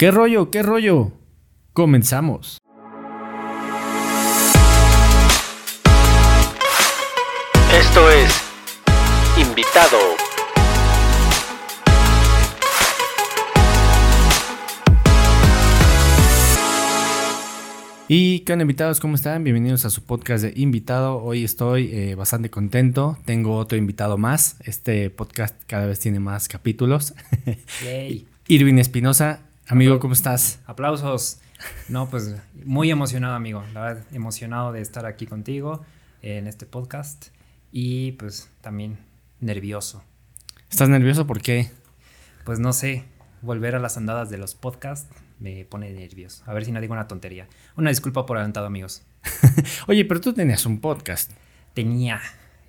¿Qué rollo? ¿Qué rollo? Comenzamos. Esto es Invitado. Y con invitados, ¿cómo están? Bienvenidos a su podcast de invitado. Hoy estoy eh, bastante contento. Tengo otro invitado más. Este podcast cada vez tiene más capítulos. Yay. Irving Espinosa, amigo, ¿cómo estás? Aplausos. No, pues muy emocionado, amigo. La verdad, emocionado de estar aquí contigo en este podcast. Y pues también nervioso. ¿Estás nervioso? ¿Por qué? Pues no sé, volver a las andadas de los podcasts me pone nervioso. A ver si no digo una tontería. Una disculpa por adelantado, amigos. Oye, pero tú tenías un podcast. Tenía.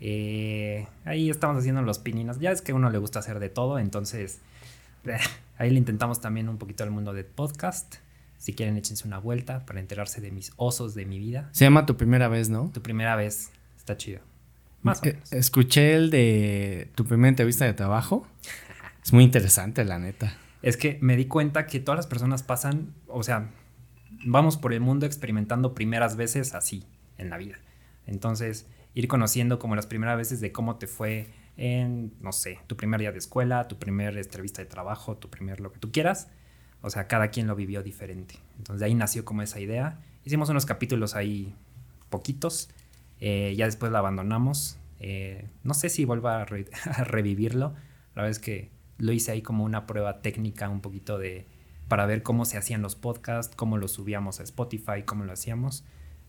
eh, ahí estamos haciendo los pininos. Ya es que a uno le gusta hacer de todo, entonces ahí le intentamos también un poquito al mundo del podcast. Si quieren, échense una vuelta para enterarse de mis osos de mi vida. Se llama Tu Primera Vez, ¿no? Tu primera vez está chido. Más o menos. Escuché el de tu primera entrevista de trabajo. Es muy interesante, la neta. Es que me di cuenta que todas las personas pasan, o sea, vamos por el mundo experimentando primeras veces así en la vida. Entonces, ir conociendo como las primeras veces de cómo te fue en, no sé, tu primer día de escuela, tu primer entrevista de trabajo, tu primer lo que tú quieras. O sea, cada quien lo vivió diferente. Entonces, de ahí nació como esa idea. Hicimos unos capítulos ahí poquitos. eh, ya después la abandonamos. eh, no sé si vuelva a, re- a revivirlo. La verdad es que lo hice ahí como una prueba técnica un poquito de para ver cómo se hacían los podcasts, cómo los subíamos a Spotify, cómo lo hacíamos.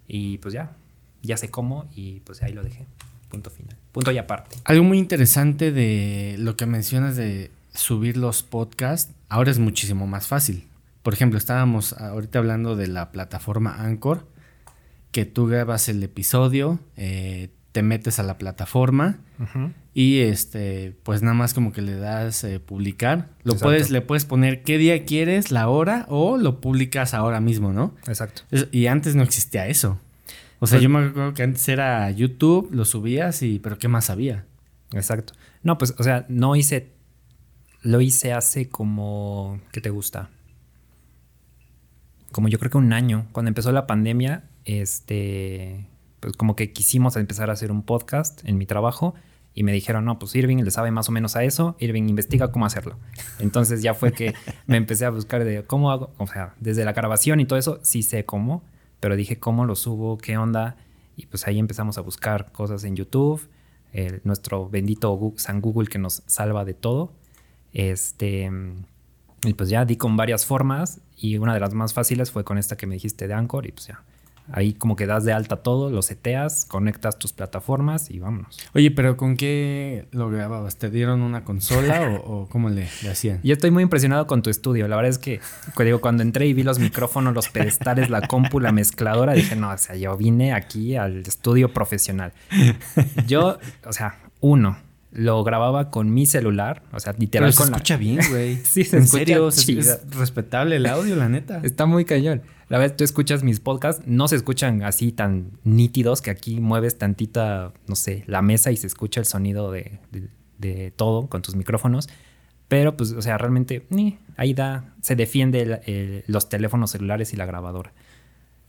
Y pues ya, ya sé cómo y pues ahí lo dejé. Punto final. Punto y aparte. Algo muy interesante de lo que mencionas de subir los podcasts, ahora es muchísimo más fácil. Por ejemplo, estábamos ahorita hablando de la plataforma Anchor, que tú grabas el episodio, eh, te metes a la plataforma y este, pues nada más como que le das eh, publicar. Lo Exacto. puedes, le puedes poner qué día quieres, la hora, o lo publicas ahora mismo, ¿no? Exacto. Es- y antes no existía eso. O sea, Pues- yo me acuerdo que antes era YouTube, lo subías y, pero ¿qué más había? Exacto. No, pues, o sea, no hice. Lo hice hace como. ¿Qué te gusta? Como yo creo que un año. Cuando empezó la pandemia, este. Pues como que quisimos empezar a hacer un podcast en mi trabajo. Y me dijeron, no, pues Irving le sabe más o menos a eso. Irving investiga cómo hacerlo. Entonces ya fue que me empecé a buscar de cómo hago. O sea, desde la grabación y todo eso, sí sé cómo. Pero dije, ¿cómo lo subo? ¿Qué onda? Y pues ahí empezamos a buscar cosas en YouTube nuestro bendito Gu- San Google que nos salva de todo. Este, y pues ya di con varias formas y una de las más fáciles fue con esta que me dijiste de Anchor y pues ya. Ahí como que das de alta todo, lo seteas, conectas tus plataformas y vámonos. Oye, pero ¿con qué lo grababas? ¿Te dieron una consola o, o cómo le, le hacían? Yo estoy muy impresionado con tu estudio. La verdad es que digo, cuando entré y vi los micrófonos, los pedestales, la compu, la mezcladora, dije, no, o sea, yo vine aquí al estudio profesional. Yo, o sea, uno, lo grababa con mi celular, o sea, Pero literal se con la- escucha bien, güey. Sí, se en escucha serio, se- chido. es respetable el audio, la neta. Está muy cañón. La verdad, tú escuchas mis podcasts, no se escuchan así tan nítidos que aquí mueves tantita, no sé, la mesa y se escucha el sonido de, de- de todo con tus micrófonos. Pero, pues, o sea, realmente, ni, ahí da, se defiende el- el- los teléfonos celulares y la grabadora.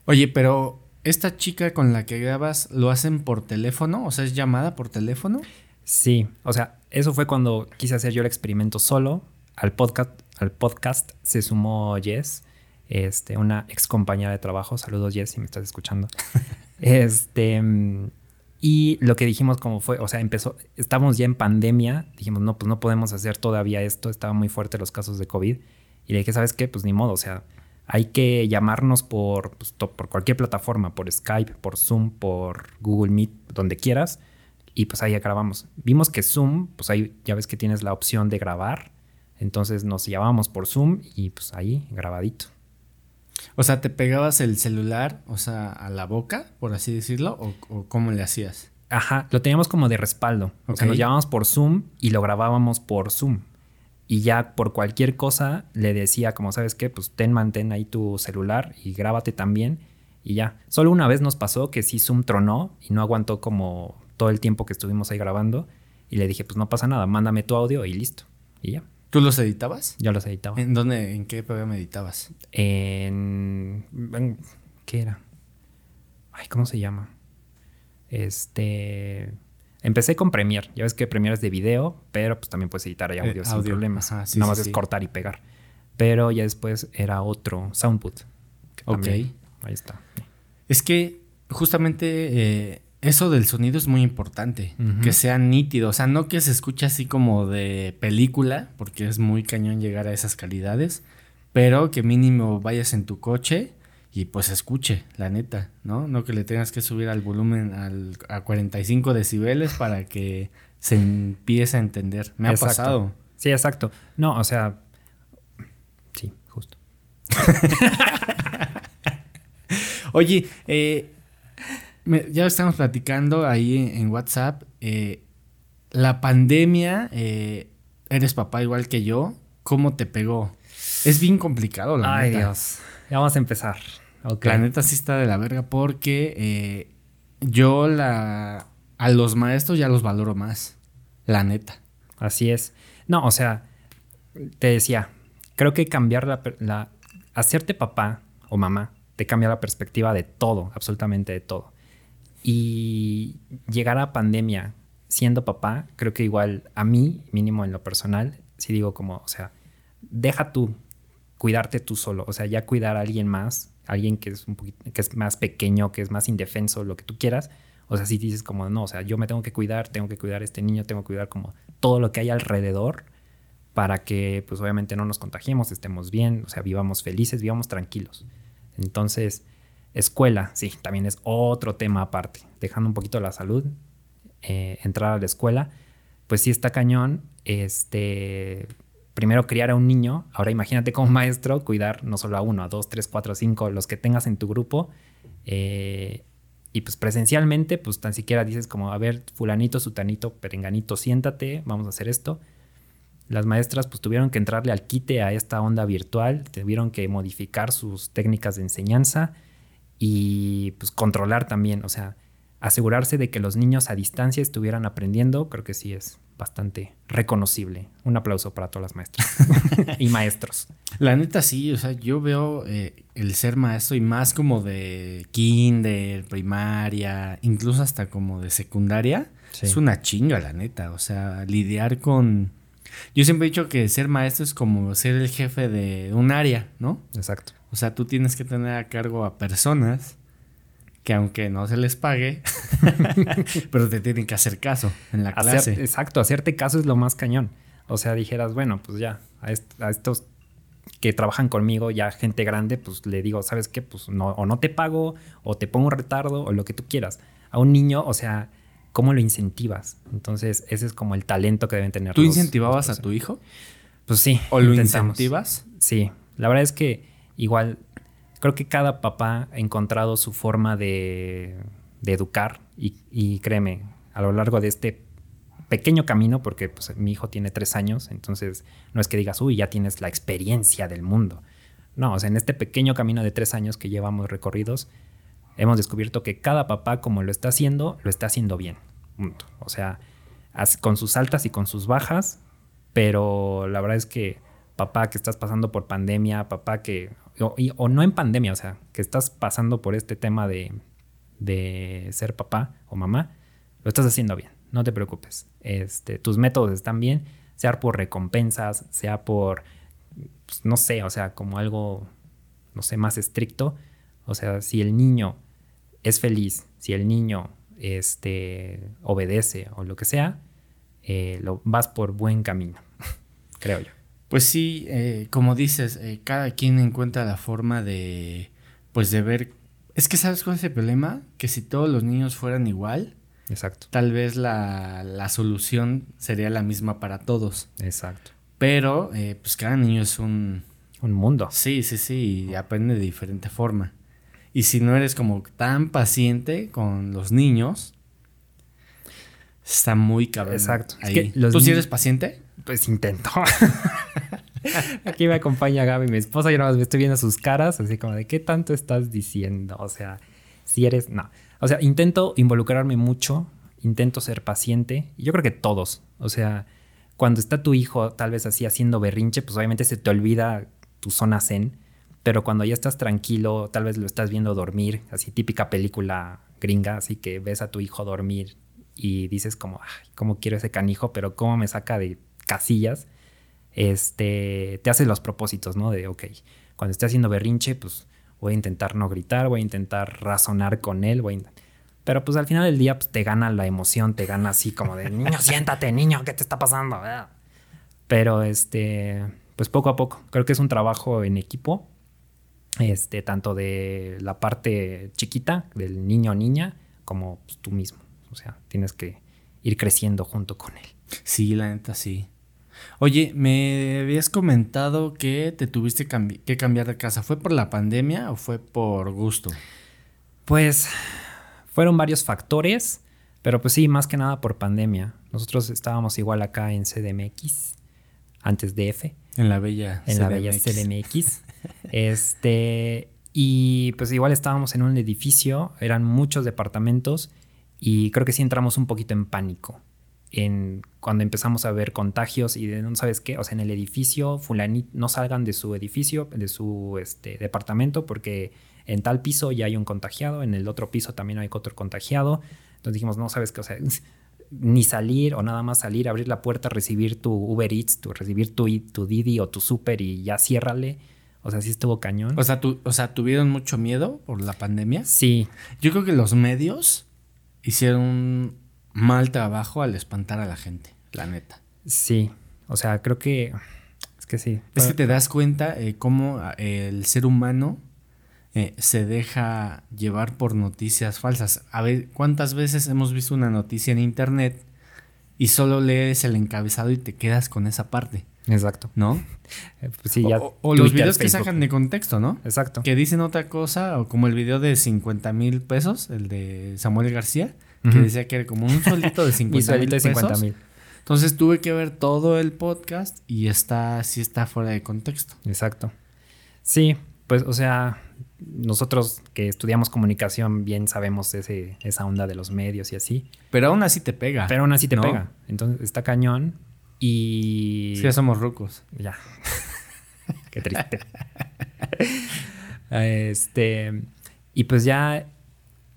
Oye, pero esta chica con la que grabas, ¿lo hacen por teléfono? O sea, ¿es llamada por teléfono? Sí, o sea, eso fue cuando quise hacer yo el experimento solo. Al podcast, al podcast se sumó Jess, este, una ex compañera de trabajo. Saludos, Jess, si me estás escuchando. este, y lo que dijimos como fue, o sea, empezó, estábamos ya en pandemia, dijimos, no, pues no podemos hacer todavía esto, estaban muy fuertes los casos de COVID. Y le dije, ¿sabes qué? Pues ni modo, o sea, hay que llamarnos por, pues, por cualquier plataforma, por Skype, por Zoom, por Google Meet, donde quieras. Y pues ahí grabamos. Vimos que Zoom, pues ahí ya ves que tienes la opción de grabar. Entonces nos llamábamos por Zoom y pues ahí grabadito. O sea, ¿te pegabas el celular, o sea, a la boca, por así decirlo? ¿O, o cómo le hacías? Ajá, lo teníamos como de respaldo. O sea, Ok. nos llamábamos por Zoom y lo grabábamos por Zoom. Y ya por cualquier cosa le decía, como sabes qué, pues ten, mantén ahí tu celular y grábate también. Y ya. Solo una vez nos pasó que sí Zoom tronó y no aguantó como todo el tiempo que estuvimos ahí grabando. Y le dije, pues no pasa nada, mándame tu audio y listo. Y ya. ¿Tú los editabas? Yo los editaba. ¿En dónde, en qué programa editabas? En, en- ¿Qué era? Ay, ¿cómo se llama? Este... Empecé con Premiere. Ya ves que Premiere es de video, pero pues también puedes editar ahí Eh, audio sin audio. problemas. Ajá, sí, Nada sí, más es cortar y pegar. Pero ya después era otro, Soundput. Ok. también- Ahí está. Es que justamente eh, eso del sonido es muy importante. Que sea nítido. O sea, no que se escuche así como de película, porque es muy cañón llegar a esas calidades. Pero que mínimo vayas en tu coche y pues escuche, la neta, ¿no? No que le tengas que subir al volumen al, a 45 decibeles para que se empiece a entender. Me ha pasado. Sí, exacto. No, o sea... Sí, justo. Oye, eh, me- ya estamos platicando ahí en, en WhatsApp. eh, la pandemia, eh, eres papá igual que yo. ¿Cómo te pegó? Es bien complicado, la Ay, neta. Dios. Ya vamos a empezar. La neta sí está de la verga porque eh, yo la a los maestros ya los valoro más. La neta. Así es. No, o sea, te decía, creo que cambiar la, la hacerte papá o mamá te cambia la perspectiva de todo, absolutamente de todo. Y llegar a pandemia siendo papá, creo que igual a mí, mínimo en lo personal, sí digo como, o sea, deja tú cuidarte tú solo, o sea, ya cuidar a alguien más, alguien que es un poquito, que es más pequeño, que es más indefenso, lo que tú quieras. O sea, si dices como, no, o sea, yo me tengo que cuidar, tengo que cuidar a este niño, tengo que cuidar como todo lo que hay alrededor para que, pues obviamente no nos contagiemos, estemos bien, o sea, vivamos felices, vivamos tranquilos. Entonces, escuela, sí, también es otro tema aparte. Dejando un poquito la salud, eh, entrar a la escuela, pues sí está cañón. Este, primero criar a un niño, ahora imagínate como maestro cuidar no solo a uno, a dos, tres, cuatro, cinco, los que tengas en tu grupo. eh, y pues presencialmente, pues tan siquiera dices como, a ver, fulanito, sutanito, perenganito, siéntate, vamos a hacer esto. Las maestras pues tuvieron que entrarle al quite a esta onda virtual, tuvieron que modificar sus técnicas de enseñanza y pues controlar también, o sea, asegurarse de que los niños a distancia estuvieran aprendiendo, creo que sí es bastante reconocible. Un aplauso para todas las maestras y maestros. La neta sí, o sea, yo veo eh, el ser maestro y más como de kinder, primaria, incluso hasta como de secundaria, Sí. es una chinga, la neta. O sea, lidiar con... Yo siempre he dicho que ser maestro es como ser el jefe de un área, ¿no? Exacto. O sea, tú tienes que tener a cargo a personas que aunque no se les pague, pero te tienen que hacer caso en la Hacer- clase. exacto, hacerte caso es lo más cañón. O sea, dijeras, bueno, pues ya, a, est- a estos que trabajan conmigo, ya gente grande, pues le digo, ¿sabes qué? Pues no, o no te pago, o te pongo un retardo, o lo que tú quieras. A un niño, o sea, ¿cómo lo incentivas? Entonces, ese es como el talento que deben tener. ¿Tú los- incentivabas los a tu hijo? Pues sí. ¿O lo intentamos. incentivas? Sí, la verdad es que igual creo que cada papá ha encontrado su forma de, educar y, créeme, a lo largo de este pequeño camino, porque pues, mi hijo tiene tres años, entonces no es que digas, uy, ya tienes la experiencia del mundo. No, o sea, en este pequeño camino de tres años que llevamos recorridos, hemos descubierto que cada papá, como lo está haciendo, lo está haciendo bien. O sea, con sus altas y con sus bajas, pero la verdad es que papá que estás pasando por pandemia, papá que, o, no en pandemia, o sea, que estás pasando por este tema de, de ser papá o mamá, lo estás haciendo bien, no te preocupes. Este, tus métodos están bien, sea por recompensas, sea por, pues, no sé, o sea, como algo, no sé, más estricto. O sea, si el niño es feliz, si el niño este, obedece o lo que sea, eh, lo, vas por buen camino, creo yo. Pues sí, eh, como dices, eh, cada quien encuentra la forma de, pues de ver. Es que sabes cuál es el problema, que si todos los niños fueran igual, Exacto, tal vez la, la solución sería la misma para todos. exacto. Pero, eh, pues cada niño es un, Un mundo. sí, sí, sí, y aprende de diferente forma. Y si no eres como tan paciente con los niños, está muy cabrón. Exacto. Es ahí. que los ¿Tú sí eres paciente? Pues intento. Aquí me acompaña Gaby, mi esposa. Yo nada más me estoy viendo sus caras, así como de qué tanto estás diciendo. O sea, si eres. No. O sea, intento involucrarme mucho, intento ser paciente. Y yo creo que todos. O sea, cuando está tu hijo tal vez así haciendo berrinche, pues obviamente se te olvida tu zona zen, pero cuando ya estás tranquilo, tal vez lo estás viendo dormir, así típica película gringa, así que ves a tu hijo dormir y dices como, ay, cómo quiero ese canijo, pero cómo me saca de casillas, este, te hace los propósitos, ¿no? De, ok, cuando esté haciendo berrinche, pues voy a intentar no gritar, voy a intentar razonar con él, voy Pero pues al final del día pues, te gana la emoción, te gana así como de, niño, siéntate, niño, ¿qué te está pasando? Pero este, pues poco a poco, creo que es un trabajo en equipo, este, tanto de la parte chiquita, del niño o niña, como pues, tú mismo. O sea, tienes que ir creciendo junto con él. Sí, la neta, sí. Oye, me habías comentado que te tuviste que cambiar de casa. ¿Fue por la pandemia o fue por gusto? Pues fueron varios factores, pero pues sí, más que nada por pandemia. Nosotros estábamos igual acá en CDMX, antes de F. En la bella En la bella CDMX. este, y pues igual estábamos en un edificio, eran muchos departamentos y creo que sí entramos un poquito en pánico en cuando empezamos a ver contagios y de no sabes qué, o sea, en el edificio, fulanito, no salgan de su edificio, de su este, departamento, porque en tal piso ya hay un contagiado, en el otro piso también hay otro contagiado. Entonces dijimos, no sabes qué, o sea, ni salir o nada más salir, abrir la puerta, recibir tu Uber Eats, tu, recibir tu, tu Didi o tu Super y ya ciérrale. O sea, sí estuvo cañón. O sea, tu, o sea, ¿tuvieron mucho miedo por la pandemia? Sí. Yo creo que los medios hicieron mal trabajo al espantar a la gente, la neta. Sí, o sea, creo que es que sí. Es que te das cuenta eh, cómo ah, el ser humano eh, se deja llevar por noticias falsas. A ver, ¿cuántas veces hemos visto una noticia en internet y solo lees el encabezado y te quedas con esa parte? Exacto. ¿No? Eh, pues sí, ya o, los videos que sacan de contexto, ¿no? Exacto. Que dicen otra cosa, o como el video de 50 mil pesos, el de Samuel García, que decía que era como un solito de 50 mil pesos. Entonces tuve que ver todo el podcast y está, sí está fuera de contexto. Exacto. Sí, pues, o sea, nosotros que estudiamos comunicación bien sabemos ese, esa onda de los medios y así. Pero aún así te pega. Pero aún así te pega. Entonces está cañón y... Sí, ya somos rucos. Ya. Qué triste. este... Y pues ya...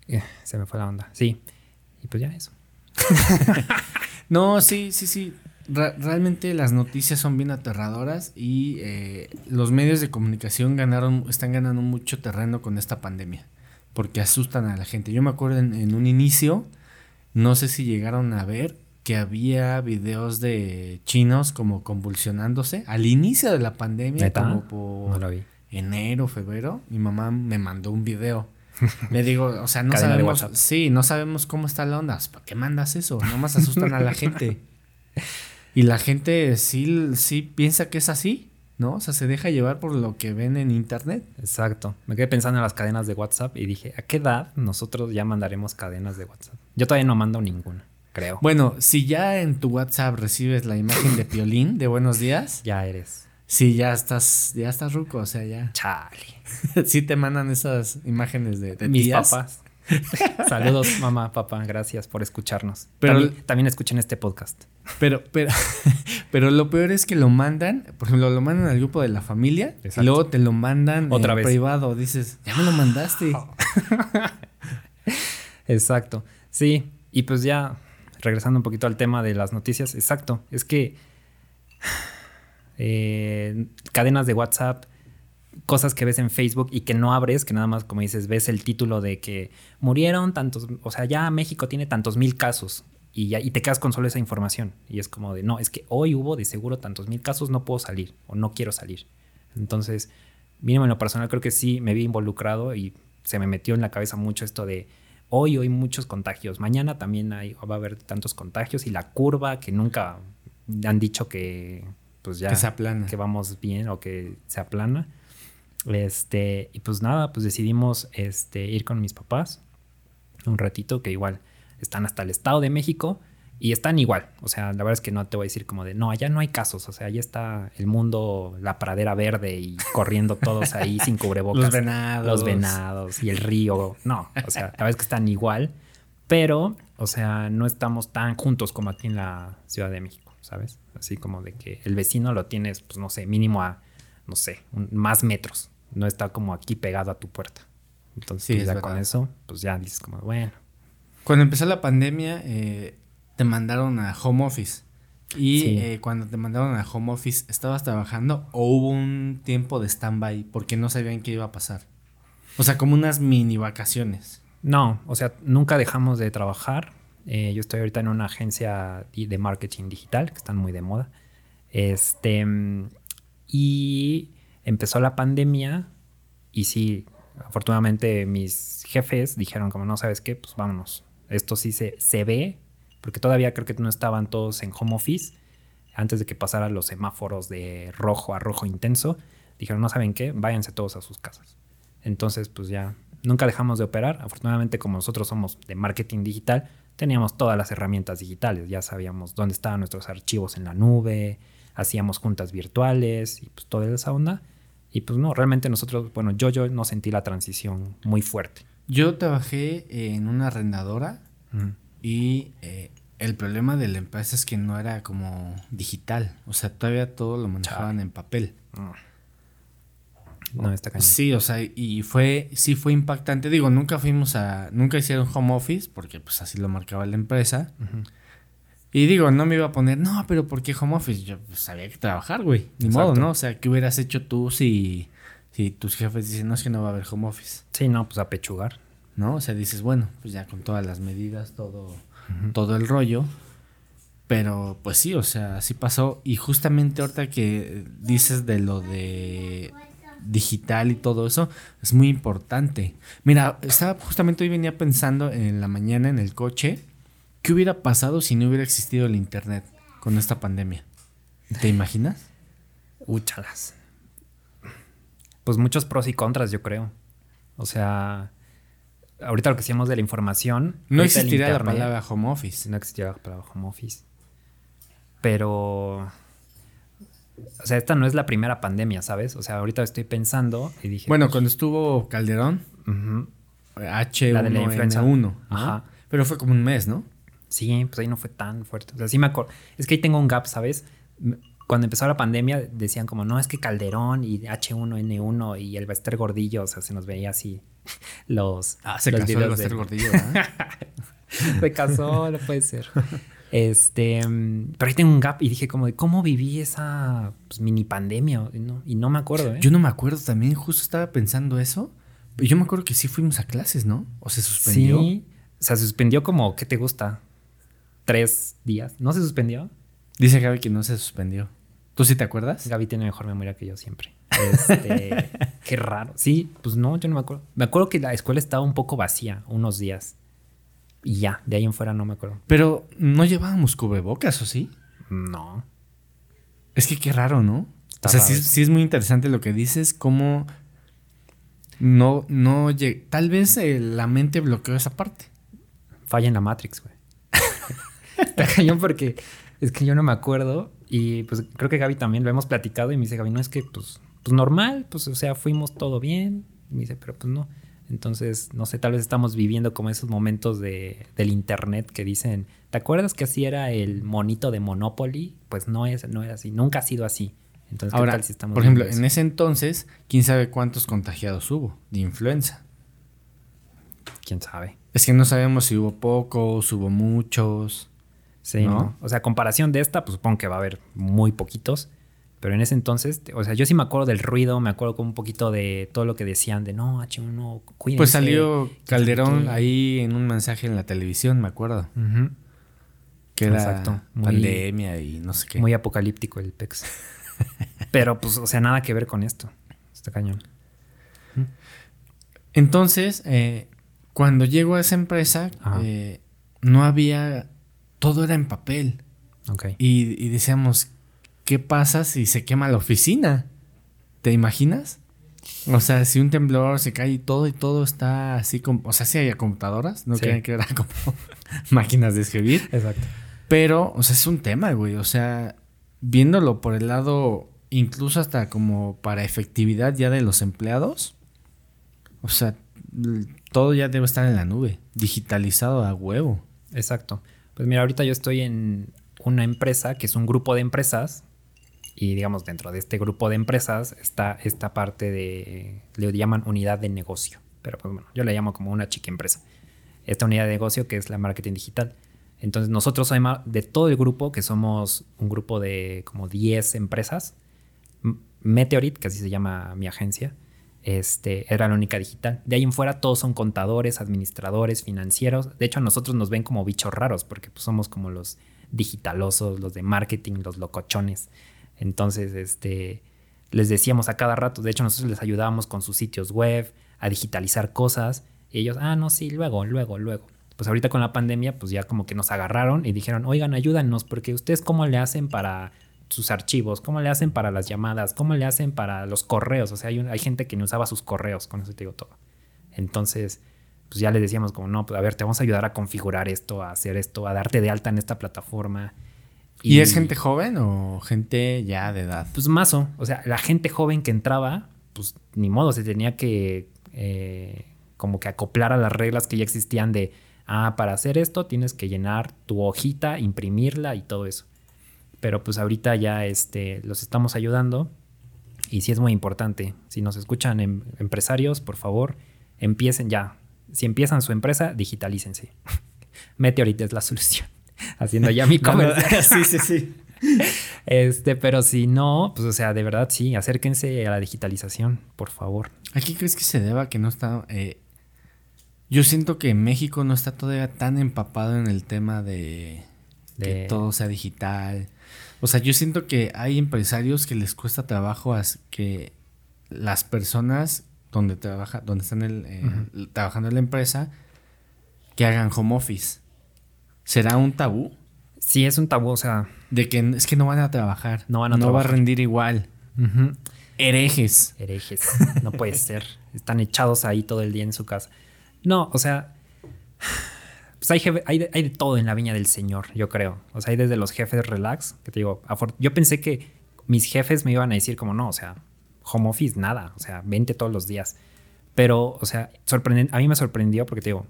Eh, se me fue la onda. Sí. Y pues ya eso. no, sí, sí, sí. realmente las noticias son bien aterradoras y eh, los medios de comunicación ganaron, están ganando mucho terreno con esta pandemia porque asustan a la gente. Yo me acuerdo en, un inicio, no sé si llegaron a ver que había videos de chinos como convulsionándose al inicio de la pandemia, como por enero, febrero. Mi mamá me mandó un video le digo, o sea, no sabemos. Sí, no sabemos cómo está la onda. ¿Para qué mandas eso? Nomás asustan a la gente. Y la gente sí, sí piensa que es así, ¿no? O sea, se deja llevar por lo que ven en internet. Exacto. Me quedé pensando en las cadenas de WhatsApp y dije, ¿a qué edad nosotros ya mandaremos cadenas de WhatsApp? Yo todavía no mando ninguna, creo. Bueno, si ya en tu WhatsApp recibes la imagen de Piolín de buenos días. Ya eres. Sí, ya estás, ya estás ruco, o sea, ya. Chale. sí te mandan esas imágenes de, de mis papás. Saludos, mamá, papá, gracias por escucharnos. Pero también, escuchen este podcast. Pero, pero, pero lo peor es que lo mandan, por ejemplo, lo mandan al grupo de la familia y luego te lo mandan otra vez privado. Dices, ya me lo mandaste. exacto. Sí, y pues ya regresando un poquito al tema de las noticias, exacto. Es que eh, cadenas de WhatsApp, cosas que ves en Facebook y que no abres, que nada más, como dices, ves el título de que murieron tantos, o sea, ya México tiene tantos mil casos y, ya, y te quedas con solo esa información. Y es como de, no, es que hoy hubo de seguro tantos mil casos, no puedo salir o no quiero salir. Entonces, mínimo en lo personal, creo que sí me vi involucrado y se me metió en la cabeza mucho esto de hoy hay muchos contagios, mañana también hay, va a haber tantos contagios y la curva que nunca han dicho que pues ya que se aplana. que vamos bien o que se aplana. Este, y pues nada, pues decidimos este, ir con mis papás un ratito, que igual están hasta el Estado de México y están igual. O sea, la verdad es que no te voy a decir como de, no, allá no hay casos. O sea, allá está el mundo, la pradera verde y corriendo todos ahí sin cubrebocas. Los venados. Los venados y el río. No, o sea, la verdad es que están igual. Pero, o sea, no estamos tan juntos como aquí en la Ciudad de México. ¿sabes? Así como de que el vecino lo tienes, pues no sé, mínimo a, no sé, un- más metros. No está como aquí pegado a tu puerta. Entonces, Sí, pues, es ya verdad. con eso, pues ya dices como, bueno. Cuando empezó la pandemia, eh, te mandaron a home office. Y Sí. eh, cuando te mandaron a home office, ¿estabas trabajando o hubo un tiempo de stand-by porque no sabían qué iba a pasar? O sea, como unas mini vacaciones. No, o sea, nunca dejamos de trabajar. Eh, yo estoy ahorita en una agencia de marketing digital, que están muy de moda. Este, y empezó la pandemia y sí, afortunadamente mis jefes dijeron como, no, ¿sabes qué? Pues vámonos. Esto sí se, se ve, porque todavía creo que no estaban todos en home office. Antes de que pasaran los semáforos de rojo a rojo intenso, dijeron, no saben qué, váyanse todos a sus casas. Entonces, pues ya nunca dejamos de operar. Afortunadamente, como nosotros somos de marketing digital, teníamos todas las herramientas digitales. Ya sabíamos dónde estaban nuestros archivos en la nube, hacíamos juntas virtuales y pues toda esa onda. Y pues no, realmente nosotros, bueno, yo, yo no sentí la transición muy fuerte. Yo trabajé en una arrendadora Mm. y eh, el problema de la empresa es que no era como digital. O sea, todavía todo lo manejaban en papel. No, está cañón. Sí, o sea, y fue, sí fue impactante. Digo, nunca fuimos a, nunca hicieron home office, porque pues así lo marcaba la empresa. Y digo, no me iba a poner, no, pero ¿por qué home office? Yo pues, sabía que trabajar, güey. Ni Exacto. modo, ¿no? O sea, ¿qué hubieras hecho tú si, si tus jefes dicen, no, es que no va a haber home office? Sí, no, pues a pechugar. ¿No? O sea, dices, bueno, pues ya con todas las medidas, todo, todo el rollo. Pero pues sí, o sea, así pasó. Y justamente ahorita que dices de lo de digital y todo eso, es muy importante. Mira, estaba justamente hoy venía pensando en la mañana en el coche, ¿qué hubiera pasado si no hubiera existido el internet con esta pandemia? ¿Te imaginas? Úchalas. Pues muchos pros y contras, yo creo. O sea, ahorita lo que decíamos de la información. No existiría la palabra home office. No existía la palabra home office. Pero. O sea, esta no es la primera pandemia, ¿sabes? O sea, ahorita estoy pensando y dije. Bueno, pues, cuando estuvo Calderón, ujú. H1N1, La de la influenza. ¿no? Ajá. Pero fue como un mes, ¿no? Sí, pues ahí no fue tan fuerte. O sea, sí me acuerdo. Es que ahí tengo un gap, ¿sabes? Cuando empezó la pandemia decían como, no, es que Calderón y H1N1 y el Bester Gordillo, o sea, se nos veía así los, Ah, se los casó el Bester de- Gordillo. Se casó, no puede ser. Este, pero ahí tengo un gap y dije como de cómo viví esa pues, mini pandemia y no, y no me acuerdo, ¿eh? Yo no me acuerdo también, justo estaba pensando eso. Yo me acuerdo que sí fuimos a clases, ¿no? O se suspendió. Sí, o sea, se suspendió como, ¿qué te gusta? Tres días. ¿No se suspendió? Dice Gaby que no se suspendió. ¿Tú sí te acuerdas? Gaby tiene mejor memoria que yo siempre. Este, qué raro. Sí, pues no, yo no me acuerdo. Me acuerdo que la escuela estaba un poco vacía unos días. Y ya, de ahí en fuera no me acuerdo. Pero no llevábamos cubrebocas, ¿o sí? No. Es que qué raro, ¿no? Está o sea, sí, sí es muy interesante lo que dices, cómo no, no Tal vez eh, la mente bloqueó esa parte. Falla en la Matrix, güey. Está cañón porque es que yo no me acuerdo. Y pues creo que Gaby también lo hemos platicado. Y me dice Gaby, no es que pues, pues normal, pues o sea, fuimos todo bien. Y me dice, pero pues no. Entonces, no sé, tal vez estamos viviendo como esos momentos de, del internet que dicen, ¿te acuerdas que así era el monito de Monopoly? Pues no es, no era así, nunca ha sido así. Entonces, ¿qué Ahora, tal si estamos por ejemplo, en ese entonces, quién sabe cuántos contagiados hubo de influenza. quién sabe. Es que no sabemos si hubo pocos, hubo muchos. Sí, ¿No? ¿no? O sea, a comparación de esta, pues supongo que va a haber muy poquitos. Pero en ese entonces, o sea, yo sí me acuerdo del ruido, me acuerdo con un poquito de todo lo que decían de no, H1, cuídense. Pues salió Calderón ahí en un mensaje en la televisión, me acuerdo. Que era Exacto, muy- pandemia y no sé qué. Muy apocalíptico el PEX. Pero pues, o sea, nada que ver con esto. Está cañón. Entonces, eh, cuando llego a esa empresa, eh, no había. Todo era en papel. Ok. Y, y decíamos, ¿qué pasa si se quema la oficina? ¿Te imaginas? O sea, si un temblor se cae y todo y todo está así como... O sea, si hay computadoras, no Sí. crean que era como máquinas de escribir. Exacto. Pero, o sea, es un tema, güey. O sea, viéndolo por el lado, incluso hasta como para efectividad ya de los empleados. O sea, todo ya debe estar en la nube, digitalizado a huevo. Exacto. Pues mira, ahorita yo estoy en una empresa que es un grupo de empresas y digamos dentro de este grupo de empresas está esta parte de, le llaman unidad de negocio, pero pues bueno, yo le llamo como una chica empresa. Esta unidad de negocio que es la marketing digital. Entonces nosotros además de todo el grupo, que somos un grupo de como 10 empresas, Meteorit, que así se llama mi agencia, este, era la única digital. De ahí en fuera todos son contadores, administradores, financieros. De hecho a nosotros nos ven como bichos raros porque pues, somos como los digitalosos, los de marketing, los locochones. Entonces, este, les decíamos a cada rato, de hecho nosotros les ayudábamos con sus sitios web, a digitalizar cosas. Y ellos, ah, no, sí, luego, luego, luego. Pues ahorita con la pandemia, pues ya como que nos agarraron y dijeron, oigan, ayúdanos, porque ustedes cómo le hacen para sus archivos, cómo le hacen para las llamadas, cómo le hacen para los correos. O sea, hay, hay gente que no usaba sus correos, con eso te digo todo. Entonces, pues ya les decíamos como, no, pues a ver, te vamos a ayudar a configurar esto, a hacer esto, a darte de alta en esta plataforma. ¿Y, es gente joven o gente ya de edad? Pues mazo. O sea, la gente joven que entraba, pues ni modo, se tenía que eh, como que acoplar a las reglas que ya existían de, ah, para hacer esto tienes que llenar tu hojita, imprimirla y todo eso pero pues ahorita ya este, los estamos ayudando y sí es muy importante. Si nos escuchan em, empresarios, por favor, empiecen ya. Si empiezan su empresa, digitalícense. Meteorit es la solución. Haciendo ya mi comercial. sí, sí, sí. Este, pero si no, pues o sea, de verdad sí, acérquense a la digitalización, por favor. ¿A qué crees que se deba que no está? Eh, yo siento que México no está todavía tan empapado en el tema de, de... que todo sea digital, o sea, yo siento que hay empresarios que les cuesta trabajo que las personas donde trabaja, donde están el, trabajando en la empresa, que hagan home office. ¿Será un tabú? Sí, es un tabú, o sea. De que es que no van a trabajar. No van a No va a rendir igual. Herejes. Herejes. No puede ser. Están echados ahí todo el día en su casa. No, o sea pues hay, de todo en la viña del Señor, yo creo. O sea, hay desde los jefes relax, que te digo, yo pensé que mis jefes me iban a decir como, no, o sea, home office, nada, o sea, vente todos los días. Pero, o sea, a mí me sorprendió porque te digo,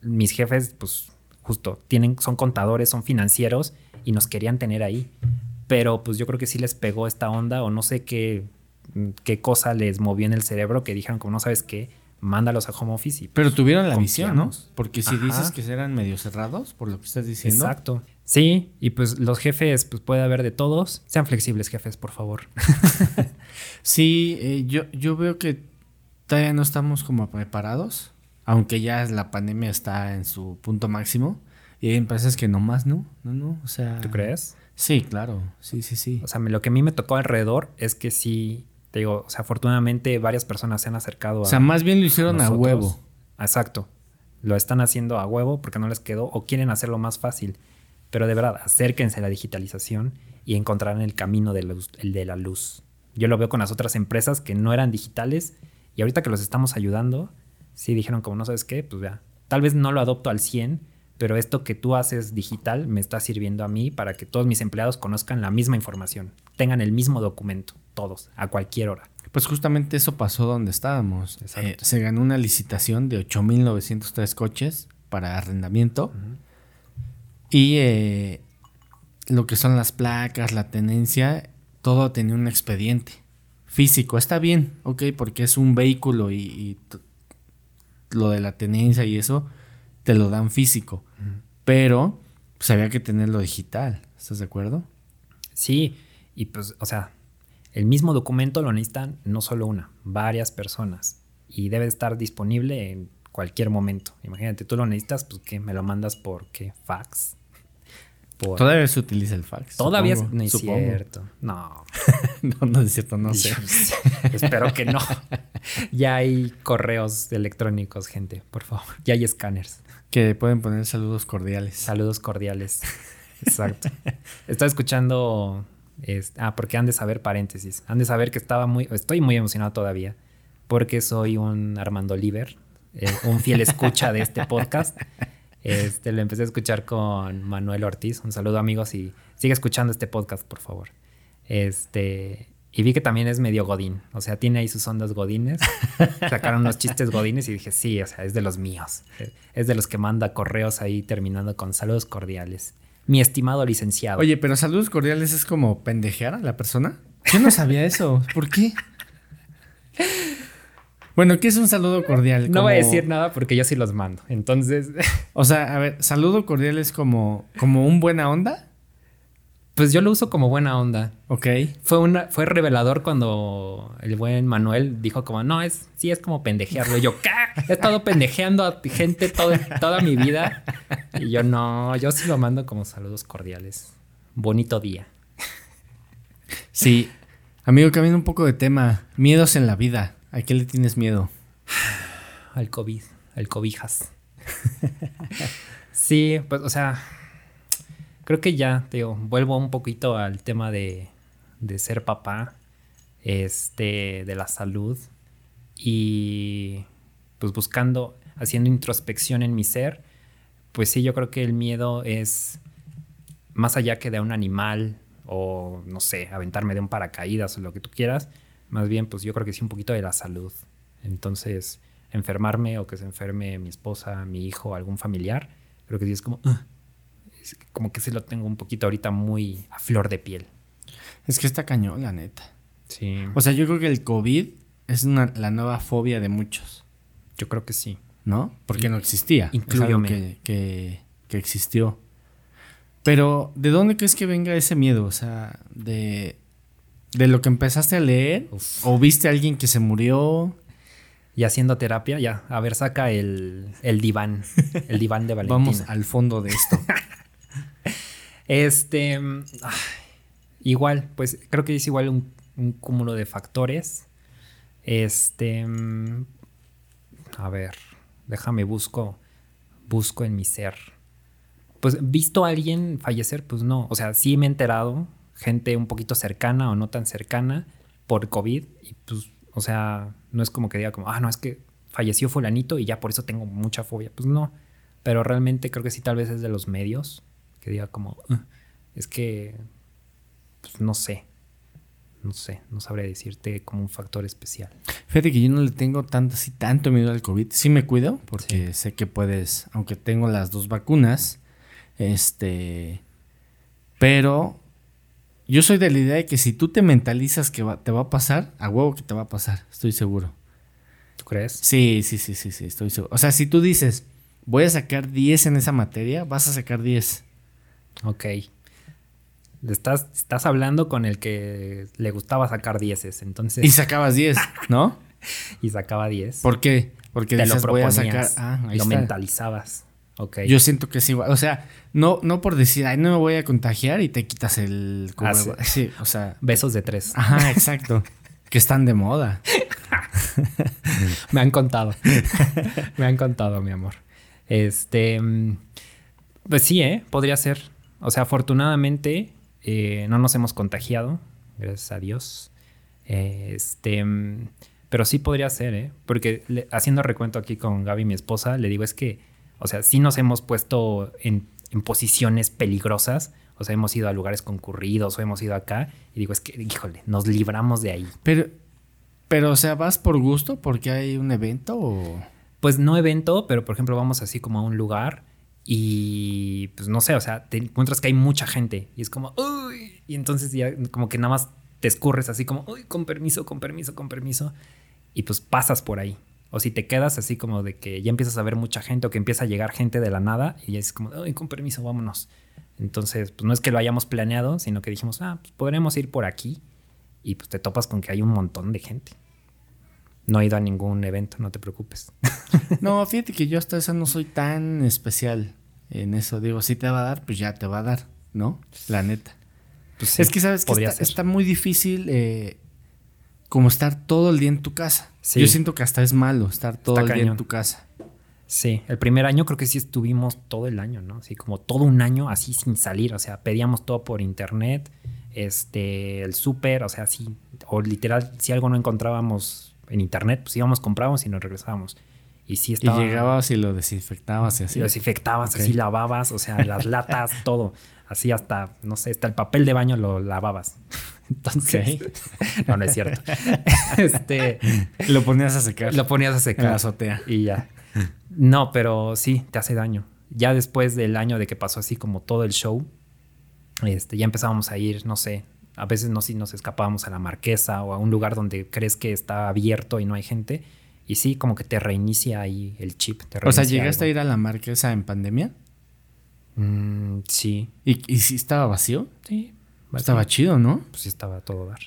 mis jefes, pues justo, tienen, son contadores, son financieros y nos querían tener ahí. Pero pues yo creo que sí les pegó esta onda o no sé qué, qué cosa les movió en el cerebro que dijeron como no sabes qué, mándalos a home office. Pero tuvieron la visión, ¿no? Porque si dices que eran medio cerrados, por lo que estás diciendo. Exacto. Sí, y pues los jefes, pues puede haber de todos. Sean flexibles, jefes, por favor. sí, eh, yo, yo veo que todavía no estamos como preparados, aunque ya la pandemia está en su punto máximo. Y hay empresas que nomás no, no, no, o sea... ¿Tú crees? Sí, claro, sí, sí, sí. O sea, lo que a mí me tocó alrededor es que sí te digo, o sea, afortunadamente varias personas se han acercado a. O sea, más bien lo hicieron a huevo. Exacto. Lo están haciendo a huevo porque no les quedó o quieren hacerlo más fácil. Pero de verdad, acérquense a la digitalización y encontrarán el camino de, el de la luz. Yo lo veo con las otras empresas que no eran digitales y ahorita que los estamos ayudando, sí dijeron como no sabes qué, pues ya, tal vez no lo adopto al 100, pero esto que tú haces digital me está sirviendo a mí para que todos mis empleados conozcan la misma información, tengan el mismo documento todos, a cualquier hora. Pues justamente eso pasó donde estábamos. Eh, se ganó una licitación de 8.903 coches para arrendamiento. Y eh, lo que son las placas, la tenencia, todo tenía un expediente físico. Está bien, ok, porque es un vehículo y, lo de la tenencia y eso te lo dan físico. Pero pues había que tenerlo digital. ¿Estás de acuerdo? Sí, y pues, o sea, el mismo documento lo necesitan no solo una, varias personas. Y debe estar disponible en cualquier momento. Imagínate, tú lo necesitas, pues que me lo mandas por qué? Fax. Todavía se utiliza el fax. Todavía no es cierto. No. no, no es cierto, no sé. Espero que no. ya hay correos electrónicos, gente, por favor. Ya hay escáneres. Que pueden poner saludos cordiales. Saludos cordiales. Exacto. Estaba escuchando ah, porque han de saber, paréntesis, han de saber que estaba muy, estoy muy emocionado todavía, porque soy un Armando Oliver, eh, un fiel escucha de este podcast. Este, lo empecé a escuchar con Manuel Ortiz. Un saludo, amigos, y sigue escuchando este podcast, por favor. Este, y vi que también es medio godín. O sea, tiene ahí sus ondas godines. Sacaron unos chistes godines y dije, sí, o sea, es de los míos. Es de los que manda correos ahí terminando con saludos cordiales. Mi estimado licenciado. Oye, pero saludos cordiales es como pendejear a la persona. Yo no sabía eso. ¿Por qué? Bueno, ¿qué es un saludo cordial? no voy a Como- decir nada porque yo sí los mando. Entonces, O sea, a ver, saludo cordial es como, como un buena onda. pues yo lo uso como buena onda. Ok. Fue una, fue revelador cuando el buen Manuel dijo como, no, es, sí es como pendejearlo. Y yo, ¿qué? He estado pendejeando a gente todo- toda mi vida. Y yo, no, yo sí lo mando como saludos cordiales. Bonito día. Sí. Amigo, cambiando un poco de tema. Miedos en la vida. ¿A qué le tienes miedo? Al COVID, al cobijas. sí, pues, o sea, creo que ya, te digo, vuelvo un poquito al tema de, de ser papá, este, de la salud y pues buscando, haciendo introspección en mi ser, pues sí, yo creo que el miedo es más allá que de un animal o, no sé, aventarme de un paracaídas o lo que tú quieras, más bien, pues yo creo que sí un poquito de la salud. Entonces, enfermarme o que se enferme mi esposa, mi hijo, algún familiar, creo que sí es como. Es como que se lo tengo un poquito ahorita muy a flor de piel. Es que está cañón, la neta. Sí, O sea, yo creo que el COVID es una- la nueva fobia de muchos, yo creo que sí. ¿no? Porque no existía. Es algo Inclúyome. que, que, que existió. Pero, ¿de dónde crees que venga ese miedo? O sea, de, de lo que empezaste a leer, Uf. o viste a alguien que se murió. Y haciendo terapia, ya, a ver, saca el, el diván, el diván de Valentina. Vamos al fondo de esto. Este, ay, igual, pues creo que es igual un, un cúmulo de factores. Este, a ver, déjame busco, busco en mi ser. Pues visto a alguien fallecer, pues no, o sea, sí me he enterado, gente un poquito cercana o no tan cercana por COVID y pues, o sea, no es como que diga como, ah, no, es que falleció fulanito y ya por eso tengo mucha fobia, pues no, pero realmente creo que sí tal vez es de los medios que diga como, "Ah, es que, pues no sé, no sé, no sabría decirte como un factor especial. Fíjate que yo no le tengo tanto, así, tanto miedo al COVID. Sí me cuido, porque sé que puedes, aunque tengo las dos vacunas, este, pero yo soy de la idea de que si tú te mentalizas que va- te va a pasar, a huevo que te va a pasar, estoy seguro. ¿Tú crees? Sí, sí, sí, sí, sí, estoy seguro. O sea, si tú dices, voy a sacar 10 en esa materia, vas a sacar 10. Ok. Estás, estás hablando con el que le gustaba sacar dieces, entonces, Y sacabas 10, ¿no? y sacaba 10. ¿Por qué? Porque Te lo dices, voy a proponías, sacar... Ah, ahí lo está. mentalizabas. Ok. Yo siento que es igual. O sea, no, no por decir, ay, no me voy a contagiar y te quitas el Ah, cubrebocas. sí. o sea. Besos de tres. Ajá, exacto. que están de moda. Me han contado. Me han contado, mi amor. Este. mm, Pues sí, ¿eh? Podría ser. O sea, afortunadamente eh, no nos hemos contagiado. Gracias a Dios. Eh, Este. mm, Pero sí podría ser, ¿eh? Porque le- haciendo recuento aquí con Gaby, mi esposa, le digo es que, o sea, sí nos hemos puesto en, en posiciones peligrosas. O sea, hemos ido a lugares concurridos o hemos ido acá. Y digo, es que, híjole, nos libramos de ahí. Pero, pero, o sea, ¿vas por gusto porque hay un evento o...? Pues no evento, pero por ejemplo vamos así como a un lugar y pues no sé, o sea, te encuentras que hay mucha gente y es como, uy, y entonces ya como que nada más te escurres así como, uy, con permiso, con permiso, con permiso, y pues pasas por ahí. O si te quedas así como de que ya empiezas a ver mucha gente o que empieza a llegar gente de la nada y ya es como, uy, con permiso, vámonos. Entonces, pues no es que lo hayamos planeado, sino que dijimos, ah, pues podremos ir por aquí y pues te topas con que hay un montón de gente. No he ido a ningún evento, no te preocupes. No, fíjate que yo hasta eso no soy tan especial en eso. Digo, si te va a dar, pues ya te va a dar, ¿no? La neta. Pues sí, es que sabes que está, está muy difícil eh, como estar todo el día en tu casa. Sí. Yo siento que hasta es malo estar todo Está el día en tu casa. Sí, el primer año creo que sí estuvimos todo el año, ¿no? Así como todo un año así sin salir, o sea, pedíamos todo por internet, este, el súper, o sea, sí, o literal, si algo no encontrábamos en internet, pues íbamos, comprábamos y nos regresábamos. Y sí estaba... Y llegabas y lo desinfectabas y así. Lo desinfectabas, así lavabas, o sea, las latas, todo. Así hasta, no sé, hasta el papel de baño lo lavabas. Entonces, no, no es cierto. este, Lo ponías a secar lo ponías a en la secar azotea. y ya. No, pero sí, te hace daño. ya después del año de que pasó así como todo el show, este, ya empezábamos a ir, no sé, a veces no si nos escapábamos a la marquesa o a un lugar donde crees que está abierto y no hay gente. Y sí, como que te reinicia ahí el chip. Te O sea, ¿llegaste a ir a la marquesa en pandemia? Mm, sí. ¿Y, y si estaba vacío? Sí. Estaba chido, ¿no? Pues sí, estaba todo dar.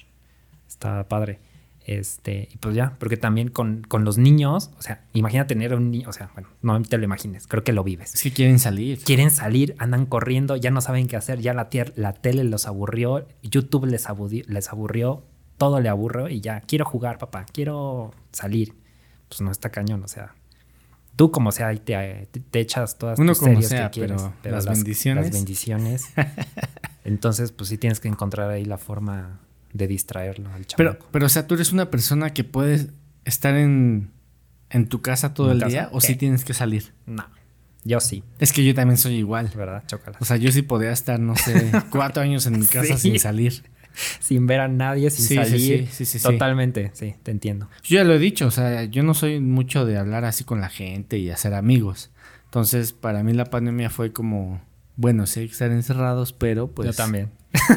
Estaba padre. Este, y pues ya, porque también con, con los niños, o sea, imagina tener un niño, o sea, bueno, no te lo imagines, creo que lo vives. Es que quieren salir. Quieren salir, andan corriendo, ya no saben qué hacer, ya la, la tele los aburrió, YouTube les, abudi- les aburrió, todo le aburrió y ya, quiero jugar, papá, quiero salir. Pues no está cañón, o sea, tú como sea, ahí te, echas todas Uno tus como series sea, que quieres, pero las bendiciones. Las bendiciones. Entonces, pues sí tienes que encontrar ahí la forma de distraerlo al Pero, chamaco. pero, o sea, tú eres una persona que puedes estar en, en tu casa todo ¿En el casa? día o ¿Qué? si tienes que salir. No, yo sí, Es que yo también soy igual. ¿verdad? Chócala. O sea, yo sí podría estar, no sé, cuatro años en mi casa Sí. sin salir. sin ver a nadie, sin Sí, salir. sí, sí, sí, sí. Totalmente, sí, te entiendo. Yo ya lo he dicho, o sea, yo no soy mucho de hablar así con la gente y hacer amigos. Entonces, para mí la pandemia fue como, bueno, sí hay que estar encerrados, pero pues yo también.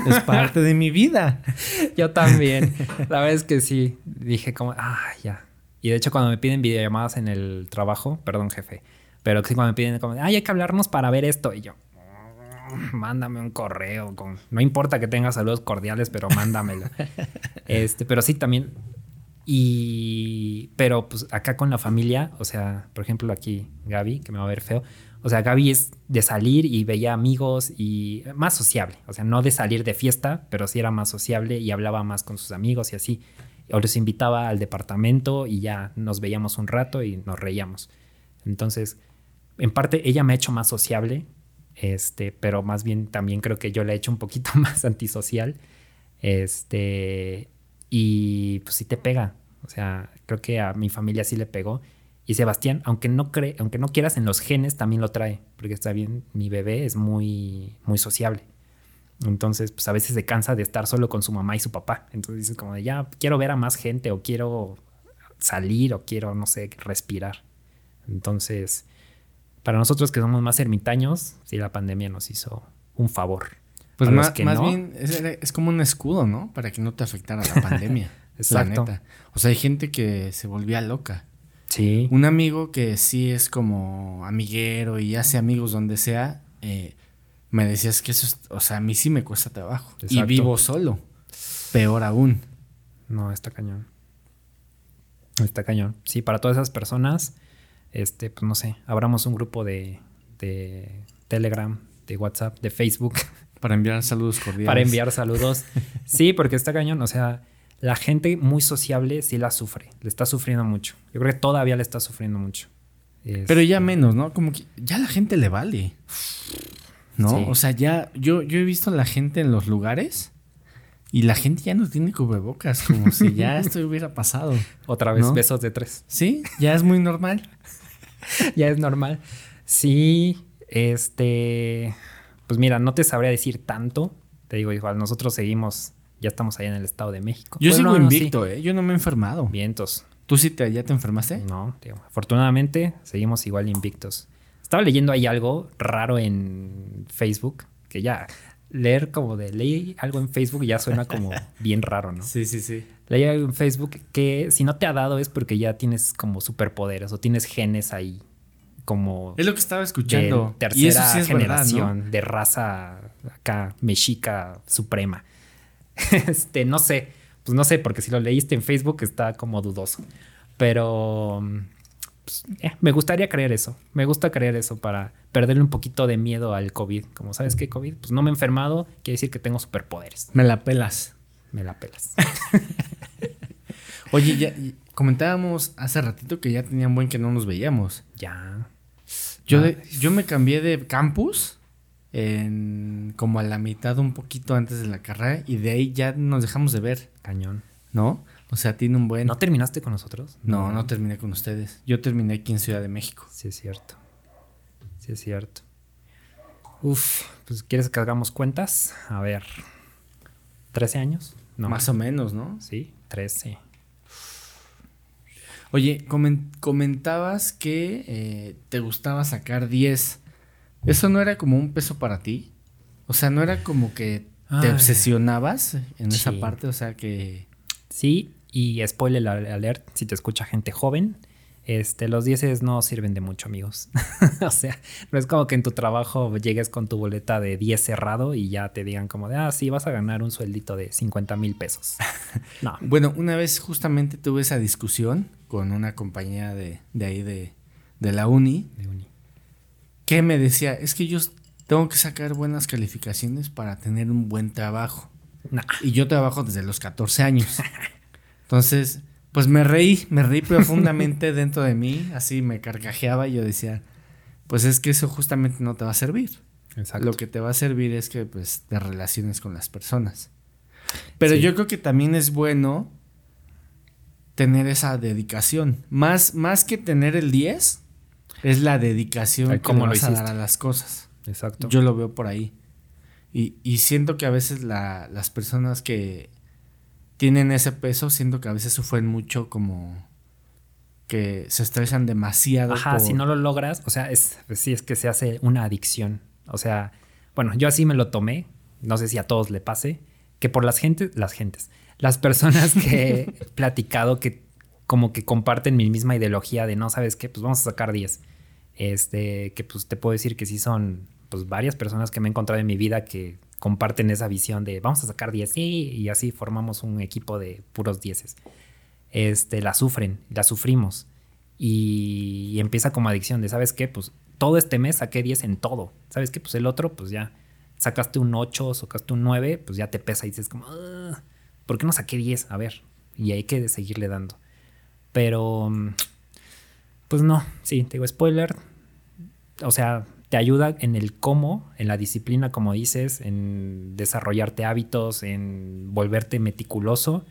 es parte de mi vida. Yo también. La verdad es que sí. Dije como, ah, ya. Y de hecho, cuando me piden videollamadas en el trabajo, perdón, jefe, pero sí cuando me piden como, ay, hay que hablarnos para ver esto. Y yo, "Mm, mándame un correo con. No importa que tenga saludos cordiales, pero mándamelo. este, pero sí también. Y. Pero pues acá con la familia, o sea, por ejemplo, aquí Gaby, que me va a ver feo. O sea, Gaby es de salir y veía amigos y más sociable. O sea, no de salir de fiesta, pero sí era más sociable y hablaba más con sus amigos y así. O los invitaba al departamento y ya nos veíamos un rato y nos reíamos. Entonces, en parte ella me ha hecho más sociable, este, pero más bien también creo que yo le he hecho un poquito más antisocial. Este, y pues sí te pega. O sea, creo que a mi familia sí le pegó. Y Sebastián, aunque no cree, aunque no quieras en los genes, también lo trae. Porque está bien, mi bebé es muy, muy sociable. Entonces, pues a veces se cansa de estar solo con su mamá y su papá. Entonces dices como de ya quiero ver a más gente o quiero salir o quiero, no sé, respirar. Entonces, para nosotros que somos más ermitaños, sí la pandemia nos hizo un favor. Pues más, que más no, bien es, es como un escudo, ¿no? Para que no te afectara la pandemia. Exacto. La neta. O sea, hay gente que se volvía loca. Sí. Un amigo que sí es como amiguero y hace amigos donde sea, eh, me decías que eso es, o sea, a mí sí me cuesta trabajo. Y Exacto. vivo solo. Peor aún. No, está cañón. Está cañón. Sí, para todas esas personas, este, pues no sé, abramos un grupo de, de Telegram, de WhatsApp, de Facebook, Para enviar saludos cordiales. para enviar saludos. Sí, porque está cañón. O sea, la gente muy sociable sí la sufre. Le está sufriendo mucho. Yo creo que todavía le está sufriendo mucho. Pero ya menos, ¿no? Como que ya la gente le vale. ¿No? Sí. O sea, ya yo, yo he visto a la gente en los lugares y la gente ya no tiene cubrebocas, como si ya esto hubiera pasado. Otra vez, ¿No? besos de tres. ¿Sí? Ya es muy normal. ya es normal. Sí, este. Pues mira, no te sabría decir tanto. Te digo, igual, nosotros seguimos, ya estamos allá en el Estado de México. Yo Bueno, sigo no, sí. invicto, ¿eh? Yo no me he enfermado. Vientos. ¿Tú sí te, ya te enfermaste? No, afortunadamente seguimos igual invictos. Estaba leyendo ahí algo raro en Facebook, que ya leer como de leí algo en Facebook ya suena como bien raro, ¿no? Sí, sí, sí. Leí algo en Facebook que si no te ha dado es porque ya tienes como superpoderes o tienes genes ahí como Es lo que estaba de escuchando. tercera y eso sí es generación verdad, ¿no? de raza acá mexica suprema. este, no sé, pues no sé, porque si lo leíste en Facebook está como dudoso. Pero mm, pues, eh, me gustaría creer eso. Me gusta creer eso para perderle un poquito de miedo al COVID. Como sabes qué COVID, pues no me he enfermado, quiere decir que tengo superpoderes. Me la pelas. Me la pelas. Oye, ya comentábamos hace ratito que ya tenían buen que no nos veíamos. ya. Yo, Ah. de- yo me cambié de campus en como a la mitad, un poquito antes de la carrera, y de ahí ya nos dejamos de ver, Cañón. ¿no? O sea, tiene un buen. ¿No terminaste con nosotros? no, no terminé con ustedes. Yo terminé aquí en Ciudad de México. Sí, es cierto. Sí, es cierto. Uf, pues ¿quieres que hagamos cuentas? A ver. ¿13 años? No. Más o menos, ¿no? Sí, 13. Oye, comen- comentabas que eh, te gustaba sacar 10 ¿Eso no era como un peso para ti? O sea, ¿no era como que te Ay. obsesionabas en esa parte? O sea, que... Sí, y spoiler alert, si te escucha gente joven, este, los dieces no sirven de mucho, amigos. o sea, no es como que en tu trabajo llegues con tu boleta de 10 cerrado y ya te digan como de, ah, sí, vas a ganar un sueldito de 50 mil pesos. No. Bueno, una vez justamente tuve esa discusión con una compañía de, de ahí de, de la uni de uni. que me decía, es que yo tengo que sacar buenas calificaciones para tener un buen trabajo. Nah. Y yo trabajo desde los 14 años. Entonces, pues me reí, me reí profundamente dentro de mí, así me carcajeaba y yo decía, pues es que eso justamente no te va a servir. Exacto. Lo que te va a servir es que pues te relaciones con las personas. Pero Sí. yo creo que también es bueno tener esa dedicación. Más, más que tener el 10, es la dedicación que le lo vas a dar a las cosas. Exacto. Yo lo veo por ahí. Y, y siento que a veces la- las personas que tienen ese peso, siento que a veces sufren mucho como que se estresan demasiado. Ajá, por- si no lo logras, o sea, es, pues sí es que se hace una adicción. O sea, bueno, yo así me lo tomé, no sé si a todos le pase, que por las gentes, las gentes, las personas que he platicado que como que comparten mi misma ideología de no sabes qué, pues vamos a sacar 10. Este, que pues te puedo decir que sí son pues varias personas que me he encontrado en mi vida que comparten esa visión de vamos a sacar 10, sí, y así formamos un equipo de puros 10 este, la sufren, la sufrimos. Y, y empieza como adicción de, ¿sabes qué? Pues todo este mes saqué 10 en todo. ¿Sabes qué? Pues el otro, pues ya sacaste un 8, sacaste un 9, pues ya te pesa y dices como, "Ah, ¿por qué no saqué 10? A ver, y hay que seguirle dando. Pero, mm, pues no, sí, te digo, spoiler. O sea, te ayuda en el cómo, en la disciplina, como dices, en desarrollarte hábitos, en volverte meticuloso,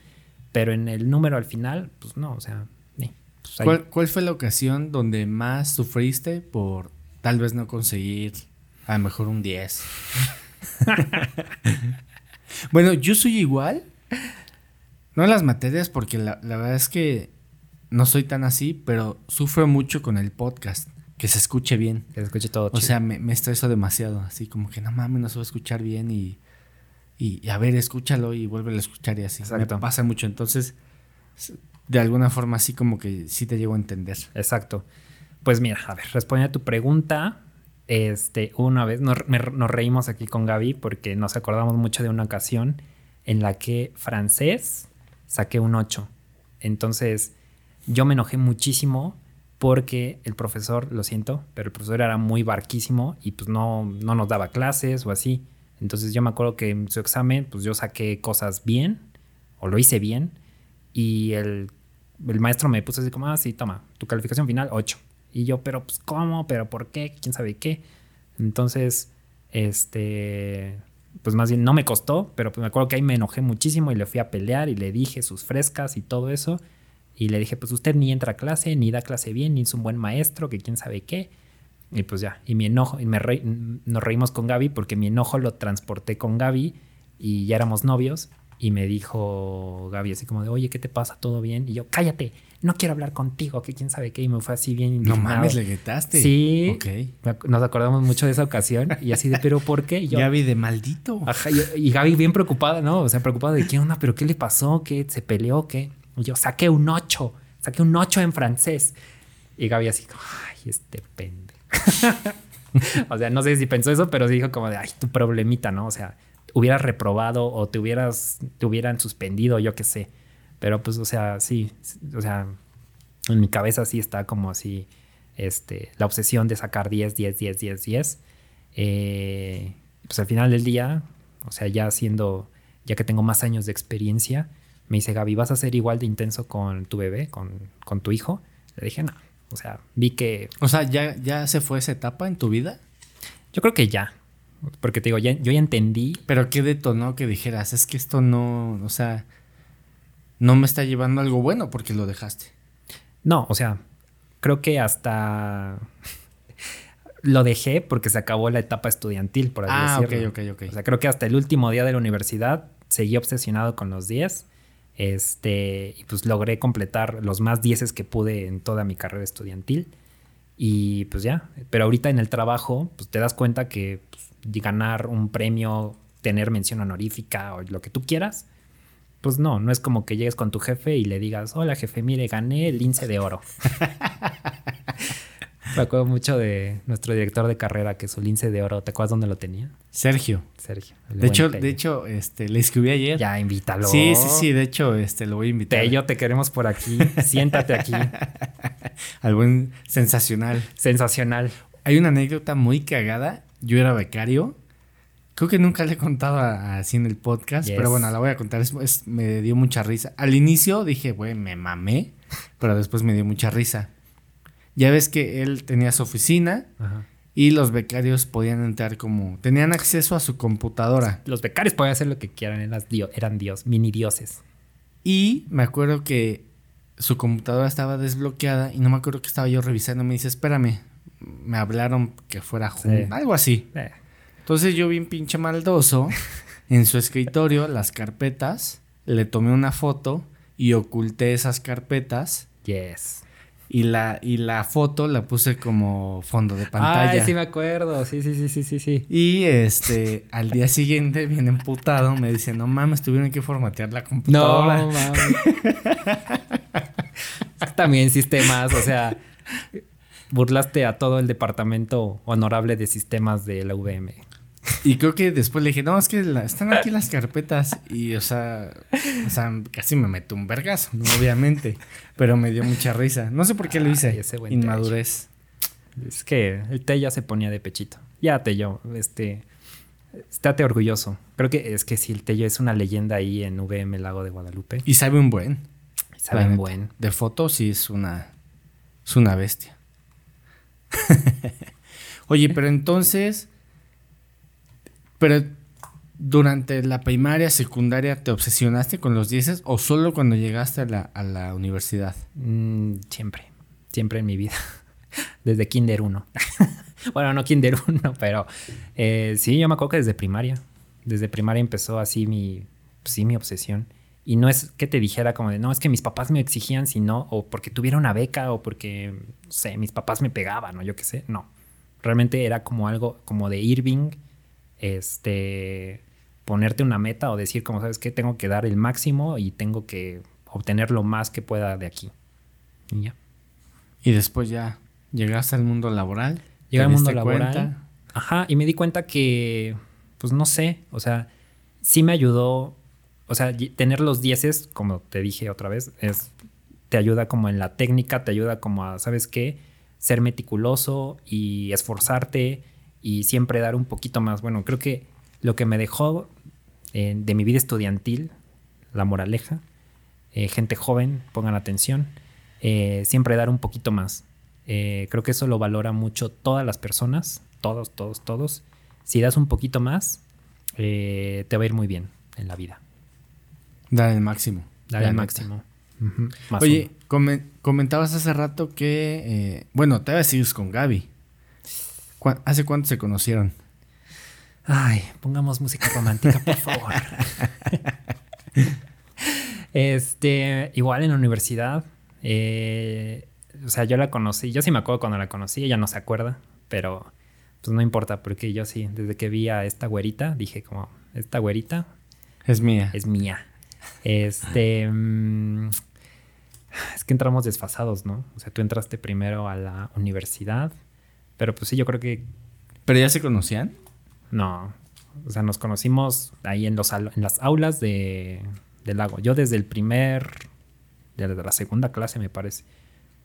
pero en el número al final, pues no, o sea. Pues ahí- ¿Cuál, cuál fue la ocasión donde más sufriste por tal vez no conseguir a lo mejor un 10? bueno, yo soy igual. No en las materias, porque la, la verdad es que no soy tan así, pero sufro mucho con el podcast. Que se escuche bien. Que se escuche todo O chido. sea, me, me estreso demasiado. Así como que no mames, no se va a escuchar bien y, y, y a ver, escúchalo y vuélvelo a escuchar y así. Exacto. Me pasa mucho. Entonces, de alguna forma, así como que sí te llego a entender. Exacto. Pues mira, a ver, respondiendo a tu pregunta, este, una vez nos, me- nos reímos aquí con Gaby porque nos acordamos mucho de una ocasión en la que francés saqué un 8. Entonces, yo me enojé muchísimo porque el profesor, lo siento, pero el profesor era muy barquísimo y pues no, no nos daba clases o así. Entonces yo me acuerdo que en su examen, pues yo saqué cosas bien, o lo hice bien, y el, el maestro me puso así como, ah, sí, toma, tu calificación final, 8. Y yo, pero pues, ¿cómo? ¿Pero por qué? ¿Quién sabe qué? Entonces, este, pues más bien no me costó, pero pues me acuerdo que ahí me enojé muchísimo y le fui a pelear y le dije sus frescas y todo eso. Y le dije, pues usted ni entra a clase, ni da clase bien, ni es un buen maestro, que quién sabe qué. Y pues ya, y mi enojo, y me re- nos reímos con Gaby porque mi enojo lo transporté con Gaby y ya éramos novios. Y me dijo Gaby así como de, oye, ¿qué te pasa? ¿Todo bien? Y yo, cállate, no quiero hablar contigo, que quién sabe qué. Y me fue así bien No indignado. mames, le gritaste. Sí. Ok. Me ac- Nos acordamos mucho de esa ocasión y así de, ¿pero por qué? Y yo, Gaby de maldito. Ajá, y, y Gaby bien preocupada, ¿no? O sea, preocupada de qué onda, pero qué le pasó, qué se peleó, qué. Y yo saqué un 8, saqué un 8 en francés. Y Gaby así, ay, este pende. o sea, no sé si pensó eso, pero dijo como de, ay, tu problemita, ¿no? O sea, hubieras reprobado o te hubieras, te hubieran suspendido, yo qué sé. Pero pues, o sea, sí, o sea, en mi cabeza sí está como así, este, la obsesión de sacar 10, 10, 10, 10, 10. Eh, pues al final del día, o sea, ya siendo, ya que tengo más años de experiencia, me dice Gaby, ¿vas a ser igual de intenso con tu bebé, con, con tu hijo? Le dije, no. O sea, vi que O sea, ¿ya, ¿ya se fue esa etapa en tu vida? yo creo que ya. Porque te digo, ya, yo ya entendí. Pero ¿qué detonó que dijeras? Es que esto no, o sea, no me está llevando algo bueno porque lo dejaste. No, o sea, creo que hasta lo dejé porque se acabó la etapa estudiantil, por así Ah, ok, decirlo. ok, ok. O sea, creo que hasta el último día de la universidad seguí obsesionado con los 10. Este, y pues logré completar los más 10 que pude en toda mi carrera estudiantil. Y pues ya, pero ahorita en el trabajo, pues te das cuenta que pues, ganar un premio, tener mención honorífica o lo que tú quieras, pues no, no es como que llegues con tu jefe y le digas, hola jefe, mire, gané el lince de oro. Me acuerdo mucho de nuestro director de carrera que su lince de oro, ¿te acuerdas dónde lo tenía? Sergio. Sergio. De hecho, de hecho, este, le escribí ayer. Ya, invítalo. Sí, sí, sí, de hecho, este, lo voy a invitar. Tello, te queremos por aquí. Siéntate aquí. Al buen sensacional. Sensacional. Hay una anécdota muy cagada. Yo era becario. Creo que nunca le he contado así en el podcast, pero bueno, la voy a contar. Es, me dio mucha risa. Al inicio dije, güey, me mamé, pero después me dio mucha risa. Ya ves que él tenía su oficina y los becarios podían entrar como... Tenían acceso a su computadora. Los becarios podían hacer lo que quieran, eran, dios, eran dios, mini dioses. Y me acuerdo que su computadora estaba desbloqueada y no me acuerdo que estaba yo revisando. Me dice, espérame, me hablaron que fuera junto, algo así. Entonces yo bien pinche maldoso en su escritorio, las carpetas, le tomé una foto y oculté esas carpetas. Yes. Y la, y la foto la puse como fondo de pantalla. Ay, sí me acuerdo. Sí, sí, sí, sí, sí, sí. Y este, al día siguiente, bien emputado, me dice, no mames, tuvieron que formatear la computadora. No mames. También sistemas, o sea, burlaste a todo el departamento honorable de sistemas de la VM. Y creo que después le dije, no, es que están aquí las carpetas. Y, o sea, o sea, casi me meto un vergazo, obviamente. Pero me dio mucha risa. No sé por qué lo hice. ese Inmadurez. Es que el té ya se ponía de pechito. Ya Tello, este. Estate orgulloso. Creo que es que si el Tello es una leyenda ahí en VM Lago de Guadalupe. Y sabe un buen. sabe un buen. De fotos sí es una. Es una bestia. Oye, pero entonces pero durante la primaria, secundaria, ¿te obsesionaste con los dieces o solo cuando llegaste a la, universidad? Mm, siempre, siempre en mi vida. Desde Kinder 1. bueno, no Kinder 1, pero eh, sí, yo me acuerdo que desde primaria. Desde primaria empezó así mi, sí, mi obsesión. Y no es que te dijera como de, no, es que mis papás me exigían, sino, o porque tuviera una beca, o porque, no sé, mis papás me pegaban, o yo qué sé. No. Realmente era como algo como de Irving este, ponerte una meta o decir, como sabes que tengo que dar el máximo y tengo que obtener lo más que pueda de aquí. Y ya. Y después ya llegaste al mundo laboral. Llegué al mundo laboral. Ajá, y me di cuenta que, pues no sé, o sea, sí me ayudó, o sea, tener los dieces, como te dije otra vez, es, te ayuda como en la técnica, te ayuda como a, ¿sabes qué? Ser meticuloso y esforzarte y siempre dar un poquito más. Bueno, creo que lo que me dejó eh, de mi vida estudiantil, la moraleja, eh, gente joven, pongan atención, eh, siempre dar un poquito más. creo que eso lo valora mucho todas las personas, todos, todos, todos. Si das un poquito más, te va a ir muy bien en la vida. Dar el máximo. Dar el máximo. Oye, comentabas hace rato que, bueno, te vas con Gaby. ¿Hace cuánto se conocieron? Ay, pongamos música romántica, por favor. este, igual en la universidad. Eh, o sea, yo la conocí. Yo sí me acuerdo cuando la conocí. Ella no se acuerda, pero pues no importa, porque yo sí, desde que vi a esta güerita, dije como, esta güerita. Es mía. Es mía. Este. Mm, es que entramos desfasados, ¿no? O sea, tú entraste primero a la universidad pero pues sí, yo creo que... ¿Pero ya se conocían? No. O sea, nos conocimos ahí en, los, en las aulas de, del lago. Yo desde el primer... Desde la segunda clase, me parece.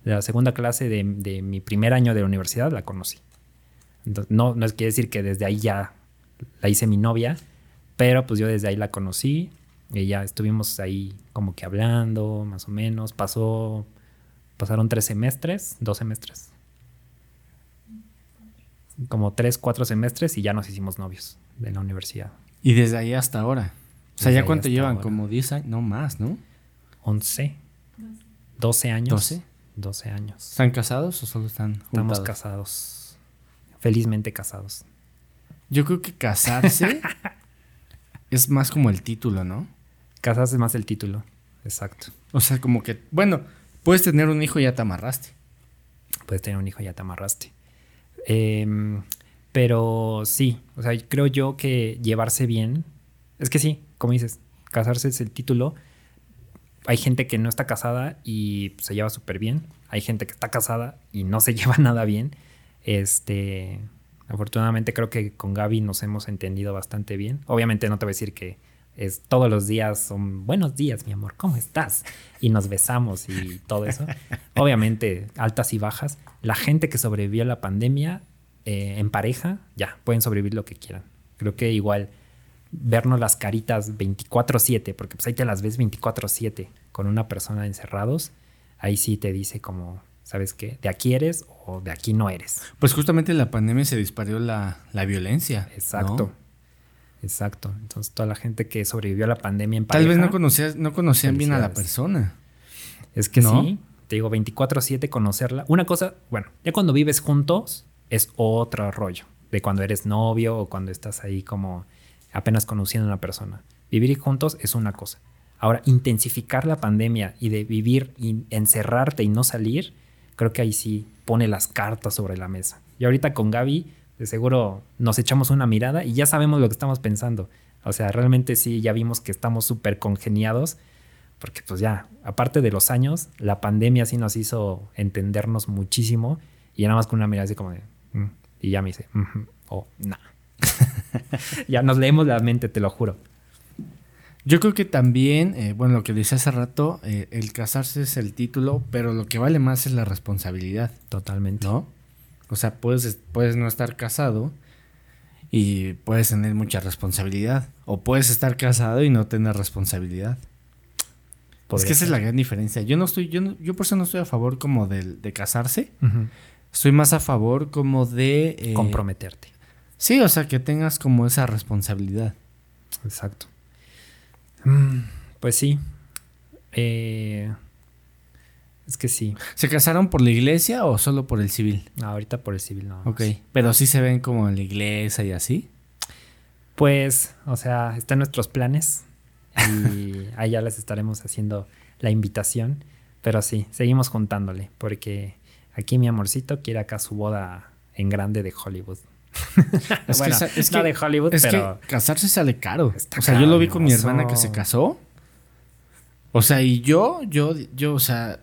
De la segunda clase de, de mi primer año de la universidad la conocí. Entonces, no, no es quiere decir que desde ahí ya la hice mi novia, pero pues yo desde ahí la conocí y ya estuvimos ahí como que hablando, más o menos. Pasó, pasaron tres semestres, dos semestres como tres, cuatro semestres y ya nos hicimos novios de la universidad. Y desde ahí hasta ahora. O sea, ¿ya cuánto llevan? Como 10 años, no más, ¿no? 11. 12 años. 12. 12 años. ¿Están casados o solo están juntados? Estamos casados. Felizmente casados. Yo creo que casarse es más como el título, ¿no? Casarse es más el título. Exacto. O sea, como que, bueno, puedes tener un hijo y ya te amarraste. puedes tener un hijo y ya te amarraste. Em, pero sí, o sea, creo yo que llevarse bien, es que sí, como dices, casarse es el título. Hay gente que no está casada y se lleva súper bien. Hay gente que está casada y no se lleva nada bien. Este, afortunadamente creo que con Gaby nos hemos entendido bastante bien. Obviamente no te voy a decir que es todos los días son buenos días, mi amor, ¿cómo estás? Y nos besamos y todo eso. Obviamente, altas y bajas. La gente que sobrevivió a la pandemia eh, en pareja, ya, pueden sobrevivir lo que quieran. Creo que igual vernos las caritas 24/7, porque pues ahí te las ves 24/7 con una persona encerrados, ahí sí te dice como, ¿sabes qué? De aquí eres o de aquí no eres. Pues justamente en la pandemia se disparó la, la violencia. Exacto. ¿no? Exacto. Entonces, toda la gente que sobrevivió a la pandemia en Tal pareja. vez no, conocías, no conocían bien a la persona. Es que ¿No? sí. Te digo, 24-7 conocerla. Una cosa, bueno, ya cuando vives juntos es otro rollo. De cuando eres novio o cuando estás ahí como apenas conociendo a una persona. Vivir juntos es una cosa. Ahora, intensificar la pandemia y de vivir y encerrarte y no salir, creo que ahí sí pone las cartas sobre la mesa. Y ahorita con Gaby, de seguro nos echamos una mirada y ya sabemos lo que estamos pensando. O sea, realmente sí, ya vimos que estamos súper congeniados, porque pues ya, aparte de los años, la pandemia sí nos hizo entendernos muchísimo y nada más con una mirada así como de, "Mm", y ya me dice, "Ujú", o no. ya nos leemos la mente, te lo juro. Yo creo que también, eh, bueno, lo que decía hace rato, eh, el casarse es el título, pero lo que vale más es la responsabilidad, Totalmente. ¿no? O sea, puedes, puedes no estar casado y puedes tener mucha responsabilidad. O puedes estar casado y no tener responsabilidad. es que esa es la gran diferencia. Yo no estoy, yo, no- yo por eso no estoy a favor como de, de casarse. Ujú. Estoy más a favor como de... eh, Comprometerte. Sí, o sea, que tengas como esa responsabilidad. Exacto. Mm, Pues sí. Eh, es que sí. ¿Se casaron por la iglesia o solo por el civil? Ahorita por el civil no. Ok. Pero sí se ven como en la iglesia y así. Pues, o sea, está en nuestros planes. Y ahí ya les estaremos haciendo la invitación. Pero sí, seguimos juntándole. Porque aquí mi amorcito quiere acá su boda en grande de Hollywood. Es Bueno, que, sa- es no que- de Hollywood, es pero que casarse sale caro. Está o sea, yo lo vi con mi hermana que se casó. O sea, y yo, yo, yo, o sea,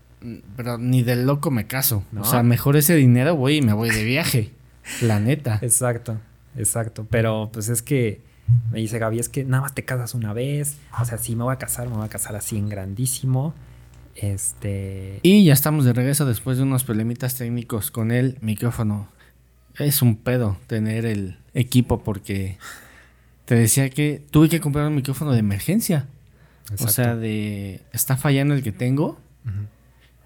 pero ni del loco me caso. ¿No? O sea, mejor ese dinero voy y me voy de viaje. la neta. Exacto, exacto. Pero pues es que me dice Gaby, es que nada más te casas una vez. O sea, si me voy a casar, me voy a casar así en grandísimo. Este. Y ya estamos de regreso después de unos problemitas técnicos con el micrófono. Es un pedo tener el equipo porque te decía que tuve que comprar un micrófono de emergencia. O exacto. sea, de está fallando el que tengo. Ujú,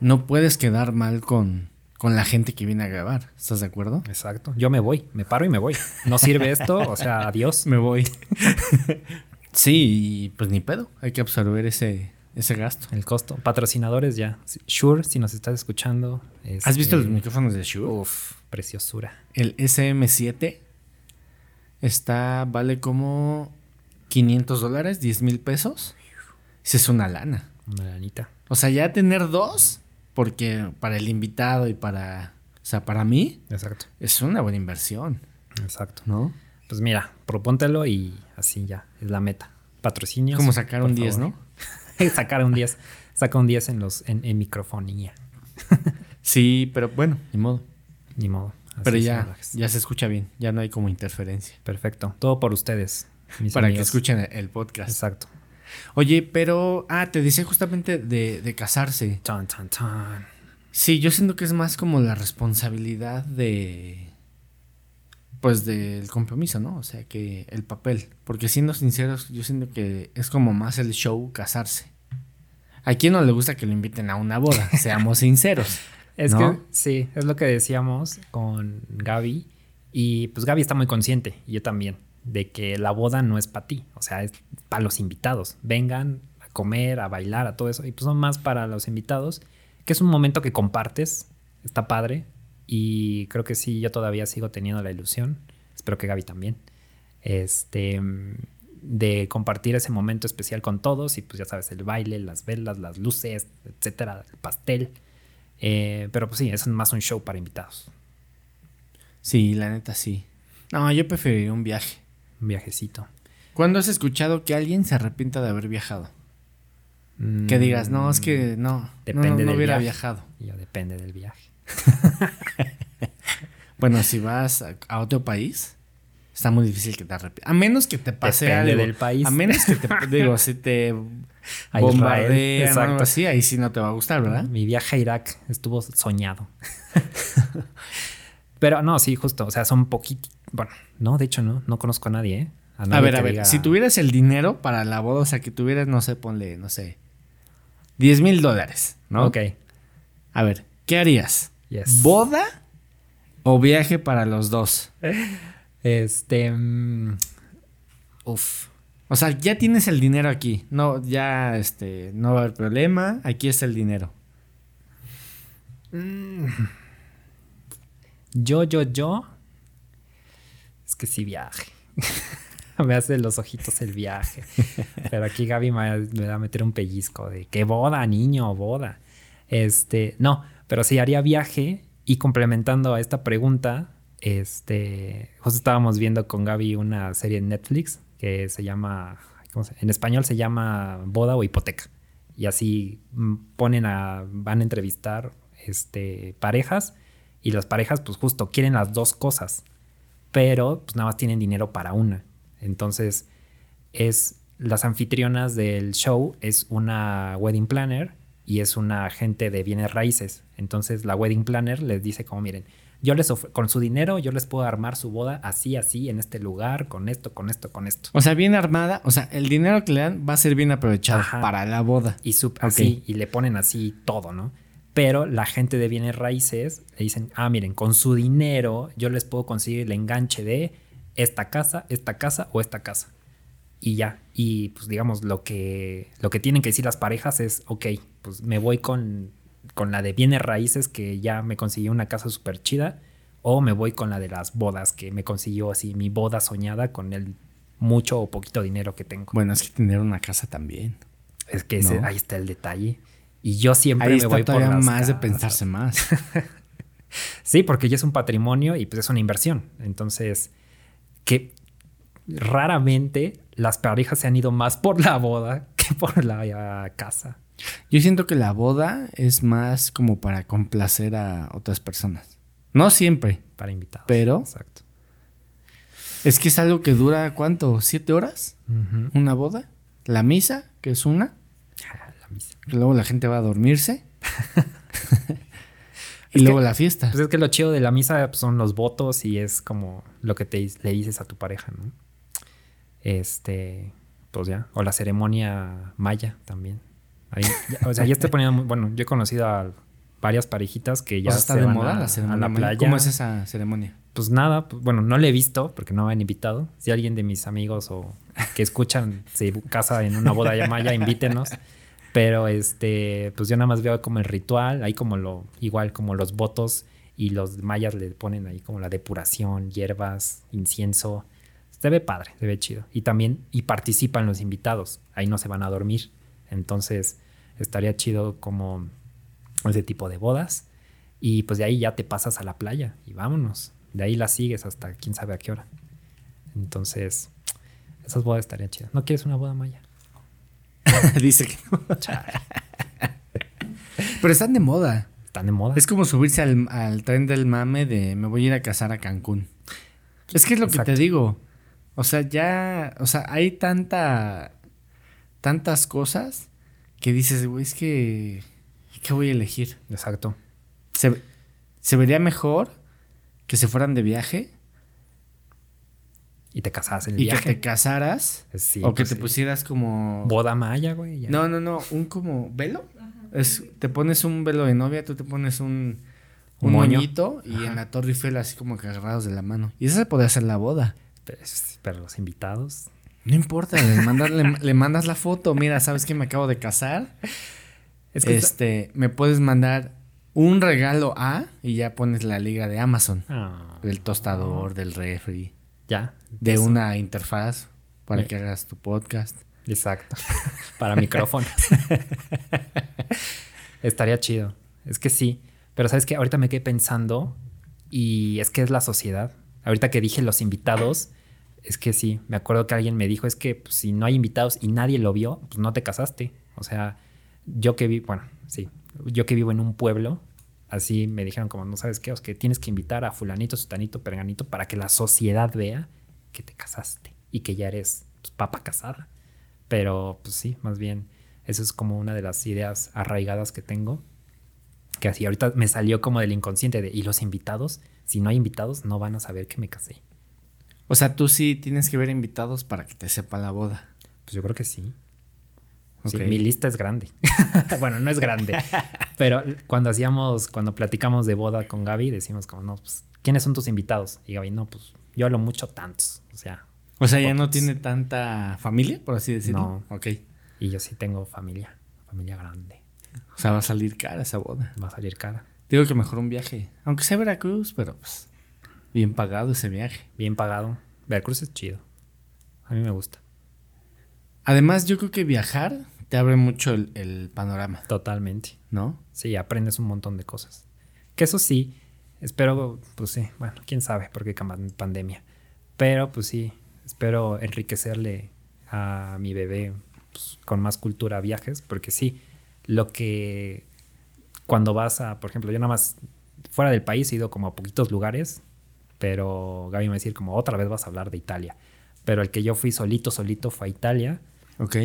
No puedes quedar mal con, con la gente que viene a grabar. ¿Estás de acuerdo? Exacto. Yo me voy, me paro y me voy. No sirve esto, o sea, adiós. Me voy. sí, y pues ni pedo. Hay que absorber ese, ese gasto. El costo. Patrocinadores ya. Sure, si nos estás escuchando. ¿Has visto los este, micrófonos de Shure? Uf, preciosura. El SM7 está, vale como 500 dólares, 10 mil pesos. Esa es una lana. Una lanita. O sea, ya tener dos, porque para el invitado y para, o sea, para mí, Exacto. es una buena inversión, Exacto. ¿no? Pues mira, propóntelo y así ya, es la meta. Patrocinios. Como sacar un 10, favor. ¿no? sacar un 10. Saca un 10 en los en, en microfonía. Sí, pero bueno, ni modo. Ni modo. Así Pero ya, ya se escucha bien, ya no hay como interferencia. Perfecto. Todo por ustedes. mis Para que escuchen el podcast. Exacto. Oye, pero, ah, te decía justamente de, de casarse. Tan, tan, tan. Sí, yo siento que es más como la responsabilidad de. Pues del compromiso, ¿no? O sea, que el papel. Porque siendo sinceros, yo siento que es como más el show casarse. ¿A quién no le gusta que lo inviten a una boda? Seamos sinceros. Es ¿no? que sí, es lo que decíamos con Gaby. Y pues Gaby está muy consciente, y yo también, de que la boda no es para ti. O sea, es para los invitados. Vengan a comer, a bailar, a todo eso. Y pues son más para los invitados, que es un momento que compartes. Está padre. Y creo que sí, yo todavía sigo teniendo la ilusión. Espero que Gaby también. Este. De compartir ese momento especial con todos. Y pues ya sabes, el baile, las velas, las luces, etcétera, el pastel. Eh, pero pues sí, es más un show para invitados. Sí, la neta sí. No, yo preferiría un viaje. Un viajecito. ¿Cuándo has escuchado que alguien se arrepienta de haber viajado? Que digas, no, es que no, no, Depende no, no del hubiera viaje. viajado. Y ya depende del viaje. Bueno, si vas a, a otro país, está muy difícil que te arrepientas. A menos que te pase Depende algo. del país. A menos que te, digo, si te bombardean exacto. así, ahí sí no te va a gustar, ¿verdad? Mi viaje a Irak estuvo soñado. Pero no, sí, justo. O sea, son poquitos. Bueno, no, de hecho, no. No conozco a nadie, ¿eh? A nadie ver, a ver, diga- si tuvieras el dinero para la boda, o sea, que tuvieras, no sé, ponle, no sé, 10 mil dólares, ¿no? Ok. A ver, ¿qué harías? Yes. ¿Boda o viaje para los dos? Este. mm, uf. O sea, ya tienes el dinero aquí. No, ya, este, no va a haber problema. Aquí está el dinero. Yo, yo, yo. Es que sí viaje. me hace los ojitos el viaje. Pero aquí Gaby me, me va a meter un pellizco de que boda, niño, boda. Este, no, pero sí haría viaje y complementando a esta pregunta, este, justo estábamos viendo con Gaby una serie en Netflix que se llama, ¿cómo se- en español se llama Boda o Hipoteca. Y así mm, ponen a, van a entrevistar este, parejas y las parejas pues justo quieren las dos cosas, pero pues nada más tienen dinero para una. Entonces es las anfitrionas del show es una wedding planner y es una agente de bienes raíces. Entonces la wedding planner les dice como miren, yo les con su dinero yo les puedo armar su boda así así en este lugar con esto con esto con esto. O sea, bien armada. O sea, el dinero que le dan va a ser bien aprovechado Ajá. para la boda. Y sup- Ok. así, y le ponen así todo, ¿no? Pero la gente de bienes raíces le dicen, ah, miren, con su dinero yo les puedo conseguir el enganche de esta casa, esta casa o esta casa. Y ya. Y pues digamos, lo que, lo que tienen que decir las parejas es, ok, pues me voy con, con la de bienes raíces que ya me consiguió una casa súper chida. O me voy con la de las bodas que me consiguió así mi boda soñada con el mucho o poquito dinero que tengo. Bueno, es que tener una casa también. Es que ese- No. ahí está el detalle. Y yo siempre Ahí me está voy por todavía las más de pensarse más. Sí, porque ya es un patrimonio y pues es una inversión. Entonces, que raramente las parejas se han ido más por la boda que por la casa. Yo siento que la boda es más como para complacer a otras personas. No siempre, Para invitados. Pero- Exacto. es que es algo que dura, ¿cuánto? ¿Siete horas? ¿Una boda? La misa, que es una. La Luego la gente va a dormirse. y Es luego que- la fiesta. Pues es que lo chido de la misa pues, son los votos y es como lo que te le dices a tu pareja, ¿no? Este, pues ya. O la ceremonia maya también. Ahí, ya- o sea, ya estoy poniendo bueno, yo he conocido a varias parejitas que ya O sea, está se de van moda a, la a ceremonia. la playa. ¿Cómo es esa ceremonia? Pues nada, pues, bueno, no le he visto porque no me han invitado. Si alguien de mis amigos o que escuchan se casa en una boda ya maya, invítenos. Pero este, pues yo nada más veo como el ritual, ahí como lo, igual como los votos y los mayas le ponen ahí como la depuración, hierbas, incienso. Se ve padre, se ve chido. Y también, y participan los invitados, ahí no se van a dormir. Entonces, estaría chido como ese tipo de bodas. Y pues de ahí ya te pasas a la playa y vámonos. De ahí la sigues hasta quién sabe a qué hora. Entonces, esas bodas estarían chidas. ¿No quieres una boda maya? Dice que no. Pero están de moda. Están de moda. Es como subirse al, al tren del mame de me voy a ir a casar a Cancún. Es que es lo que te digo. O sea, ya, o sea, hay tanta, tantas cosas que dices, güey, es que, ¿qué voy a elegir? Exacto. Se, se vería mejor que se fueran de viaje Y te casas en el y viaje. que te casaras Sí, o que pues te sí. pusieras como... Boda maya, güey. ya. No, no, no, un como velo. Es, te pones un velo de novia, tú te pones un, Un un moño. moñito y en la Torre Eiffel así como que agarrados de la mano. Y esa podría ser la boda. Pero, pero los invitados. No importa, le mandas, le, le mandas la foto. Mira, ¿sabes que me acabo de casar? Es que este, me puedes mandar un regalo a y ya pones la liga de Amazon. Ah, Del tostador, del refri, ya. de Eso. una interfaz para que hagas tu podcast. Exacto. Para micrófono. Estaría chido. Es que sí. Pero sabes que ahorita me quedé pensando y es que es la sociedad. Ahorita que dije los invitados, es que sí, me acuerdo que alguien me dijo, es que pues, si no hay invitados y nadie lo vio, pues no te casaste. O sea, yo que vi, bueno, sí, yo que vivo en un pueblo, así me dijeron como, no sabes qué, es que tienes que invitar a fulanito, sutanito, perganito para que la sociedad vea que te casaste y que ya eres pues, papa casada. Pero pues sí, más bien, eso es como una de las ideas arraigadas que tengo. Que así ahorita me salió como del inconsciente de, ¿y los invitados? Si no hay invitados, no van a saber que me casé. O sea, tú sí tienes que ver invitados para que te sepa la boda. Pues yo creo que sí. Sí, mi lista es grande. bueno, no es grande. pero cuando hacíamos, cuando platicamos de boda con Gaby, decimos como, no, pues, ¿quiénes son tus invitados? Y Gaby, no, pues, yo hablo mucho tantos. O sea, O sea, ya no tiene tanta familia, por así decirlo. No. Ok. y yo sí tengo familia, familia grande. O sea, va a salir cara esa boda. Va a salir cara. Digo que mejor un viaje. Aunque sea Veracruz, pero pues. Bien pagado ese viaje. Bien pagado. Veracruz es chido. A mí me gusta. Además, yo creo que viajar te abre mucho el, el panorama, Totalmente. ¿no? Sí, aprendes un montón de cosas. Que eso sí, espero, pues sí, bueno, quién sabe por qué cama- pandemia. Pero pues sí, espero enriquecerle a mi bebé pues, con más cultura viajes, porque sí, lo que cuando vas a, por ejemplo, yo nada más fuera del país he ido como a poquitos lugares, pero Gaby me va a decir como otra vez vas a hablar de Italia. Pero el que yo fui solito, solito fue a Italia Ok.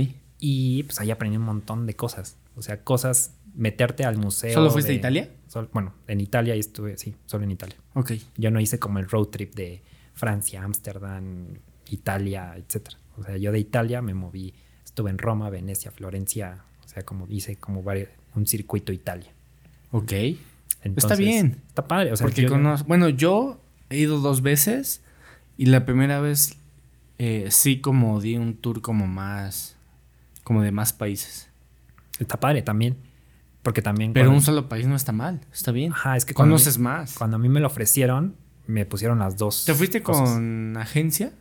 Y pues ahí aprendí un montón de cosas. O sea, cosas, meterte al museo. ¿Solo fuiste de- a Italia? sol- bueno, en Italia y estuve, sí, solo en Italia. Ok. Yo no hice como el road trip de Francia, Ámsterdam, Italia, etcétera. O sea, yo de Italia me moví, estuve en Roma, Venecia, Florencia, o sea, como hice como varios, un circuito Italia. Ok. Entonces, bien. Está padre, o sea, Porque yo- conozco. Bueno, yo he ido dos veces. Y la primera vez eh, sí como di un tour como más. Como de más países. está padre también, porque también Pero un solo país no está mal. Está bien. Ajá, es que cuando Conoces mí- más. Cuando a mí me lo ofrecieron, me pusieron las dos. ¿Te fuiste cosas. con agencia?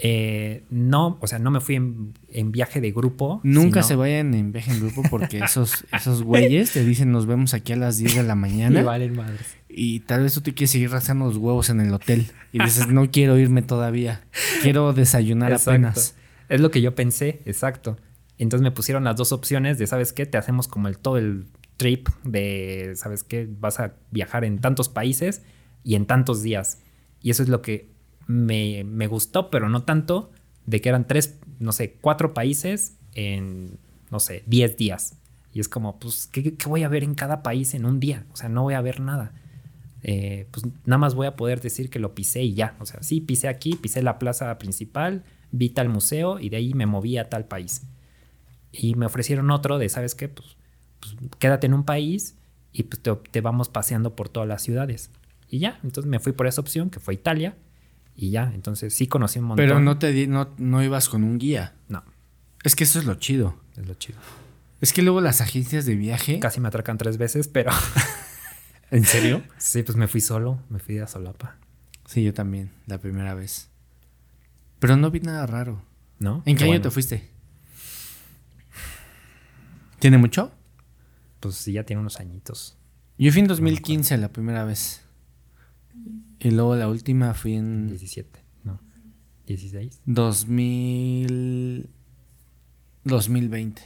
Eh, no, o sea, no me fui en, en viaje de grupo. Nunca sino- se vayan en viaje en grupo porque esos, esos güeyes te dicen nos vemos aquí a las 10 de la mañana Y valen madres. y tal vez tú te quieres seguir rascando los huevos en el hotel y dices no quiero irme todavía, quiero desayunar Exacto. apenas. Es lo que yo pensé, exacto. Entonces me pusieron las dos opciones de, ¿sabes qué? Te hacemos como el todo el trip de, ¿sabes qué? Vas a viajar en tantos países y en tantos días. Y eso es lo que me, me gustó, pero no tanto, de que eran tres, no sé, cuatro países en, no sé, diez días. Y es como, pues, ¿qué, qué voy a ver en cada país en un día? O sea, no voy a ver nada. Eh, pues nada más voy a poder decir que lo pisé y ya. O sea, sí, pisé aquí, pisé la plaza principal, vi tal museo y de ahí me moví a tal país. Y me ofrecieron otro de, ¿sabes qué? Pues, pues, quédate en un país y pues te, te vamos paseando por todas las ciudades. Y ya, entonces me fui por esa opción, que fue Italia. Y ya, entonces sí conocí un montón. Pero no te di- no, no ibas con un guía. No, Es que eso es lo chido. es lo chido. Es que luego las agencias de viaje. Casi me atracan tres veces, pero ¿En serio? sí, pues me fui solo, me fui a solapa. Sí, yo también, la primera vez. Pero no vi nada raro. ¿No? ¿En qué año bueno. te fuiste? ¿Tiene mucho? Pues sí, ya tiene unos añitos. Yo fui en 2015 la primera vez. Y luego la última fui en 17, ¿no? 16. 2000... 2020.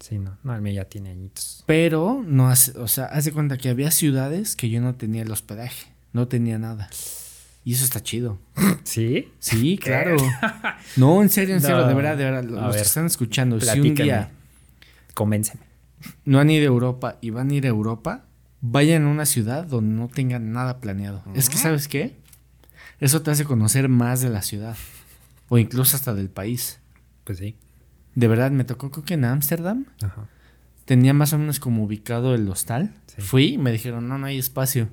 Sí, no. No, el mío ya tiene añitos. Pero no hace, o sea, haz de cuenta que había ciudades que yo no tenía el hospedaje, no tenía nada. Y eso está chido. ¿Sí? Sí, claro. No, en serio, en serio, No. de verdad, de verdad. Los que están escuchando, si un platícame. día Convénceme. no han ido a Europa y van a ir a Europa, vayan a una ciudad donde no tengan nada planeado. Es que, ¿sabes qué? Eso te hace conocer más de la ciudad. O incluso hasta del país. Pues sí. De verdad, me tocó creo que en Ámsterdam. Ajá. Tenía más o menos como ubicado el hostal. Sí. Fui y me dijeron, no, no hay espacio.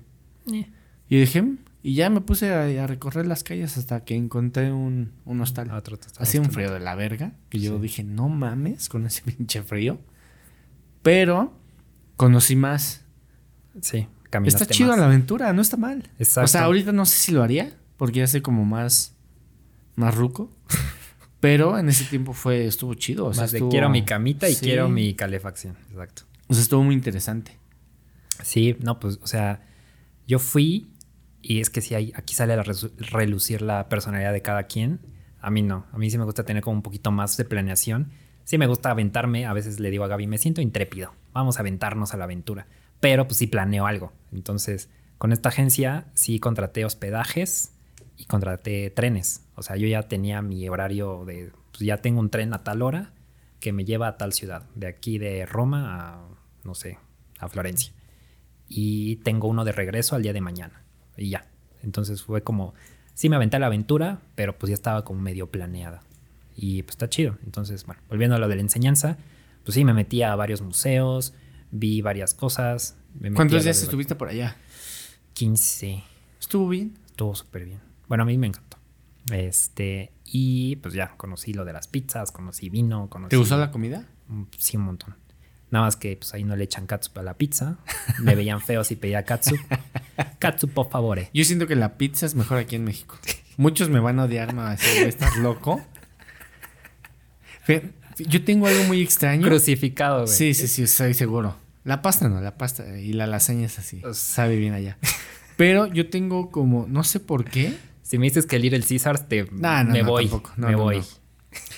Y yo dije, "Mm", y ya me puse a, a recorrer las calles hasta que encontré un, un hostal. Otro hostal. Hacía un frío de la verga. Que yo dije, no mames con ese pinche frío. Pero conocí más. Sí, caminaste está chido más. la aventura, no está mal. Exacto. O sea, ahorita no sé si lo haría, porque ya sé como más, más ruco. Pero en ese tiempo fue, estuvo chido. O sea, Más de estuvo- quiero mi camita y Sí. quiero mi calefacción. Exacto. O sea, estuvo muy interesante. Sí, no, pues, o sea, yo fui y es que si hay, aquí sale a relucir la personalidad de cada quien. A mí no, a mí sí me gusta tener como un poquito más de planeación. Sí me gusta aventarme, a veces le digo a Gaby, me siento intrépido, vamos a aventarnos a la aventura. Pero pues sí planeo algo. Entonces, con esta agencia sí contraté hospedajes y contraté trenes. O sea, yo ya tenía mi horario de, pues ya tengo un tren a tal hora que me lleva a tal ciudad, de aquí de Roma a, no sé, a Florencia y tengo uno de regreso al día de mañana. Y ya. Entonces fue como, sí me aventé a la aventura, pero pues ya estaba como medio planeada. Y pues está chido. Entonces, bueno, volviendo a lo de la enseñanza, pues sí, me metí a varios museos, vi varias cosas. me a ¿Cuántos días estuviste por allá? 15. ¿Estuvo bien? Estuvo súper bien. Bueno, a mí me encantó. Este, y pues ya, conocí lo de las pizzas, conocí vino, conocí... ¿Te gustó la comida? Mm, Sí, un montón. Nada más que pues ahí no le echan catsup a la pizza. Me veían feo si pedía catsup. Catsup, por favor. Yo siento que la pizza es mejor aquí en México. Muchos me van a odiar, no, así, güey, estás loco. Yo tengo algo muy extraño. Crucificado, güey. Sí, sí, sí, estoy seguro. La pasta no, la pasta y la lasaña es así. Sabe bien allá. Pero yo tengo como, no sé por qué. Si me dices que el Little Caesars, te No, no, me no, voy. tampoco. No, me voy.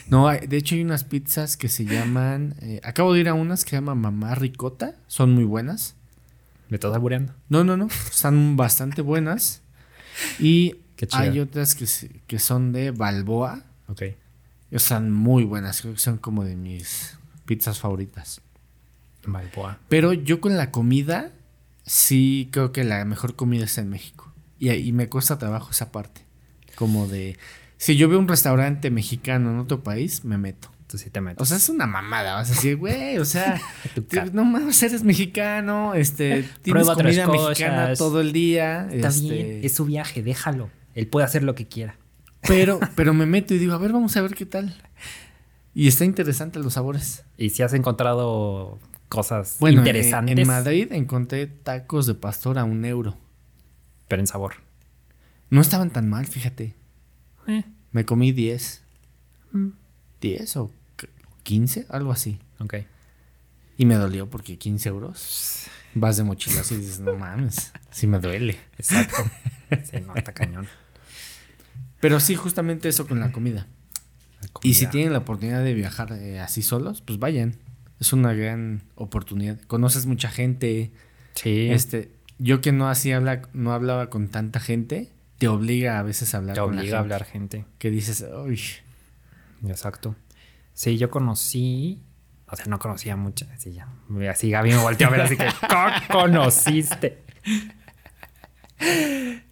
no. De hecho hay unas pizzas que se llaman... eh, acabo de ir a unas que se llaman Mamá Ricota. Son muy buenas. ¿Me estás albureando? No, no, no. Están bastante buenas. Y hay otras que, que son de Balboa. Ok. Están muy buenas. Creo que son como de mis pizzas favoritas. Balboa. Pero yo con la comida, sí creo que la mejor comida está en México. Y, y me cuesta trabajo esa parte. Como de... Si yo veo un restaurante mexicano en otro país, me meto. Sí te metes. O sea, es una mamada. Vas a decir, güey, o sea, no mames, eres mexicano, este, tienes Prueba comida mexicana todo el día. Está este, bien. Es su viaje, déjalo. Él puede hacer lo que quiera. Pero, pero me meto y digo, a ver, vamos a ver qué tal. Y está interesante los sabores. Y si has encontrado cosas Bueno, en- interesantes, En, Madrid encontré tacos de pastor a un euro. pero en sabor. No estaban tan mal, fíjate. Eh, Me comí 10. Mm. 10 o c- 15, algo así. ok. Y me dolió porque 15 euros. Vas de mochilas y dices, no mames, sí me duele. Exacto. sí, no, está cañón. Pero sí, justamente eso con la comida. La Y si tienen la oportunidad de viajar eh, así solos, pues vayan. Es una gran oportunidad. Conoces mucha gente. Sí. Este, yo que no así habla, no hablaba con tanta gente, te obliga a veces a hablar te con la obliga a gente. hablar gente. Que dices, uy, Exacto. Sí, yo conocí. O sea, no conocía mucha. Así ya. Así Gaby me volteó a ver, así que. ¿Cómo conociste?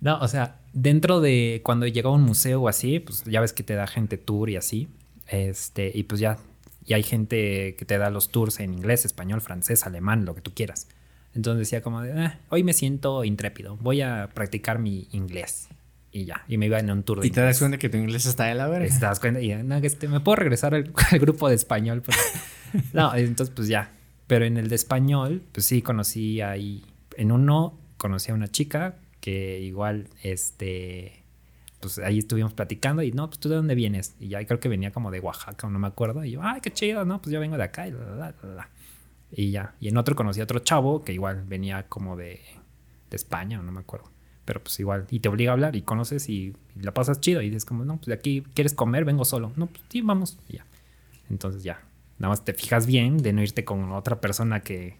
No, o sea, dentro de cuando llegaba a un museo o así, pues ya ves que te da gente tour y así. Este, y pues ya. Y hay gente que te da los tours en inglés, español, francés, alemán, lo que tú quieras. Entonces decía como de, "Ah, hoy me siento intrépido, voy a practicar mi inglés. Y ya, y me iba en un tour de y te das cuenta que tu inglés está de la verga. te das cuenta y no, este, me puedo regresar al, al grupo de español. Pues? no, entonces pues ya. Pero en el de español, pues sí, conocí ahí. En uno conocí a una chica que igual, este, pues ahí estuvimos platicando y no, pues tú de dónde vienes. Y ya creo que venía como de Oaxaca, no me acuerdo. Y yo, ay, qué chido, no, pues yo vengo de acá y la, la, la. Y ya. Y en otro conocí a otro chavo que igual venía como de, de España, no me acuerdo. Pero pues igual, y te obliga a hablar y conoces y, y la pasas chido. Y dices como, no, pues de aquí quieres comer, vengo solo. No, pues sí, vamos. Y ya. Entonces ya. Nada más te fijas bien de no irte con otra persona que,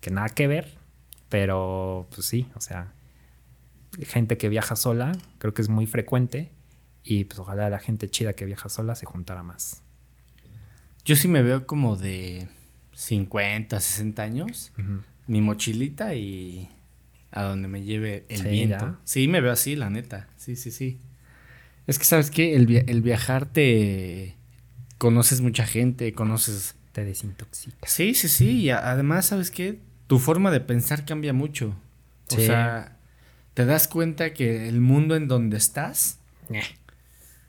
que nada que ver. Pero pues sí, o sea, gente que viaja sola, creo que es muy frecuente. Y pues ojalá la gente chida que viaja sola se juntara más. Yo sí me veo como de 50, 60 años. Mi mochilita y a donde me lleve el Sí, viento. ya. Sí, me veo así, la neta. Sí, sí, sí. Es que, ¿sabes qué? El, via- el viajar te... Conoces mucha gente, conoces... Te desintoxica. Sí, sí, sí. Y además, ¿sabes qué? Tu forma de pensar cambia mucho. O sea, te das cuenta que el mundo en donde estás...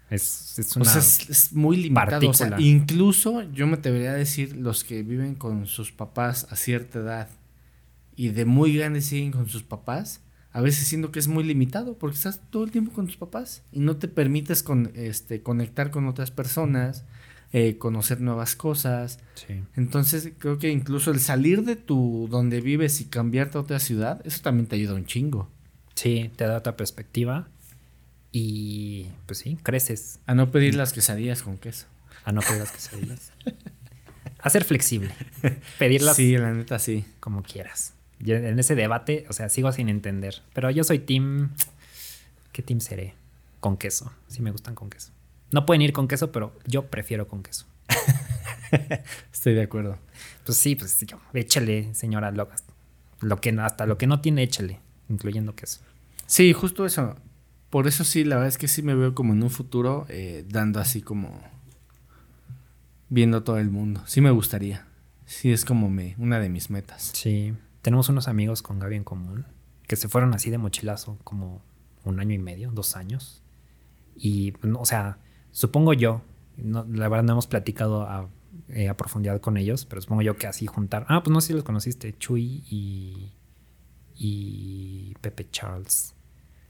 Es, es O una... sea, es, es muy limitado. O sea, partícula. incluso yo me debería decir los que viven con sus papás a cierta edad y de muy grandes siguen con sus papás, a veces siento que es muy limitado porque estás todo el tiempo con tus papás y no te permites con, este, conectar con otras personas, eh, conocer nuevas cosas. Sí. Entonces creo que incluso el salir de tu donde vives y cambiarte a otra ciudad, eso también te ayuda un chingo. Sí, te da otra perspectiva. Y pues sí, creces A no pedir las quesadillas con queso. a no pedir las quesadillas. a ser flexible. Pedirlas Sí, la neta sí. como quieras. Yo en ese debate, o sea, sigo sin entender. Pero yo soy team. ¿Qué team seré? Con queso. Sí me gustan con queso. No pueden ir con queso, pero yo prefiero con queso. Estoy de acuerdo. Pues sí, pues yo, échale, señora Locas. Lo que, hasta lo que no tiene, échale, incluyendo queso. Sí, justo eso. Por eso sí, la verdad es que sí me veo como en un futuro eh, dando así como viendo todo el mundo. Sí me gustaría. Sí es como me, una de mis metas. Sí. Tenemos unos amigos con Gaby en común que se fueron así de mochilazo como un año y medio, dos años. Y, o sea, supongo yo, no, la verdad no hemos platicado a, eh, a profundidad con ellos, pero supongo yo que así juntar. Ah, pues no sé si los conociste, Chuy y, y Pepe Charles,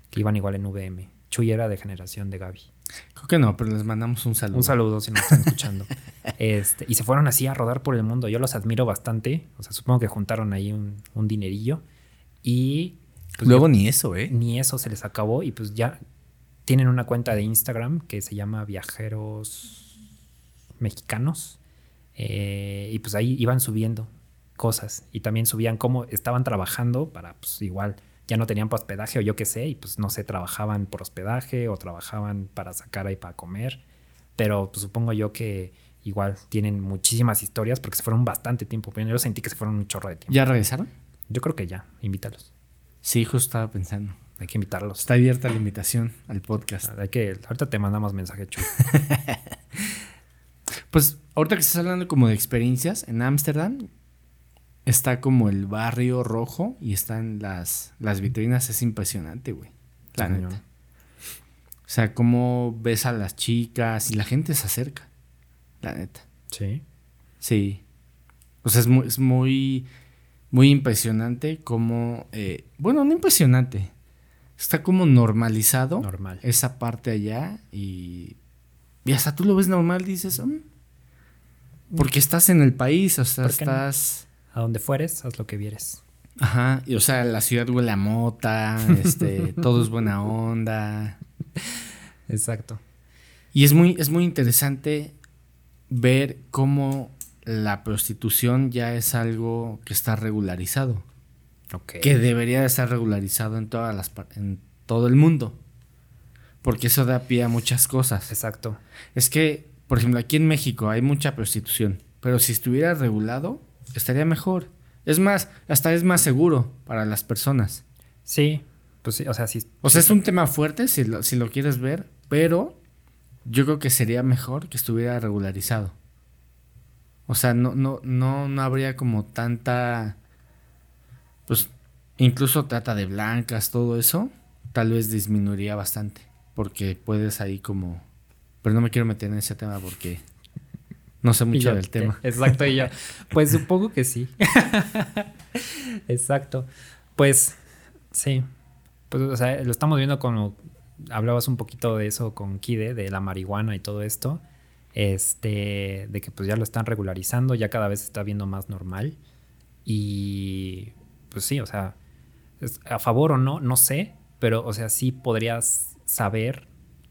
que iban igual en VM. Chuy era de generación de Gaby. Creo que no, pero les mandamos un saludo. Un saludo si nos están escuchando. Este, y se fueron así a rodar por el mundo. Yo los admiro bastante. O sea, supongo que juntaron ahí un, un dinerillo. Y pues, Luego ni eso, ¿eh? ni eso se les acabó. Y pues ya tienen una cuenta de Instagram que se llama Viajeros Mexicanos. Eh, y pues ahí iban subiendo cosas. Y también subían cómo estaban trabajando para, pues igual, ya no tenían para hospedaje o yo qué sé. Y pues no sé, trabajaban por hospedaje o trabajaban para sacar ahí para comer. Pero pues supongo yo que igual tienen muchísimas historias porque se fueron bastante tiempo. Pero yo sentí que se fueron un chorro de tiempo. ¿Ya regresaron? Yo creo que ya, invítalos. Sí, justo estaba pensando. Hay que invitarlos. Está abierta la invitación al podcast. Hay que, ahorita te mandamos mensaje chulo. Pues ahorita que estás hablando como de experiencias, en Ámsterdam está como el barrio rojo y están las, las vitrinas. Es impresionante, güey. La neta. O sea, cómo ves a las chicas y la gente se acerca. La neta. Sí. Sí. O sea, es muy, es muy, muy impresionante cómo... eh, bueno, no impresionante. Está como normalizado Normal. esa parte allá y, y hasta tú lo ves normal, dices, "Mm". porque estás en el país, o sea, estás... A donde fueres, haz lo que vieres. Ajá, y o sea, la ciudad huele a mota, este, todo es buena onda. Exacto. Y es muy, es muy interesante ver cómo la prostitución ya es algo que está regularizado. Que debería de estar regularizado en todas las en todo el mundo. Porque eso da pie a muchas cosas. Exacto. Es que, por ejemplo, aquí en México hay mucha prostitución. Pero si estuviera regulado, estaría mejor. Es más, hasta es más seguro para las personas. Sí. Pues sí, o sea, sí. O sea, es un tema fuerte si lo, si lo quieres ver, pero yo creo que sería mejor que estuviera regularizado. O sea, no, no, no, no habría como tanta. Pues, incluso trata de blancas, todo eso, tal vez disminuiría bastante. Porque puedes ahí como. Pero no me quiero meter en ese tema porque no sé mucho yo, del tema. Exacto, y yo. Pues supongo que sí. Exacto. Pues sí. Pues, o sea, lo estamos viendo como hablabas un poquito de eso con Kide, de la marihuana y todo esto. Este, de que pues ya lo están regularizando, ya cada vez se está viendo más normal. Y pues sí, o sea, a favor o no, no sé, pero o sea, sí podrías saber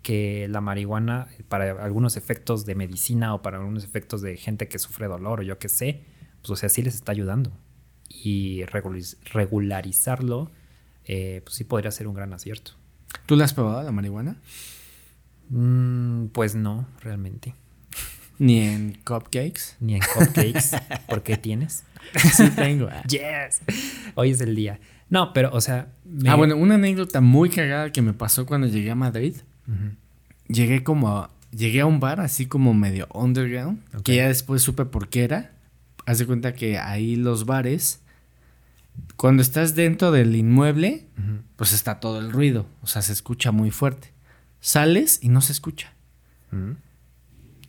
que la marihuana para algunos efectos de medicina o para algunos efectos de gente que sufre dolor o yo qué sé, pues o sea, sí les está ayudando. Y regulariz- regularizarlo, eh, pues sí podría ser un gran acierto. ¿Tú la has probado la marihuana? Mm, pues no, realmente. Ni en cupcakes. Ni en cupcakes. ¿Por qué tienes? sí tengo. Yes. Hoy es el día. No, pero, o sea. me- Ah, bueno, una anécdota muy cagada que me pasó cuando llegué a Madrid. Llegué como a, llegué a un bar así como medio underground, que ya después supe por qué era. Haz de cuenta que ahí los bares, cuando estás dentro del inmueble, pues está todo el ruido, o sea, se escucha muy fuerte. Sales y no se escucha. Ujú.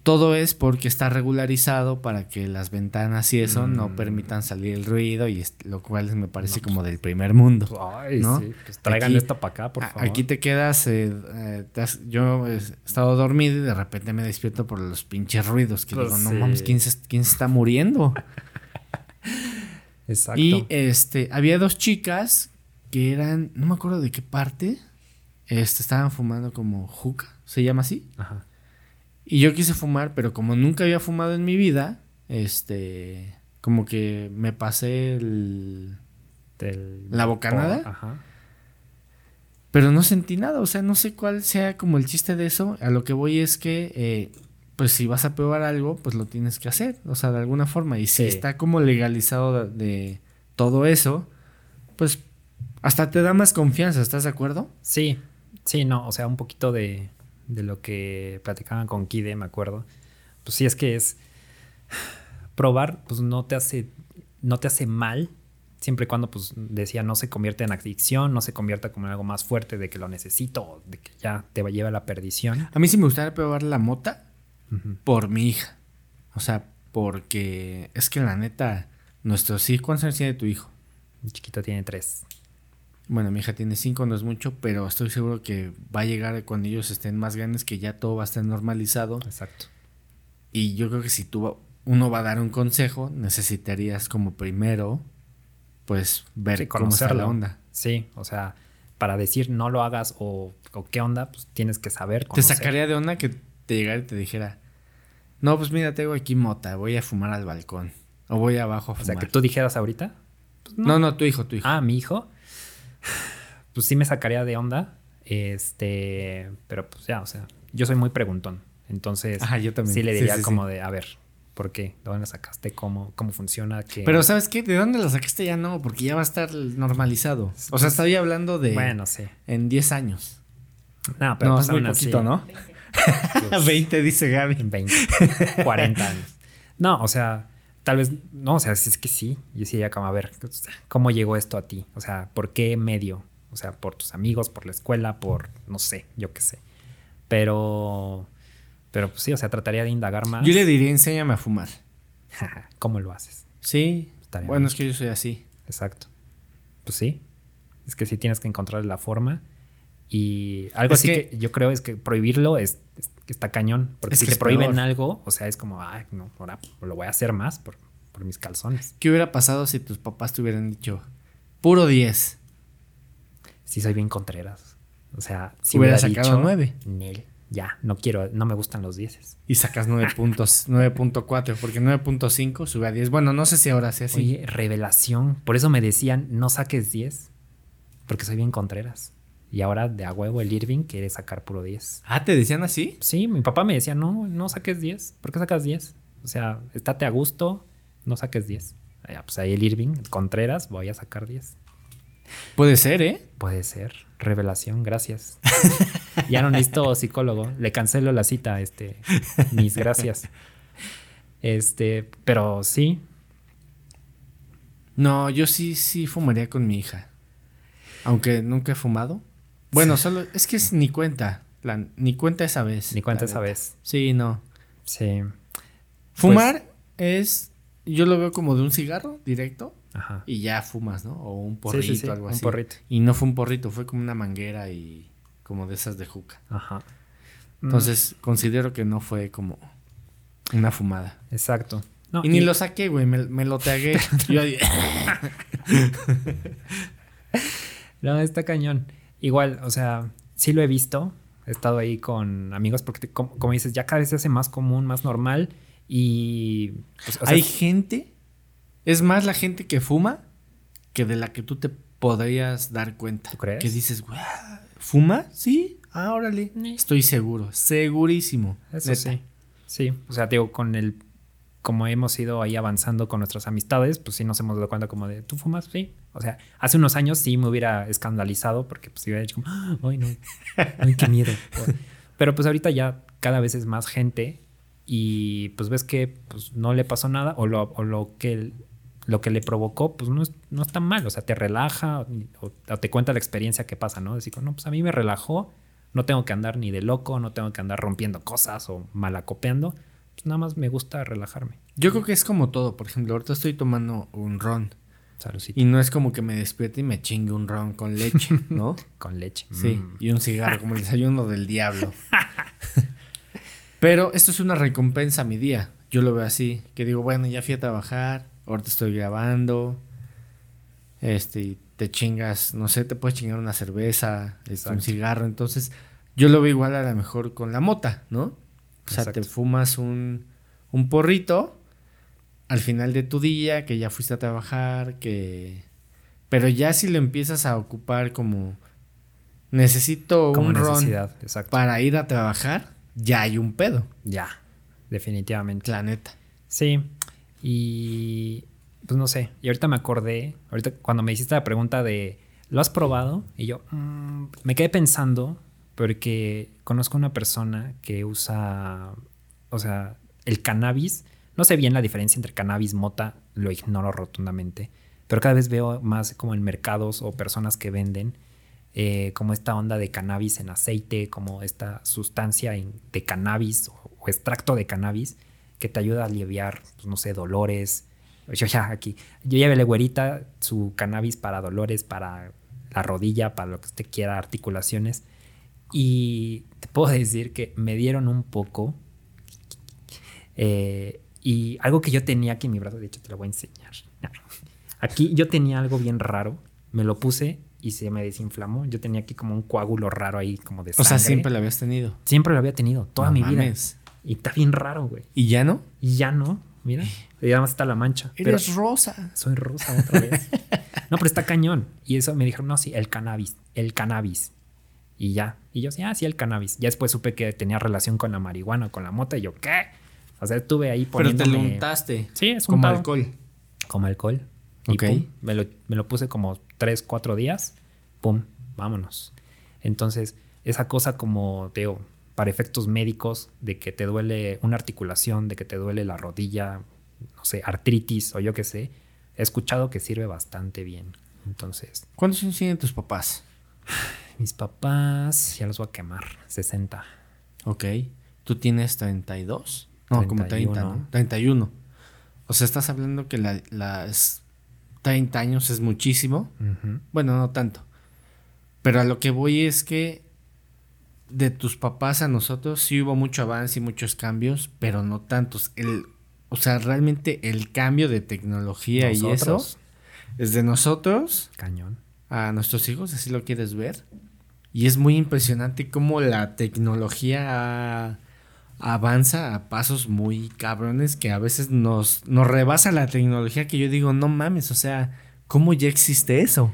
Todo es porque está regularizado para que las ventanas y eso no Mm. permitan salir el ruido y lo cual me parece como del primer mundo. Ay, ¿no? sí, pues traigan Aquí- esto para acá, por favor. Aquí te quedas, eh, eh, te has- yo he estado dormido y de repente me despierto por los pinches ruidos que Pues digo, no sí. mames, ¿quién se, quién se está muriendo? Exacto. Y este, había dos chicas que eran, no me acuerdo de qué parte, este, estaban fumando como juca, se llama así. Ajá. Y yo quise fumar, pero como nunca había fumado en mi vida, este, como que me pasé el... ¿La bocanada? Ajá. Pero no sentí nada, o sea, no sé cuál sea como el chiste de eso. A lo que voy es que, eh, pues si vas a probar algo, pues lo tienes que hacer, o sea, de alguna forma. Y si está como legalizado de, de todo eso, pues hasta te da más confianza, ¿estás de acuerdo? Sí, sí, no, o sea, un poquito de, de lo que platicaban con Kide, me acuerdo. Pues sí, es que es probar, pues no te hace, no te hace mal, siempre y cuando, pues decía, no se convierte en adicción, no se convierta como en algo más fuerte de que lo necesito, de que ya te va a la perdición. A mí sí me gustaría probar la mota por mi hija. O sea, porque es que la neta, nuestros hijos, ¿cuántos años tiene tu hijo? Mi chiquito tiene tres. Bueno, mi hija tiene cinco, no es mucho, pero estoy seguro que va a llegar cuando ellos estén más grandes, que ya todo va a estar normalizado. Exacto. Y yo creo que si tú, uno va a dar un consejo, necesitarías como primero, pues, ver Sí, cómo está la onda. Sí, o sea, para decir no lo hagas o, o qué onda, pues tienes que saber. Te conocer. sacaría de onda que te llegara y te dijera, no, pues mira, tengo aquí mota, voy a fumar al balcón. O voy abajo a O fumar. sea, que tú dijeras ahorita, no. no, tu hijo, tu hijo. Ah, mi hijo. Pues sí me sacaría de onda. Este, pero pues ya, o sea, yo soy muy preguntón. Entonces, Ajá, yo también. sí le diría sí, como sí. de, a ver, ¿por qué? ¿De dónde la sacaste? ¿Cómo, cómo funciona? ¿Qué? Pero ¿sabes qué? ¿De dónde la sacaste ya no? Porque ya va a estar normalizado. O sea, estoy hablando de Bueno, sí. en 10 años. No, pero no, pues es muy así, poquito, ¿no? pues, 20 dice Gaby. en 20, 40 años. No, o sea, tal vez, no, o sea, si es que sí. Yo sí ya como, a ver, ¿cómo llegó esto a ti? O sea, ¿por qué medio? O sea, por tus amigos, por la escuela, por, no sé, yo qué sé. Pero, pero pues sí, o sea, trataría de indagar más. Yo le diría, enséñame a fumar. ¿Cómo lo haces? Sí. Estaría bueno, bien. es que yo soy así. Exacto. Pues sí. Es que sí tienes que encontrar la forma. Y algo Es así que- que, yo creo es que prohibirlo es, es- está cañón. Porque Es si te prohíben peor. algo, o sea, es como, ay, no, ahora lo voy a hacer más por, por mis calzones. ¿Qué hubiera pasado si tus papás te hubieran dicho puro 10? Sí, soy bien contreras. O sea, si Hubiera hubiera, sacado dicho, nueve. Nel, ya, no quiero, no me gustan los dieces. Y sacas 9 puntos, 9.4, porque 9.5 sube a 10. Bueno, no sé si ahora sea así. Oye, revelación. Por eso me decían, no saques 10. Porque soy bien contreras. Y ahora de a huevo el Irving quiere sacar puro 10. Ah, ¿te decían así? Sí, mi papá me decía, no, no saques 10. ¿Por qué sacas 10? O sea, estate a gusto, no saques 10. Ya, pues ahí el Irving, Contreras, voy a sacar 10. Puede ser, ¿eh? Puede ser. Revelación, gracias. ya no necesito psicólogo. Le cancelo la cita, este. Mis gracias. Este, pero sí. No, yo sí, sí fumaría con mi hija. Aunque nunca he fumado. Bueno, solo, es que es ni cuenta. la- ni cuenta esa vez. Ni cuenta esa vez. Sí, no. Sí. Fumar es, yo lo veo como de un cigarro directo Ajá. y ya fumas, ¿no? O un porrito, sí, sí, algo un así. porrito. Y no fue un porrito, fue como una manguera y como de esas de juca. Ajá. Mm, Entonces, considero que no fue como una fumada. exacto. No, y ni lo saqué, güey, me, me lo tragué. Yo No, está cañón. Igual, o sea, sí lo he visto. He estado ahí con amigos porque, te- como, como dices, ya cada vez se hace más común, más normal. Y. pues, o sea, Hay gente, es más la gente que fuma que de la que tú te podrías dar cuenta. ¿Tú crees? Que dices, güey, ¿fuma? Sí, ah, órale. Estoy seguro, segurísimo. Eso sí. Sí, o sea, digo, con el. Como hemos ido ahí avanzando con nuestras amistades, pues sí nos hemos dado cuenta como de, ¿tú fumas? Sí. O sea, hace unos años sí me hubiera escandalizado porque pues hubiera dicho como, "Ah, ay no, ay qué miedo. Pero pues ahorita ya cada vez es más gente y pues ves que pues no le pasó nada o lo, o lo que lo que le provocó pues no es, no es tan mal, o sea, te relaja o, o te cuenta la experiencia que pasa, ¿no? Decir, no, pues a mí me relajó, no tengo que andar ni de loco, no tengo que andar rompiendo cosas o malacopeando, nada más me gusta relajarme. Yo creo que es como todo. Por ejemplo, ahorita estoy tomando un ron. Y no es como que me despierte y me chingue un ron con leche, ¿no? Con leche. Sí, Mm. y un cigarro, como el desayuno del diablo. Pero esto es una recompensa a mi día. Yo lo veo así, que digo, bueno, ya fui a trabajar, ahorita estoy grabando. Este, y te chingas, no sé, te puedes chingar una cerveza, este, un cigarro. Entonces, yo lo veo igual a lo mejor con la mota, ¿no? O sea, te fumas un, un porrito al final de tu día, que ya fuiste a trabajar, que... Pero ya si lo empiezas a ocupar como... Necesito Como un ron exacto. para ir a trabajar, ya hay un pedo, Ya, definitivamente. la neta. Sí, y pues no sé, y ahorita me acordé, ahorita cuando me hiciste la pregunta de, ¿lo has probado? Y yo "Mm", me quedé pensando porque conozco una persona que usa, o sea, el cannabis, no sé bien la diferencia entre cannabis, mota, lo ignoro rotundamente, pero cada vez veo más como en mercados o personas que venden eh, como esta onda de cannabis en aceite, como esta sustancia de cannabis o, extracto de cannabis que te ayuda a aliviar, pues, no sé, dolores. Yo ya aquí, yo ya ve güerita su cannabis para dolores, para la rodilla, para lo que usted quiera, articulaciones. Y te puedo decir que me dieron un poco. eh, y algo que yo tenía aquí en mi brazo, de hecho te lo voy a enseñar. Aquí yo tenía algo bien raro, me lo puse y se me desinflamó. Yo tenía aquí como un coágulo raro ahí, como de O sea, sangre. siempre lo habías tenido. Siempre lo había tenido, toda No mi vida. Y está bien raro, güey. ¿Y ya no? Y ya no, mira. Y además está la mancha. Pero Eres rosa. soy rosa otra vez. no, pero está cañón. Y eso me dijeron, no, sí, el cannabis, el cannabis. Y ya. Y yo, sí, ah, sí, el cannabis. Ya después supe que tenía relación con la marihuana, con la mota. Y yo, ¿qué? O sea, estuve ahí Pero te poniéndome... lo untaste. Sí, es como untado. alcohol. Como alcohol. Y pum, me lo, me lo puse como tres, cuatro días. Pum, vámonos. Entonces, esa cosa como, te digo, para efectos médicos, de que te duele una articulación, de que te duele la rodilla, no sé, artritis o yo qué sé, he escuchado que sirve bastante bien. Entonces, ¿Cuántos años tienen tus papás? Mis papás, ya los voy a quemar, 60. Ok. ¿Tú tienes 32? No, como 30, 31. ¿no? 31. O sea, estás hablando que la- las 30 años es muchísimo. Bueno, no tanto. Pero a lo que voy es que de tus papás a nosotros sí hubo mucho avance y muchos cambios, pero no tantos. El, o sea, realmente el cambio de tecnología y eso es de nosotros Cañón. a nuestros hijos, así lo quieres ver. Y es muy impresionante cómo la tecnología avanza a pasos muy cabrones que a veces nos, nos rebasa la tecnología que yo digo, no mames, o sea, ¿cómo ya existe eso?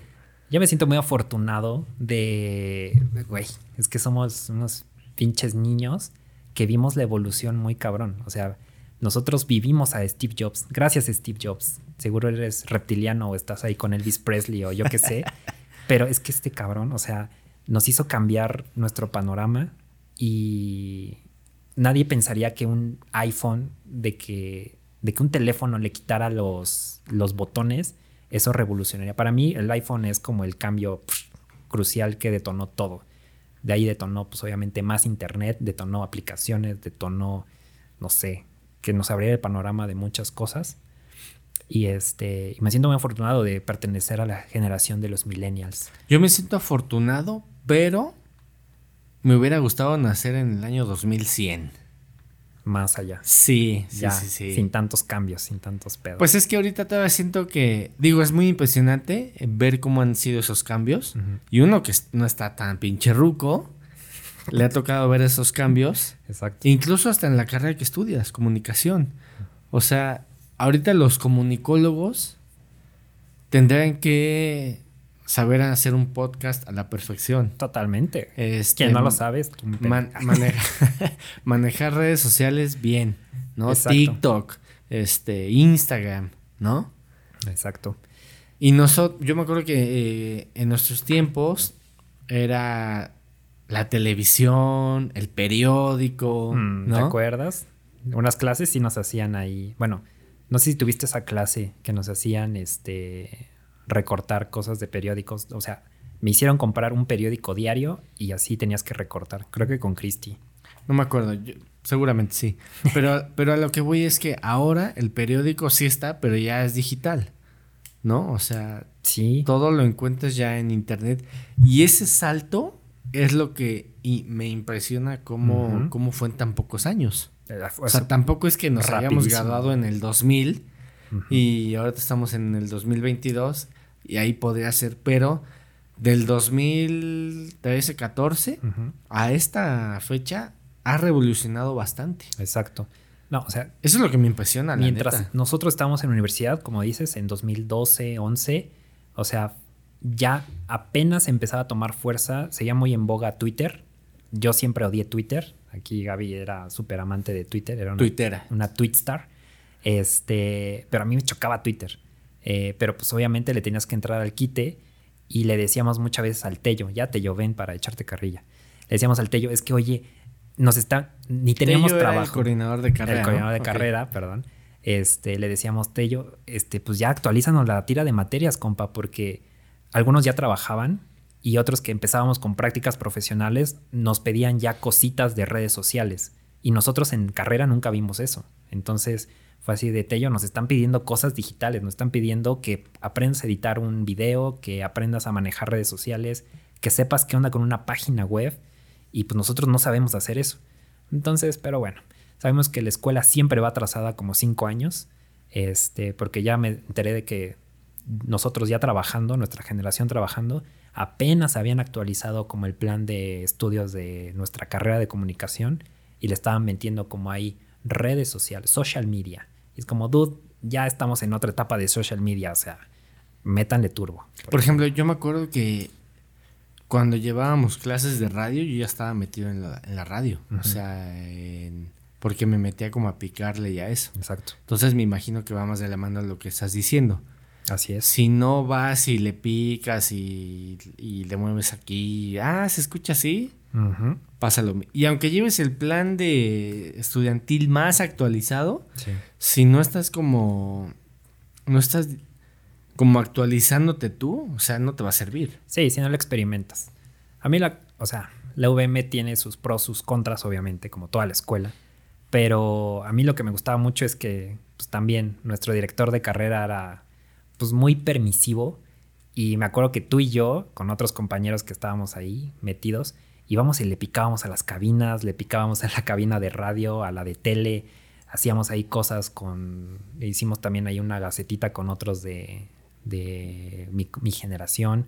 Yo me siento muy afortunado de, güey, es que somos unos pinches niños que vimos la evolución muy cabrón. O sea, nosotros vivimos a Steve Jobs. Gracias Steve Jobs. Seguro eres reptiliano o estás ahí con Elvis Presley o yo qué sé. Pero es que este cabrón, o sea, nos hizo cambiar nuestro panorama y nadie pensaría que un iPhone, de que, de que un teléfono le quitara los, los botones, eso revolucionaría. Para mí el iPhone es como el cambio crucial que detonó todo. De ahí detonó, pues obviamente, más internet, detonó aplicaciones, detonó, no sé, que nos abriera el panorama de muchas cosas. Y este, me siento muy afortunado de pertenecer a la generación de los millennials. Yo me siento afortunado, pero me hubiera gustado nacer en el año 2100. Más allá. Sí, sí, ya, sí, sí. sin tantos cambios, sin tantos pedos. Pues es que ahorita todavía siento que, digo, es muy impresionante ver cómo han sido esos cambios. Y uno que no está tan pinche ruco, le ha tocado ver esos cambios. Exacto. Incluso hasta en la carrera que estudias, comunicación. O sea, ahorita los comunicólogos tendrán que saber hacer un podcast a la perfección. Totalmente. Este, Quien no lo sabes, tú me man- maneja- manejar redes sociales bien, ¿no? Exacto. TikTok, este, Instagram, ¿no? Exacto. Y nosotros, yo me acuerdo que eh, en nuestros tiempos era la televisión, el periódico, Mm, ¿no? ¿Te acuerdas? Unas clases sí nos hacían ahí. Bueno, no sé si tuviste esa clase que nos hacían este recortar cosas de periódicos. O sea, me hicieron comprar un periódico diario y así tenías que recortar. Creo que con Christy. No me acuerdo. Yo, seguramente sí. Pero, pero a lo que voy es que ahora el periódico sí está, pero ya es digital. ¿No? O sea, Sí. todo lo encuentras ya en internet. Y ese salto es lo que y me impresiona cómo, cómo fue en tan pocos años. Eh, O sea, tampoco es que nos hayamos graduado en el 2000 Ujú. y ahora estamos en el 2022 y ahí podría ser, pero del 2013, 14 Ujú. a esta fecha ha revolucionado bastante. Exacto. No, o sea, Eso es lo que me impresiona, la mientras neta. nosotros estábamos en la universidad, como dices, en 2012, 11, o sea, ya apenas empezaba a tomar fuerza, seguía muy en boga Twitter. Yo siempre odié Twitter. Aquí Gaby era súper amante de Twitter, era una, Twittera. una tweetstar. Este, pero a mí me chocaba Twitter. Eh, pero pues obviamente le tenías que entrar al quite y le decíamos muchas veces al Tello, ya Tello, ven para echarte carrilla. Le decíamos al Tello, es que oye, nos está, ni teníamos Tello era trabajo. el coordinador de carrera. El coordinador ¿no? de carrera, perdón. Este, le decíamos, Tello, este, pues ya actualízanos la tira de materias, compa, porque algunos ya trabajaban y otros que empezábamos con prácticas profesionales nos pedían ya cositas de redes sociales. Y nosotros en carrera nunca vimos eso. Entonces fue así de Tello, nos están pidiendo cosas digitales, nos están pidiendo que aprendas a editar un video, que aprendas a manejar redes sociales, que sepas qué onda con una página web. Y pues nosotros no sabemos hacer eso. Entonces, pero bueno, sabemos que la escuela siempre va atrasada como cinco años. Este, porque ya me enteré de que nosotros ya trabajando, nuestra generación trabajando, apenas habían actualizado como el plan de estudios de nuestra carrera de comunicación y le estaban metiendo como ahí redes sociales, social media. Y es como, dude, ya estamos en otra etapa de social media, o sea, métanle turbo. Por ejemplo, yo me acuerdo que cuando llevábamos clases de radio, yo ya estaba metido en la, en la radio. O sea, en- porque me metía como a picarle y a eso. Exacto. Entonces me imagino que va más de la mano a lo que estás diciendo. Así es. Si no vas y le picas y, y le mueves aquí, ah, se escucha así, Ujú. pásalo. Y aunque lleves el plan de estudiantil más actualizado, Sí. si no estás como, no estás como actualizándote tú, o sea, no te va a servir. Sí, si no lo experimentas. A mí la, o sea, la UVM tiene sus pros, sus contras, obviamente, como toda la escuela. Pero a mí lo que me gustaba mucho es que pues, también nuestro director de carrera era pues muy permisivo. Y me acuerdo que tú y yo, con otros compañeros que estábamos ahí metidos, íbamos y le picábamos a las cabinas, le picábamos a la cabina de radio, a la de tele, hacíamos ahí cosas con... Hicimos también ahí una gacetita con otros de, de mi, generación.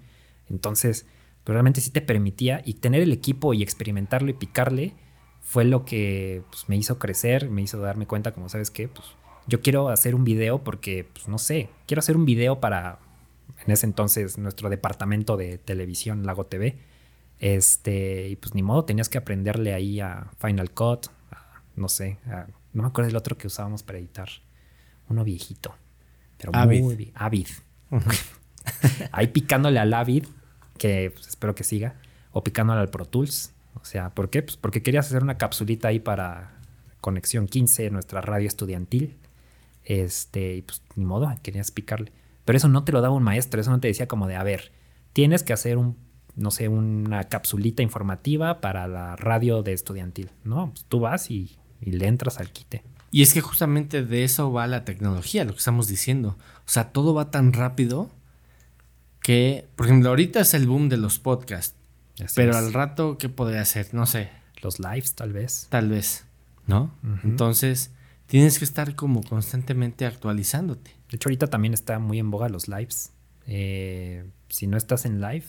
Entonces, pero realmente sí te permitía y tener el equipo y experimentarlo y picarle fue lo que pues, me hizo crecer, me hizo darme cuenta, como sabes qué, pues yo quiero hacer un video porque, pues no sé, quiero hacer un video para, en ese entonces, nuestro departamento de televisión, Lago TV. Este, y pues ni modo, tenías que aprenderle ahí a Final Cut, a, no sé, a- no me acuerdo del otro que usábamos para editar, uno viejito, pero Avid. muy vi- Avid. ahí picándole al Avid, que pues, espero que siga, o picándole al Pro Tools. O sea, ¿por qué? Pues porque querías hacer una capsulita ahí para Conexión 15, nuestra radio estudiantil. Este, y pues ni modo, querías picarle. Pero eso no te lo daba un maestro, eso no te decía como de, a ver, tienes que hacer un, no sé, una capsulita informativa para la radio de estudiantil. No, pues tú vas y, y le entras al quite. Y es que justamente de eso va la tecnología, lo que estamos diciendo. O sea, todo va tan rápido que, por ejemplo, ahorita es el boom de los podcasts, Así pero es. al rato, ¿qué podría hacer? No sé, Los lives, tal vez. tal vez, ¿no? Entonces, tienes que estar como constantemente actualizándote. De hecho, ahorita también está muy en boga los lives. Eh, si no estás en live,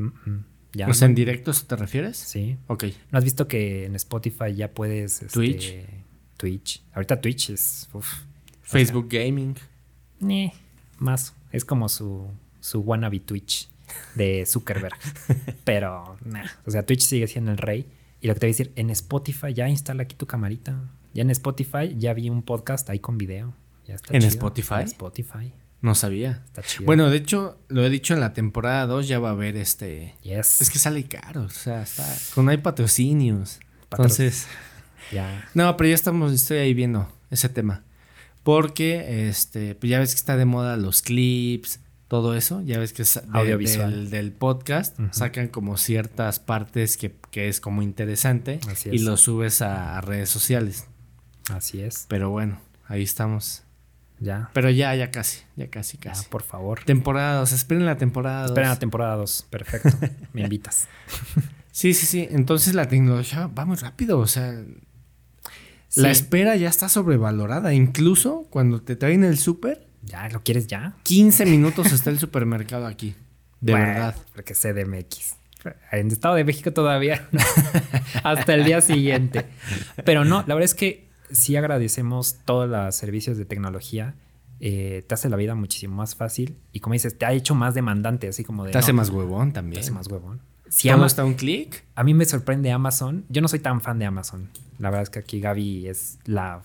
mm, mm, ya. o sea. ¿en directos te refieres? Sí. Ok. ¿No has visto que en Spotify ya puedes... este, Twitch. Twitch. Ahorita Twitch es... uf, Facebook Gaming. Ni más. Es como su, su wannabe Twitch de Zuckerberg. Pero, nah. O sea, Twitch sigue siendo el rey. Y lo que te voy a decir, en Spotify ya instala aquí tu camarita. Ya en Spotify ya vi un podcast ahí con video. Ya está ¿En chido. Spotify? En Spotify. No sabía. Está chido. Bueno, de hecho, lo he dicho en la temporada 2, ya va a haber este... yes. Es que sale caro, o sea, está... Con hay patrocinios. Patro- Entonces... ya. No, pero ya estamos, estoy ahí viendo ese tema. Porque, este, pues ya ves que está de moda los clips, todo eso. Ya ves que es de- Audiovisual. Del, del podcast sacan como ciertas partes que, que es como interesante Así y es. lo subes a, a redes sociales. Así es. Pero bueno, ahí estamos. Ya. Pero ya, ya casi, ya casi, Ya, casi. por favor. Temporada 2, esperen la temporada 2. Esperen la temporada 2. Perfecto. Me invitas. Sí, sí, sí. Entonces la tecnología va muy rápido. O sea, Sí. la espera ya está sobrevalorada. Incluso cuando te traen el súper, ¿Ya lo quieres ya? 15 minutos está el supermercado aquí. De Bueno, verdad. Porque CDMX. En Estado de México todavía. Hasta el día siguiente. Pero no, la verdad es que sí agradecemos todos los servicios de tecnología. Eh, te hace la vida muchísimo más fácil. Y como dices, te ha hecho más demandante, así como de. Te hace no, más huevón te también. hace más huevón. Si Todo Ama- está un clic. a mí me sorprende Amazon. Yo no soy tan fan de Amazon. La verdad es que aquí Gaby es la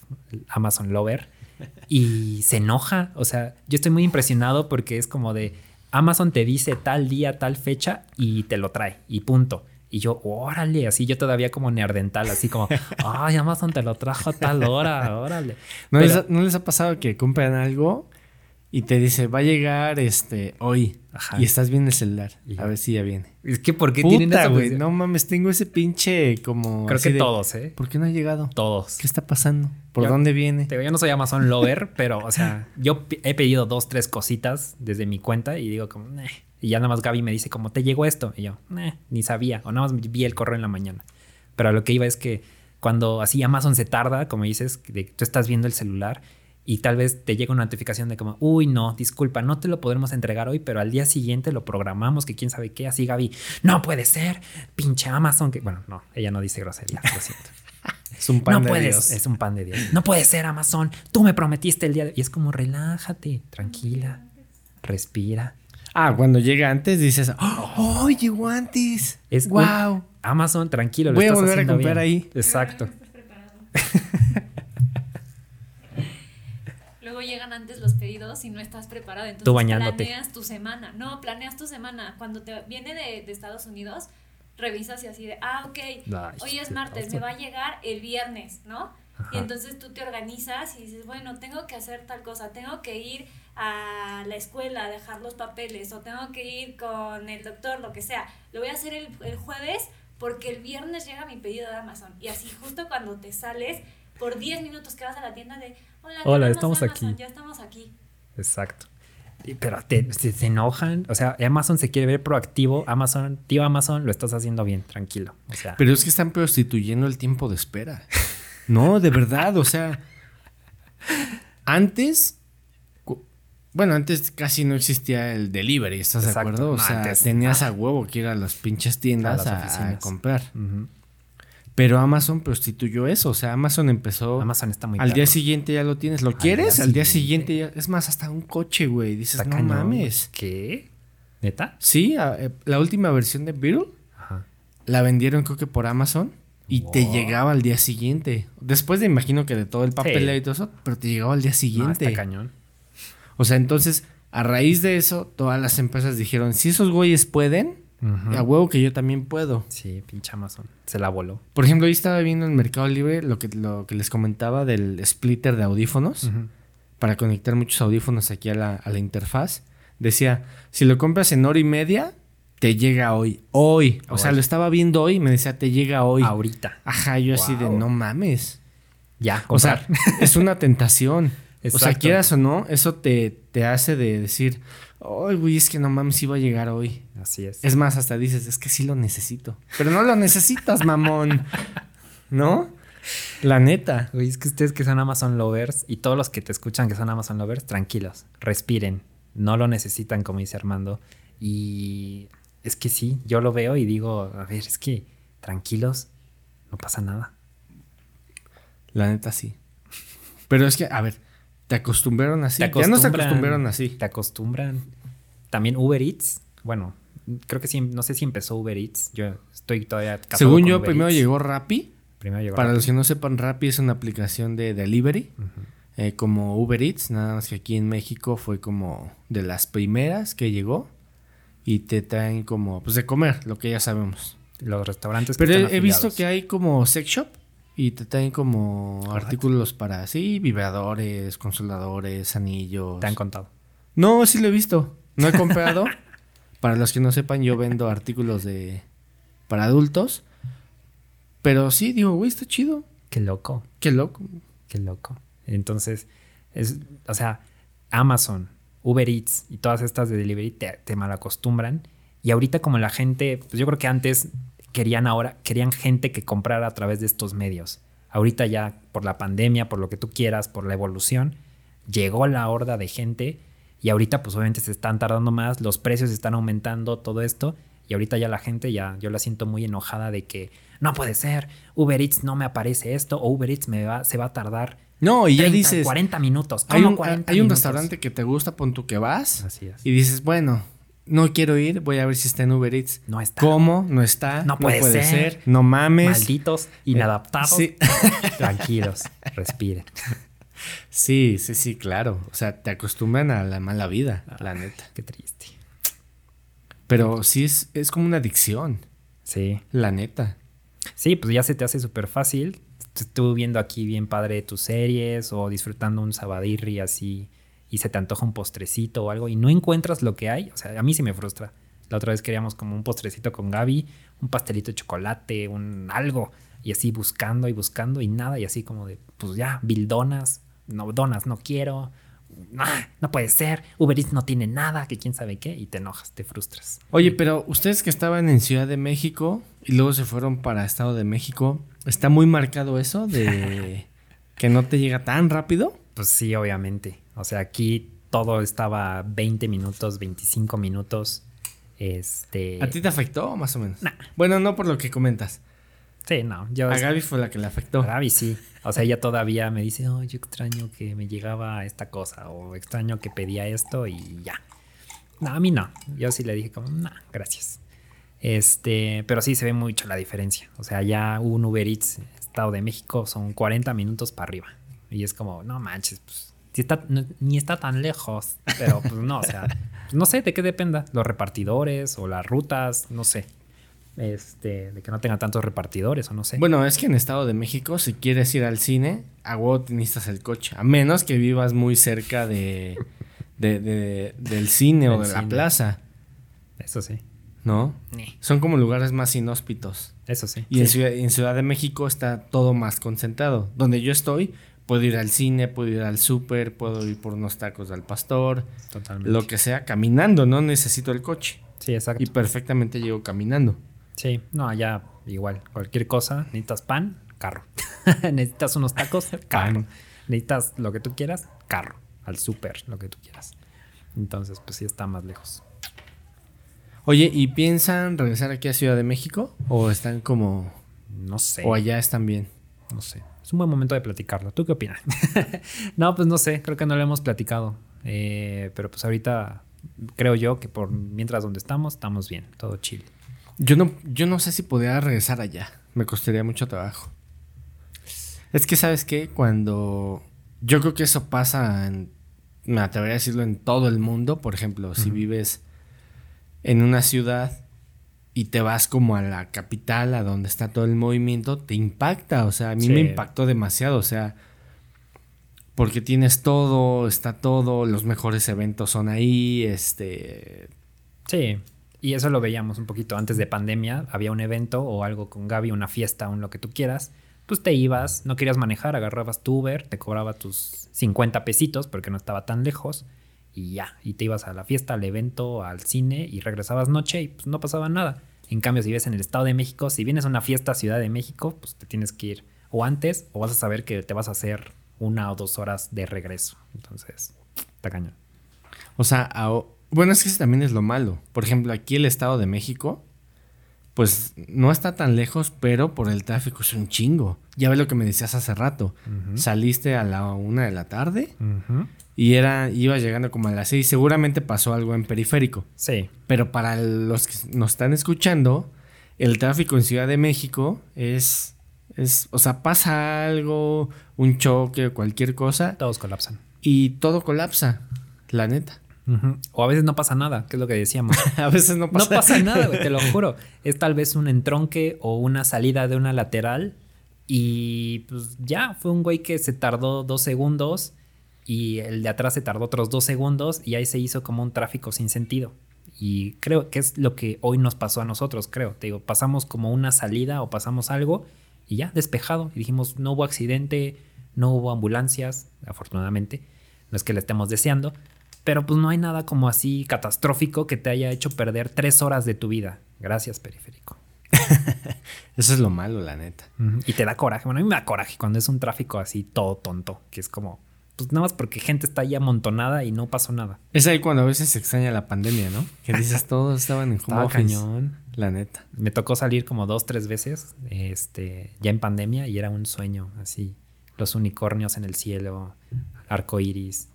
Amazon lover y se enoja. O sea, yo estoy muy impresionado porque es como de Amazon te dice tal día, tal fecha y te lo trae y punto. Y yo, órale, así yo todavía como neardental, así como, ay, Amazon te lo trajo a tal hora, órale. ¿No, Pero- les ha, no les ha pasado que compran algo y te dice, va a llegar este hoy? Ajá. Y estás viendo el celular. Y- A ver si ya viene. Es que, ¿por qué tienen Puta, esa güey. función? No mames, tengo ese pinche como. Creo que de, todos, ¿eh? ¿Por qué no ha llegado? Todos. ¿Qué está pasando? ¿Por Yo- dónde viene? Te digo, yo no soy Amazon lover, pero, o sea, yo he pedido dos, tres cositas desde mi cuenta y digo como, "Neh". Y ya nada más Gaby me dice como, ¿te llegó esto? Y yo, "Neh, ni sabía. O nada más vi el correo en la mañana. Pero a lo que iba es que cuando así Amazon se tarda, como dices, de que tú estás viendo el celular y tal vez te llega una notificación de como, uy, no, disculpa, no te lo podremos entregar hoy, pero al día siguiente lo programamos, que quién sabe qué. Así Gaby, no puede ser, pinche Amazon. que Bueno, no, ella no dice grosería, lo siento. Es un pan no de puedes, Dios. es un pan de Dios. No puede ser Amazon. Tú me prometiste el día de... Y es como relájate, tranquila, respira. Ah, cuando llega antes dices, ¡Oh, llegó antes! Es ¡Wow! Amazon, tranquilo. lo Voy a estás volver a haciendo comprar bien. ahí. Exacto. Llegan antes los pedidos y no estás preparado. Entonces Tú bañándote. planeas tu semana. No, planeas tu semana. Cuando te viene de, de Estados Unidos, revisas y así de, ah, ok, Ay, hoy es martes, me va a llegar el viernes, ¿no? Ajá. Y entonces tú te organizas y dices, bueno, tengo que hacer tal cosa, tengo que ir a la escuela a dejar los papeles o tengo que ir con el doctor, lo que sea. Lo voy a hacer el, el jueves porque el viernes llega mi pedido de Amazon. Y así justo cuando te sales, por 10 minutos que vas a la tienda de, hola, estamos Amazon, aquí". Ya estamos aquí. Exacto. Pero te, se, se enojan. O sea, Amazon se quiere ver proactivo. Amazon, tío Amazon, lo estás haciendo bien, tranquilo. O sea, Pero es que están prostituyendo el tiempo de espera. No, de verdad, o sea. Antes. Bueno, antes casi no existía el delivery, ¿estás de acuerdo? O No, sea, antes, tenías a huevo que ir a las pinches tiendas A las a, a oficinas. comprar. ujú. Pero Amazon prostituyó eso. O sea, Amazon empezó. Amazon está muy al día siguiente ya lo tienes. ¿Lo Al quieres? día Al día siguiente. siguiente ya. Es más, hasta un coche, güey. Dices, Está no cañón, mames. ¿Qué? ¿Neta? Sí, a- eh, la última versión de Beetle Ajá. la vendieron, creo que por Amazon. Y te llegaba al día siguiente. Después de, imagino que de todo el papel Sí. y todo eso, pero te llegaba al día No, siguiente. está cañón. o sea, entonces, a raíz de eso, todas las empresas dijeron: si esos güeyes pueden, A huevo que yo también puedo. Sí, pinche Amazon. Se la voló. Por ejemplo, hoy estaba viendo en Mercado Libre lo que, lo que les comentaba del splitter de audífonos. Para conectar muchos audífonos aquí a la, a la interfaz. Decía: si lo compras en hora y media, te llega hoy. Hoy. O sea, lo estaba viendo hoy y me decía: te llega hoy. Ahorita. Ajá, yo así de no mames. Ya, O sea, comprar. es una tentación. O sea, quieras o no, eso te, te hace de decir, ay, güey, es que no mames, va a llegar hoy. Así es. Es más, hasta dices, es que sí lo necesito. Pero no lo necesitas, mamón. ¿No? La neta. Güey, es que ustedes que son Amazon lovers y todos los que te escuchan que son Amazon lovers, tranquilos, respiren. No lo necesitan, como dice Armando. Y es que sí, yo lo veo y digo, a ver, es que tranquilos, no pasa nada. La neta sí. Pero es que, a ver, te acostumbraron así. Te Ya no se acostumbraron así. Te acostumbran. También Uber Eats, bueno, creo que sí, no sé si empezó Uber Eats. Yo estoy todavía Según con yo, Uber primero Eats. llegó Rappi. Primero llegó Para Rappi. los que no sepan, Rappi es una aplicación de delivery. Eh, como Uber Eats, nada más que aquí en México fue como de las primeras que llegó y te traen como, pues de comer, lo que ya sabemos. Los restaurantes que Pero están he, visto que hay como sex shop y te traen como What? artículos para, sí, vibradores, consoladores, anillos. Te han contado. No, sí lo he visto. No he comprado. para los que no sepan, yo vendo artículos de para adultos. Pero sí, digo, güey, está chido. Qué loco. Qué loco. Qué loco. Entonces, es, o sea, Amazon, Uber Eats y todas estas de delivery te, te malacostumbran. Y ahorita como la gente, pues yo creo que antes querían ahora, querían gente que comprara a través de estos medios. Ahorita ya por la pandemia, por lo que tú quieras, por la evolución, llegó la horda de gente y ahorita pues obviamente se están tardando más, los precios están aumentando, todo esto. Y ahorita ya la gente ya, yo la siento muy enojada de que no puede ser, Uber Eats no me aparece esto o Uber Eats me va, se va a tardar No, y ya 30, dices. 40 minutos. Hay ¿Cómo un, 40 hay un minutos? restaurante que te gusta, pon tú que vas. Así es. Y dices, bueno, no quiero ir, voy a ver si está en Uber Eats. No está. ¿Cómo? No está. No puede ser. ser. No mames. Malditos, inadaptados. sí. Tranquilos, respiren. Sí, sí, sí, claro. O sea, te acostumbran a la mala vida, la neta. Qué triste. Pero sí es, es como una adicción, Sí. la neta. Sí, pues ya se te hace súper fácil. Estuve viendo aquí bien padre tus series o disfrutando un sabadirri así y se te antoja un postrecito o algo y no encuentras lo que hay. O sea, a mí sí me frustra. La otra vez queríamos como un postrecito con Gaby, un pastelito de chocolate, un algo. Y así buscando y buscando y nada. Y así como de, pues ya, bildonas, no donas, no quiero. Ah, no puede ser. Uber Eats no tiene nada, que quién sabe qué. Y te enojas, te frustras. Oye, pero ustedes que estaban en Ciudad de México y luego se fueron para Estado de México, ¿está muy marcado eso de que no te llega tan rápido? Pues sí, obviamente. O sea, aquí todo estaba 20 minutos, 25 minutos. Este. ¿A ti te afectó más o menos? Bueno, no por lo que comentas. Sí, no. Yo A Gaby fue la que le afectó. a Gaby sí. O sea, ella todavía me dice, oh, yo extraño que me llegaba esta cosa. O extraño que pedía esto y ya. No, a mí no. Yo sí le dije como, no, gracias. Este, pero sí se ve mucho la diferencia. O sea, ya un Uber Eats, Estado de México, son 40 minutos para arriba. Y es como, no manches, pues, si está, no- ni está tan lejos. Pero pues no, o sea, pues, no sé de qué dependa. Los repartidores o las rutas, no sé. Este, de que no tenga tantos repartidores o no sé. Bueno, es que en Estado de México, si quieres ir al cine, a huevo te necesitas el coche. A menos que vivas muy cerca de, de- de- del cine o de la plaza, Eso sí. ¿no? Ni. Son como lugares más inhóspitos. Eso sí. Y en. Ciudad, en Ciudad de México está todo más concentrado. Donde yo estoy, puedo ir al cine, puedo ir al súper, puedo ir por unos tacos al pastor, Totalmente. lo que sea, caminando, no necesito el coche. Sí, exacto. Y perfectamente llego caminando. Sí, no, allá igual. Cualquier cosa, necesitas pan, carro. necesitas unos tacos, carro. Necesitas lo que tú quieras, carro. Al súper, lo que tú quieras. Entonces, pues sí está más lejos. Oye, ¿y piensan regresar aquí a Ciudad de México? ¿O están como... No sé. o allá están bien? No sé. Es un buen momento de platicarlo. ¿Tú qué opinas? no, pues no sé. Creo que no lo hemos platicado. Eh, pero pues ahorita creo yo que por mientras donde estamos, estamos bien. Todo chill. Yo no, yo no sé si podría regresar allá. Me costaría mucho trabajo. Es que, ¿sabes qué? Cuando... Yo creo que eso pasa, en- me atrevería a decirlo, en todo el mundo. Por ejemplo, si vives en una ciudad y te vas como a la capital, a donde está todo el movimiento, te impacta. O sea, a mí Sí. me impactó demasiado. O sea, porque tienes todo, está todo, los mejores eventos son ahí, este... Sí, y eso lo veíamos un poquito antes de pandemia. Había un evento o algo con Gaby, una fiesta, un lo que tú quieras. Pues te ibas, no querías manejar, agarrabas tu Uber, te cobraba tus 50 pesitos porque no estaba tan lejos y ya. Y te ibas a la fiesta, al evento, al cine y regresabas noche y pues no pasaba nada. En cambio, si vives en el Estado de México, si vienes a una fiesta Ciudad de México, pues te tienes que ir o antes o vas a saber que te vas a hacer una o dos horas de regreso. Entonces, está cañón. O sea, bueno, es que eso también es lo malo. Por ejemplo, aquí el Estado de México, pues no está tan lejos, pero por el tráfico es un chingo. Ya ves lo que me decías hace rato. Saliste a la una de la tarde y era, iba llegando como a las seis. Seguramente pasó algo en periférico. Sí, Pero para los que nos están escuchando, el tráfico en Ciudad de México es, es, o sea, pasa algo, un choque, cualquier cosa, todos colapsan. y todo colapsa, la neta. O a veces no pasa nada, que es lo que decíamos. A veces no pasa, No pasa nada, te lo juro. Es tal vez un entronque o una salida de una lateral y pues ya, fue un güey que se tardó dos segundos y el de atrás se tardó otros dos segundos y ahí se hizo como un tráfico sin sentido. Y creo que es lo que hoy nos pasó a nosotros, creo. Te digo, pasamos como una salida o pasamos algo y ya, despejado. Y dijimos, no hubo accidente, no hubo ambulancias, afortunadamente. No es que le estemos deseando, pero pues no hay nada como así catastrófico que te haya hecho perder tres horas de tu vida. Gracias, periférico. Eso es lo malo, la neta. Y te da coraje. Bueno, a mí me da coraje cuando es un tráfico así todo tonto, que es como, pues nada más porque gente está ahí amontonada y no pasó nada. Es ahí cuando a veces se extraña la pandemia, ¿no? Que dices, todos estaban en home cañón. La neta. Me tocó salir como dos, tres veces, este, ya en pandemia y era un sueño, así. Los unicornios en el cielo, arco iris.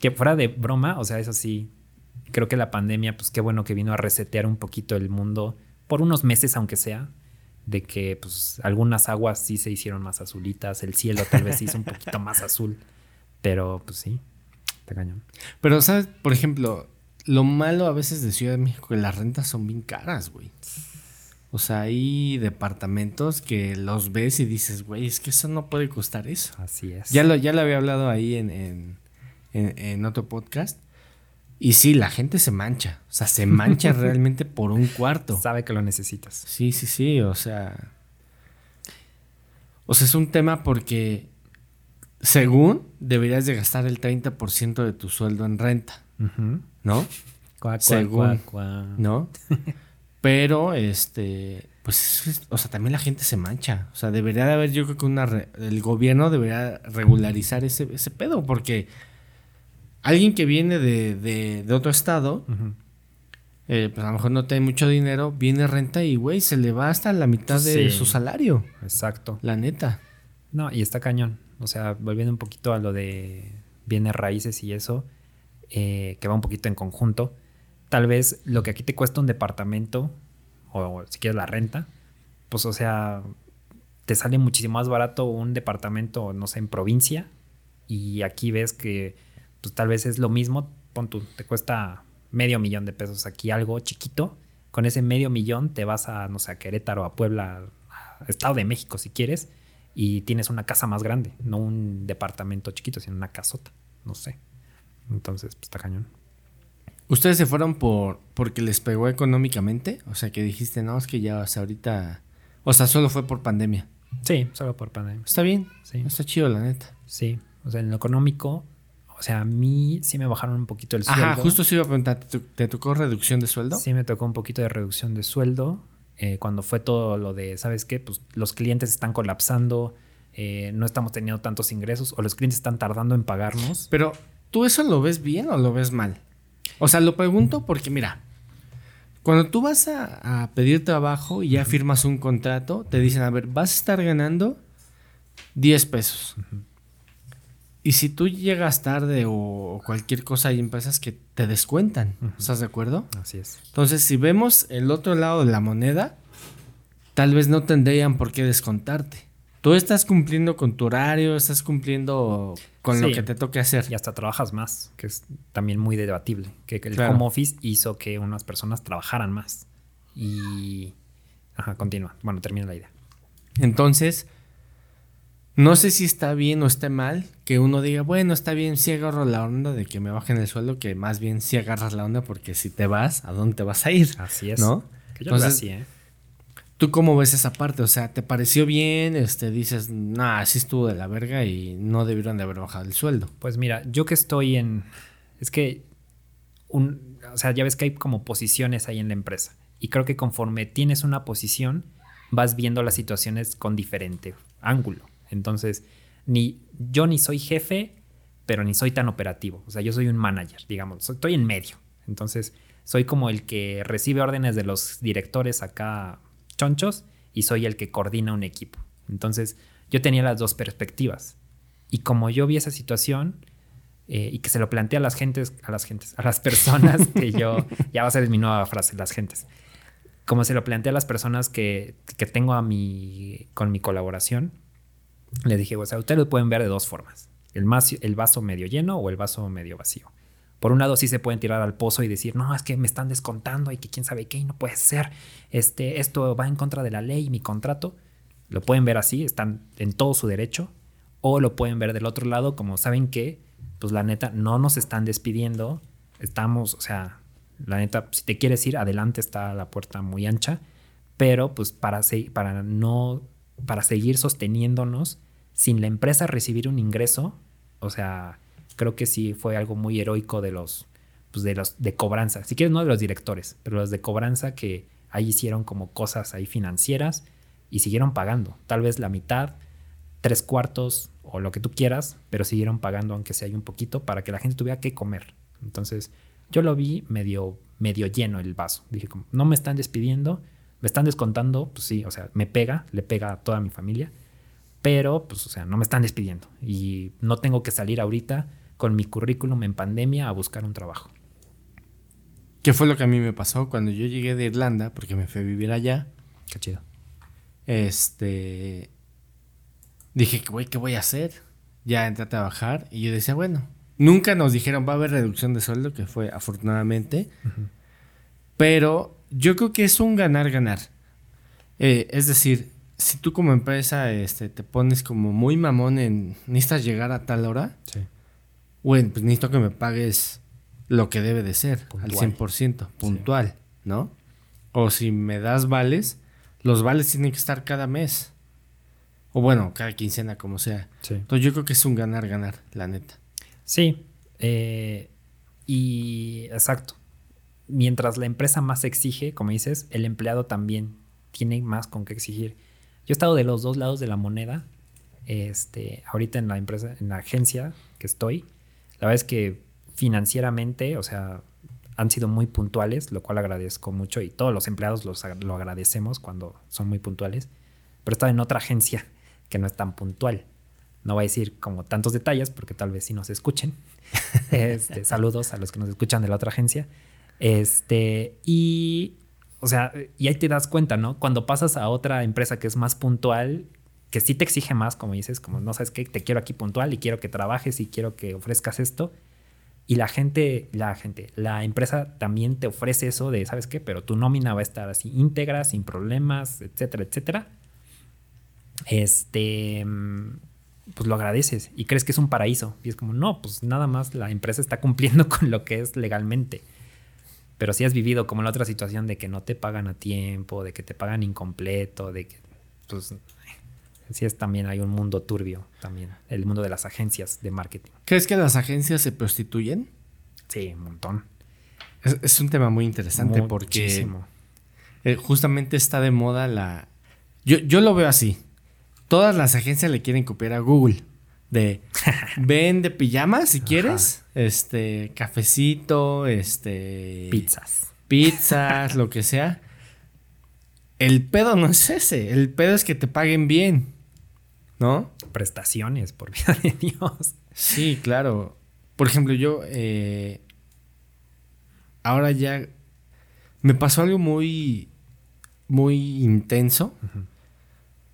Que fuera de broma, o sea, eso sí, creo que la pandemia, pues qué bueno que vino a resetear un poquito el mundo, por unos meses aunque sea, de que pues algunas aguas sí se hicieron más azulitas, el cielo tal vez se hizo un poquito más azul, pero pues sí, está cañón. Pero, ¿sabes? Por ejemplo, lo malo a veces de Ciudad de México que las rentas son bien caras, güey. O sea, hay departamentos que los ves y dices, güey, es que eso no puede costar eso. Así es. Ya lo, ya lo había hablado ahí en, en, en- en otro podcast. Y sí, la gente se mancha. O sea, se mancha realmente por un cuarto. Sabe que lo necesitas. Sí, sí, sí. O sea. O sea, es un tema porque. Según deberías de gastar el 30% de tu sueldo en renta. ¿no? Cuá, cuá, Según. cuá. ¿No? Pero, este. Pues, es- o sea, también la gente se mancha. O sea, debería de haber, yo creo que una. re- el gobierno debería regularizar ese, ese pedo, porque. Alguien que viene de, de, de otro estado, eh, pues a lo mejor no tiene mucho dinero, viene renta y, güey, se le va hasta la mitad de su salario. Exacto. La neta. No, y está cañón. O sea, volviendo un poquito a lo de bienes raíces y eso, eh, que va un poquito en conjunto. Tal vez lo que aquí te cuesta un departamento, o si quieres la renta, pues o sea, te sale muchísimo más barato un departamento, no sé, en provincia, y aquí ves que pues tal vez es lo mismo, pon tú, te cuesta medio millón de pesos aquí algo chiquito, con ese medio millón te vas a, no sé, a Querétaro, a Puebla, a Estado de México si quieres, y tienes una casa más grande, no un departamento chiquito, sino una casota, no sé. Entonces, pues está cañón. ¿Ustedes se fueron por porque les pegó económicamente? O sea, que dijiste, no, es que ya, o sea, ahorita... O sea, solo fue por pandemia. Sí, solo por pandemia. Está bien. Sí. Está chido, la neta. Sí, o sea, en lo económico, o sea, a mí sí me bajaron un poquito el sueldo. Ajá, justo se iba a preguntar, ¿te, tocó reducción de sueldo? Sí me tocó un poquito de reducción de sueldo. eh, cuando fue todo lo de, ¿sabes qué? Pues los clientes están colapsando, eh, no estamos teniendo tantos ingresos o los clientes están tardando en pagarnos. Pero, ¿tú eso lo ves bien o lo ves mal? O sea, lo pregunto porque, mira, cuando tú vas a, a pedir trabajo y ya firmas un contrato, te dicen, a ver, vas a estar ganando 10 pesos. Y si tú llegas tarde o cualquier cosa, hay empresas que te descuentan. ¿Estás de acuerdo? Así es. Entonces, si vemos el otro lado de la moneda, tal vez no tendrían por qué descontarte. Tú estás cumpliendo con tu horario, estás cumpliendo con lo Sí. que te toque hacer. Y hasta trabajas más, que es también muy debatible. Que, que el Claro. home office hizo que unas personas trabajaran más. Y... Ajá, continúa. Bueno, termina la idea. Entonces, no sé si está bien o está mal que uno diga, bueno, está bien, sí agarro la onda de que me bajen el sueldo, que más bien sí agarras la onda porque si te vas, ¿a dónde te vas a ir? Así es. ¿No? Que yo Entonces, así, ¿eh? ¿Tú cómo ves esa parte? O sea, ¿te pareció bien? Este, dices, nah, así estuvo de la verga y no debieron de haber bajado el sueldo. Pues mira, yo que estoy en. Es que. Un, o sea, ya ves que hay como posiciones ahí en la empresa. Y creo que conforme tienes una posición, vas viendo las situaciones con diferente ángulo. Entonces, ni yo ni soy jefe, pero ni soy tan operativo. O sea, yo soy un manager, digamos. Estoy en medio. Entonces, soy como el que recibe órdenes de los directores acá chonchos y soy el que coordina un equipo. Entonces, yo tenía las dos perspectivas. Y como yo vi esa situación eh, y que se lo planteé a las gentes, a las gentes, a las personas que yo, ya va a ser mi nueva frase, las gentes. Como se lo planteé a las personas que, que tengo a mi, con mi colaboración, les dije, o sea, ustedes lo pueden ver de dos formas. El, mas- el vaso medio lleno o el vaso medio vacío. Por un lado sí se pueden tirar al pozo y decir, no, es que me están descontando y que quién sabe qué no puede ser. Este, esto va en contra de la ley mi contrato. Lo pueden ver así, están en todo su derecho. O lo pueden ver del otro lado, como saben que, pues la neta, no nos están despidiendo. Estamos, o sea, la neta, si te quieres ir, adelante está la puerta muy ancha. Pero pues para, para no, para seguir sosteniéndonos, sin la empresa recibir un ingreso, o sea, creo que sí fue algo muy heroico de los, pues de los de cobranza. Si quieres, no de los directores, pero los de cobranza que ahí hicieron como cosas ahí financieras y siguieron pagando. Tal vez la mitad, tres cuartos o lo que tú quieras, pero siguieron pagando aunque sea un poquito para que la gente tuviera que comer. Entonces, yo lo vi medio, medio lleno el vaso. Dije, no me están despidiendo, me están descontando, pues sí, o sea, me pega, le pega a toda mi familia, pero pues, o sea, no me están despidiendo y no tengo que salir ahorita con mi currículum en pandemia a buscar un trabajo. ¿Qué fue lo que a mí me pasó cuando yo llegué de Irlanda? Porque me fui a vivir allá. Qué chido. Este. Dije, güey, ¿qué voy a hacer? Ya entré a trabajar y yo decía, bueno, nunca nos dijeron va a haber reducción de sueldo, que fue afortunadamente. Pero yo creo que es un ganar-ganar. Eh, es decir, si tú como empresa este, te pones como muy mamón en necesitas llegar a tal hora, Sí. bueno, pues necesito que me pagues lo que debe de ser, al Puntual. 100%, puntual, ¿no? O si me das vales, los vales tienen que estar cada mes. O bueno, cada quincena, como sea. Sí. Entonces yo creo que es un ganar-ganar, la neta. Sí. eh, y exacto. Mientras la empresa más exige, como dices, el empleado también tiene más con qué exigir. Yo he estado de los dos lados de la moneda. Este, ahorita en la empresa, en la agencia que estoy, la verdad es que financieramente, o sea, han sido muy puntuales, lo cual agradezco mucho y todos los empleados los, lo agradecemos cuando son muy puntuales. Pero he estado en otra agencia que no es tan puntual. No voy a decir como tantos detalles porque tal vez sí nos escuchen. Este, saludos a los que nos escuchan de la otra agencia. Este, y, o sea, y ahí te das cuenta, ¿no? Cuando pasas a otra empresa que es más puntual, que sí te exige más, como dices, como no sabes qué, te quiero aquí puntual y quiero que trabajes y quiero que ofrezcas esto. Y la gente, la gente, la empresa también te ofrece eso de, ¿sabes qué? Pero tu nómina va a estar así íntegra, sin problemas, etcétera, etcétera. Este, mm, pues lo agradeces y crees que es un paraíso. Y es como, no, pues nada más la empresa está cumpliendo con lo que es legalmente. Pero si has vivido como la otra situación de que no te pagan a tiempo, de que te pagan incompleto, de que, pues, sí es también, hay un mundo turbio también, el mundo de las agencias de marketing. ¿Crees que las agencias se prostituyen? Sí, un montón. Es, es un tema muy interesante porque Muchísimo. eh, justamente está de moda la... Yo, yo lo veo así. Todas las agencias le quieren copiar a Google. De ven de pijamas si quieres. Este, cafecito, este. Pizzas. Pizzas, lo que sea. El pedo no es ese. El pedo es que te paguen bien. ¿No? Prestaciones, por vida de Dios. Sí, claro. Por ejemplo, yo eh, ahora ya me pasó algo muy, muy intenso.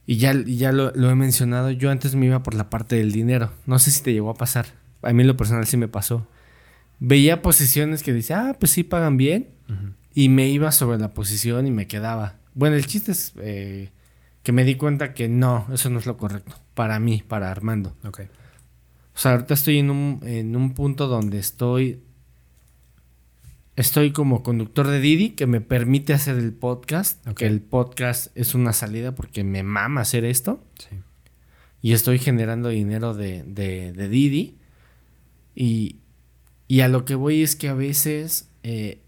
Y ya, y ya lo, lo he mencionado. Yo antes me iba por la parte del dinero. No sé si te llegó a pasar. A mí en lo personal sí me pasó. Veía posiciones que dice, ah, pues sí pagan bien. Y me iba sobre la posición y me quedaba. Bueno, el chiste es eh, que me di cuenta que no, eso no es lo correcto. Para mí, para Armando. Ok. O sea, ahorita estoy en un, en un punto donde estoy. Estoy como conductor de Didi que me permite hacer el podcast. Ok. Que el podcast es una salida porque me mama hacer esto. Sí. Y estoy generando dinero de, de, de Didi. Y, y a lo que voy es que a veces, eh,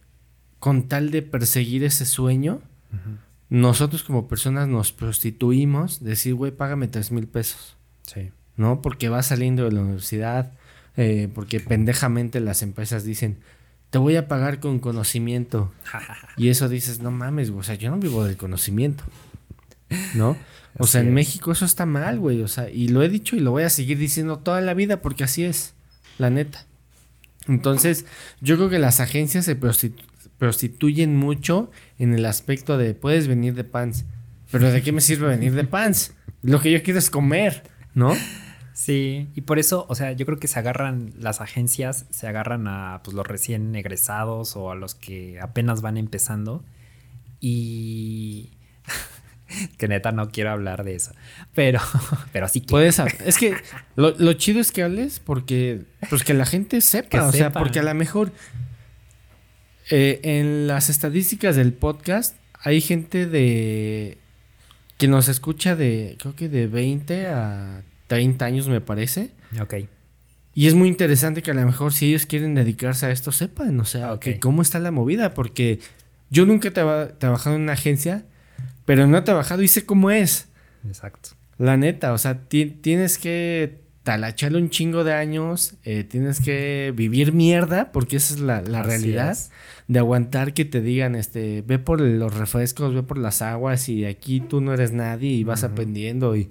con tal de perseguir ese sueño, nosotros como personas nos prostituimos. Decir, güey, págame tres mil pesos. Sí. ¿no? Porque vas saliendo de la universidad, eh, porque pendejamente las empresas dicen, te voy a pagar con conocimiento. y eso dices, no mames, güey, o sea, yo no vivo del conocimiento, ¿no? O sea, en es. México eso está mal, güey, o sea, y lo he dicho y lo voy a seguir diciendo toda la vida porque así es, la neta. Entonces, yo creo que las agencias se prostitu- prostituyen mucho en el aspecto de, puedes venir de pants, pero ¿de qué me sirve venir de pants? Lo que yo quiero es comer, ¿no? Sí, y por eso, o sea, yo creo que se agarran, las agencias se agarran a pues, los recién egresados o a los que apenas van empezando. Y que neta no quiero hablar de eso. Pero, pero sí que. Puedes, es que lo, lo chido es que hables porque, pues que la gente sepa, Que o sea, porque a lo mejor eh, en las estadísticas del podcast hay gente de que nos escucha de, creo que de 20 a 30 años me parece. Ok. Y es muy interesante que a lo mejor si ellos quieren dedicarse a esto sepan, o sea, Ok. que cómo está la movida, porque yo nunca he traba- trabajado en una agencia, pero no he trabajado y sé cómo es. Exacto. La neta, o sea, ti- tienes que talacharle un chingo de años, eh, tienes que vivir mierda, porque esa es la, realidad, es. de aguantar que te digan, este, ve por los refrescos, ve por las aguas y aquí tú no eres nadie y vas aprendiendo y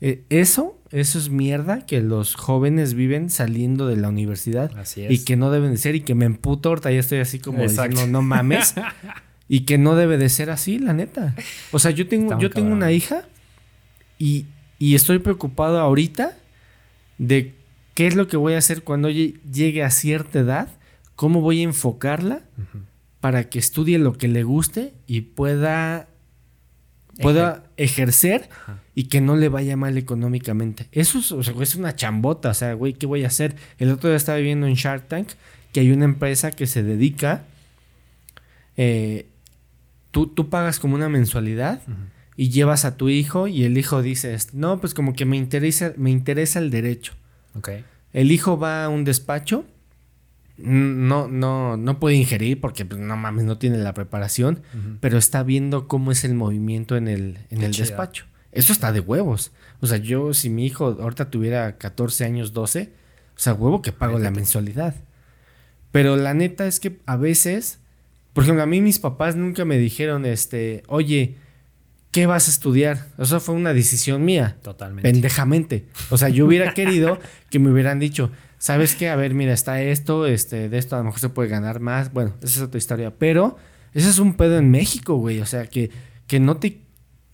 eh, eso, eso es mierda que los jóvenes viven saliendo de la universidad Así es. y que no deben de ser y que me emputo ahorita ya estoy así como Exacto. diciendo no mames y que no debe de ser así la neta o sea yo tengo yo tengo una hija y, y estoy preocupado ahorita de qué es lo que voy a hacer cuando lle- llegue a cierta edad cómo voy a enfocarla para que estudie lo que le guste y pueda pueda ejercer Ajá. y que no le vaya mal económicamente. Eso es, o sea, es una chambota, o sea, güey, ¿qué voy a hacer? El otro día estaba viendo en Shark Tank que hay una empresa que se dedica, eh, tú, tú pagas como una mensualidad y llevas a tu hijo y el hijo dice, no, pues como que me interesa, me interesa el derecho. El hijo va a un despacho, no, no, no puede ingerir porque pues, no mames, no tiene la preparación, pero está viendo cómo es el movimiento en el, en Qué el despacho. Eso está de huevos. O sea, yo si mi hijo ahorita tuviera 14 años, 12, o sea, huevo que pago la mensualidad. Pero la neta es que a veces, por ejemplo, a mí mis papás nunca me dijeron, este, oye, ¿qué vas a estudiar? O sea, fue una decisión mía Totalmente. pendejamente. O sea, yo hubiera querido que me hubieran dicho, ¿sabes qué? A ver, mira, está esto, este, de esto a lo mejor se puede ganar más. Bueno, esa es otra historia. Pero ese es un pedo en México, güey. O sea, que, que no te,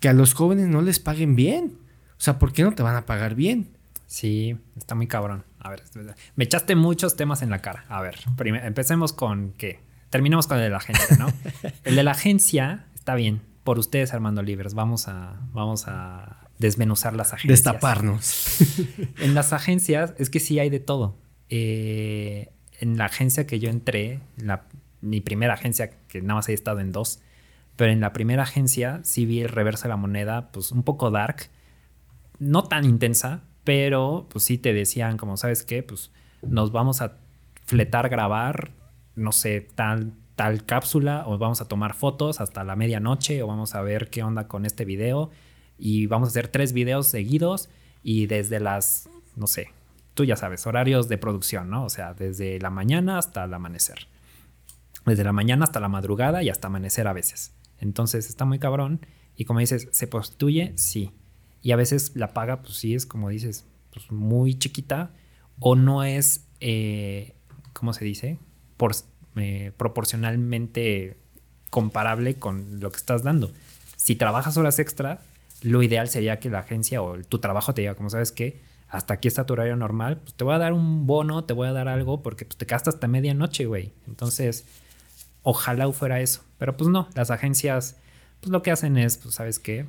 que a los jóvenes no les paguen bien. O sea, ¿por qué no te van a pagar bien? Sí, está muy cabrón. A ver, me echaste muchos temas en la cara. A ver, primero, empecemos con qué. Terminemos con el de la agencia, ¿no? el de la agencia está bien. Por ustedes, Armando Libres, vamos a, vamos a desmenuzar las agencias. Destaparnos. En las agencias es que sí hay de todo. Eh, en la agencia que yo entré, en la, mi primera agencia, que nada más he estado en dos, pero en la primera agencia sí vi el reverso de la moneda, pues un poco dark, no tan intensa, pero pues sí te decían como, ¿sabes qué? Pues nos vamos a fletar, grabar, no sé, tal, tal cápsula, o vamos a tomar fotos hasta la medianoche, o vamos a ver qué onda con este video, y vamos a hacer tres videos seguidos, y desde las, no sé, tú ya sabes, horarios de producción, ¿no? O sea, desde la mañana hasta el amanecer. Desde la mañana hasta la madrugada y hasta amanecer a veces. Entonces está muy cabrón. Y como dices, ¿se prostituye? Sí. Y a veces la paga, pues sí, es como dices, pues muy chiquita. O no es, eh, ¿cómo se dice? Por, eh, proporcionalmente comparable con lo que estás dando. Si trabajas horas extra, lo ideal sería que la agencia o tu trabajo te diga, como sabes que hasta aquí está tu horario normal, pues te voy a dar un bono, te voy a dar algo, porque pues, te quedaste hasta medianoche, güey. Entonces, ojalá fuera eso. Pero pues no, las agencias, pues lo que hacen es, pues sabes qué,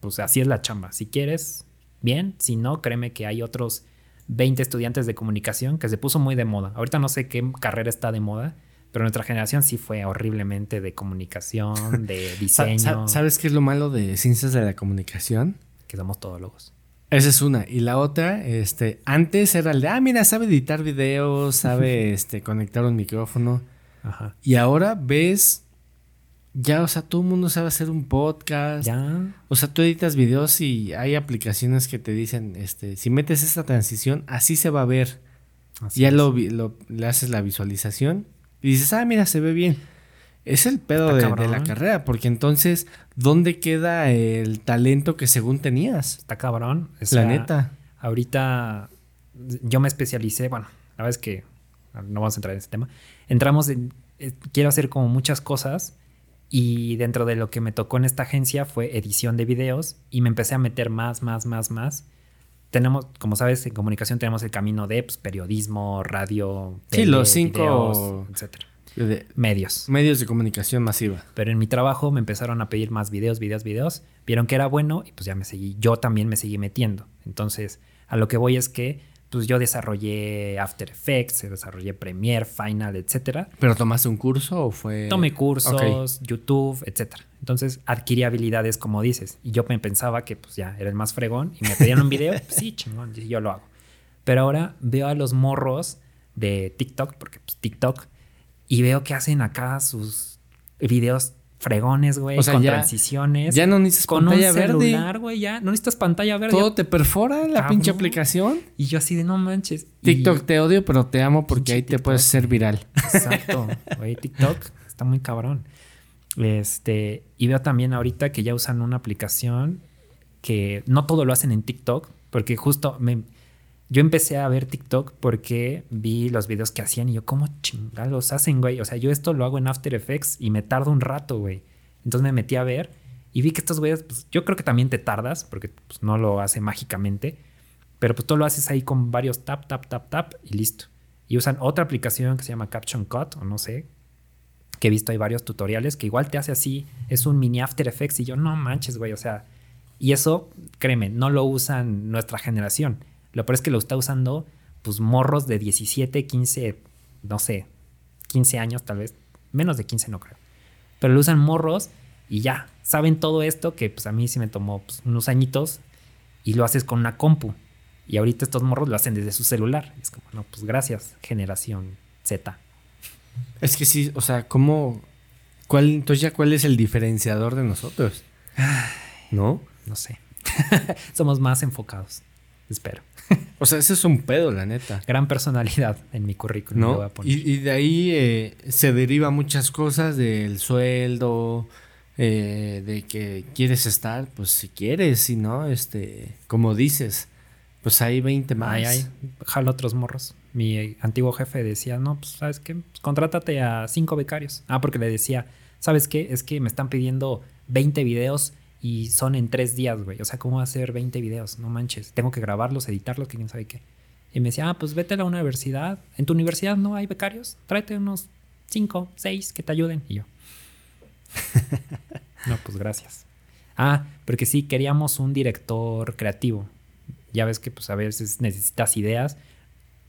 pues así es la chamba. Si quieres, bien. Si no, créeme que hay otros 20 estudiantes de comunicación que se puso muy de moda. Ahorita no sé qué carrera está de moda, pero nuestra generación sí fue horriblemente de comunicación, de diseño, sa- ¿Sabes qué es lo malo de ciencias de la comunicación? que somos todólogos. Esa es una. Y la otra, este, antes era el de, ah, mira, sabe editar videos, sabe, este, conectar un micrófono. Ajá. Y ahora ves, ya, o sea, todo el mundo sabe hacer un podcast. Ya. O sea, tú editas videos y hay aplicaciones que te dicen, este, si metes esta transición, así se va a ver. así ya es. lo, lo- le haces la visualización y dices, ah, mira, se ve bien. Es el pedo de, la carrera, porque entonces, ¿dónde queda el talento que según tenías? Está cabrón. O la neta. Ahorita yo me especialicé, bueno, la verdad es que no vamos a entrar en ese tema. Entramos en, eh, quiero hacer como muchas cosas y dentro de lo que me tocó en esta agencia fue edición de videos y me empecé a meter más, más, más, más. Tenemos, como sabes, en comunicación tenemos el camino de pues, periodismo, radio, Sí, los cinco- videos, etcétera. De- medios. medios de comunicación masiva. Pero en mi trabajo me empezaron a pedir más videos, videos, videos. Vieron que era bueno y pues ya me seguí. Yo también me seguí metiendo. Entonces, a lo que voy es que pues yo desarrollé After Effects, desarrollé Premiere, Final, etcétera. ¿Pero tomaste un curso o fue...? Tomé cursos. YouTube, etcétera. Entonces adquirí habilidades como dices. Y yo me pensaba que pues ya era el más fregón y me pedían un video, pues, sí, chingón, yo lo hago. Pero ahora veo a los morros de TikTok, porque pues TikTok, y veo que hacen acá sus videos fregones, güey, O sea, con ya- transiciones. ya no necesitas con pantalla un celular, güey, ya. No necesitas pantalla verde. ¿Todo te perfora la Cabrón. pinche aplicación? Y yo así de no manches. Y- TikTok te odio, pero te amo porque ahí te puedes ser viral. Exacto, güey, TikTok está muy cabrón. Este, y veo también ahorita que ya usan una aplicación que no todo lo hacen en TikTok, porque justo me, yo empecé a ver TikTok porque vi los videos que hacían y yo, ¿cómo chingados hacen, güey? O sea, yo esto lo hago en After Effects y me tardo un rato, güey. Entonces me metí a ver y vi que estos güeyes, pues yo creo que también te tardas, porque pues, no lo hace mágicamente, pero pues tú lo haces ahí con varios tap, tap, tap, tap y listo. Y usan otra aplicación que se llama Caption Cut, o no sé, que he visto hay varios tutoriales que igual te hace así, es un mini After Effects y yo, no manches, güey, o sea, y eso, créeme, no lo usan nuestra generación. Lo peor es que lo está usando, pues, morros de 17, 15, no sé, 15 años tal vez, menos de 15 no creo. Pero lo usan morros y ya, saben todo esto que pues a mí sí me tomó pues, unos añitos y lo haces con una compu. Y ahorita estos morros lo hacen desde su celular. Es como, no, pues gracias, generación Z. Es que sí, o sea, ¿cómo...? ¿Cuál, entonces ya cuál es el diferenciador de nosotros? ¿No? No sé. Somos más enfocados. Espero. O sea, ese es un pedo, la neta. Gran personalidad en mi currículum. voy a poner. Y, y de ahí eh, se deriva muchas cosas del sueldo, eh, de que quieres estar, pues si quieres, si no, este, como dices, pues hay 20 más. Ay, ay, jala otros morros. Mi antiguo jefe decía, no, pues, ¿sabes qué? Pues, contrátate a cinco becarios. Ah, porque le decía, ¿sabes qué? Es que me están pidiendo 20 videos y son en tres días, güey. O sea, ¿cómo hacer 20 videos? No manches. Tengo que grabarlos, editarlos, que quién sabe qué. Y me decía, ah, pues vete a la universidad. ¿En tu universidad no hay becarios? Tráete unos cinco, seis que te ayuden. Y yo, no, pues gracias. Ah, porque sí, queríamos un director creativo. Ya ves que pues a veces necesitas ideas.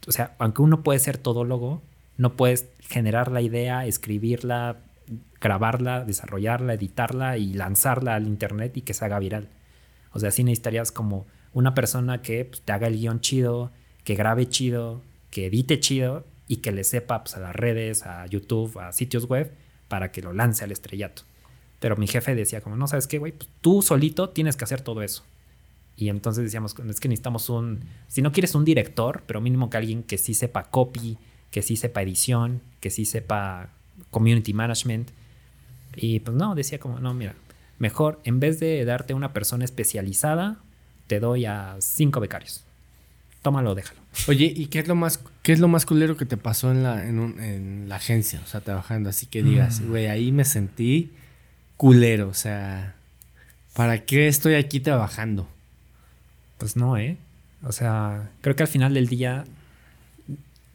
O sea, aunque uno puede ser todólogo, no puedes generar la idea, escribirla, grabarla, desarrollarla, editarla y lanzarla al internet y que se haga viral. O sea, sí necesitarías como una persona que pues, te haga el guion chido, que grabe chido, que edite chido y que le sepa pues, a las redes, a YouTube, a sitios web para que lo lance al estrellato. Pero mi jefe decía como, no, ¿sabes qué, güey? Pues tú solito tienes que hacer todo eso. Y entonces decíamos, es que necesitamos un, si no quieres un director, pero mínimo que alguien que sí sepa copy, que sí sepa edición, que sí sepa community management. Y pues no, decía como, no, mira, mejor en vez de darte una persona especializada, te doy a cinco becarios. Tómalo, déjalo. Oye, ¿y qué es lo más, qué es lo más culero que te pasó en la, en, un- en la agencia? O sea, trabajando, así que digas, Mm. güey, ahí me sentí culero, o sea, ¿para qué estoy aquí trabajando? Pues no, ¿eh? O sea, creo que al final del día,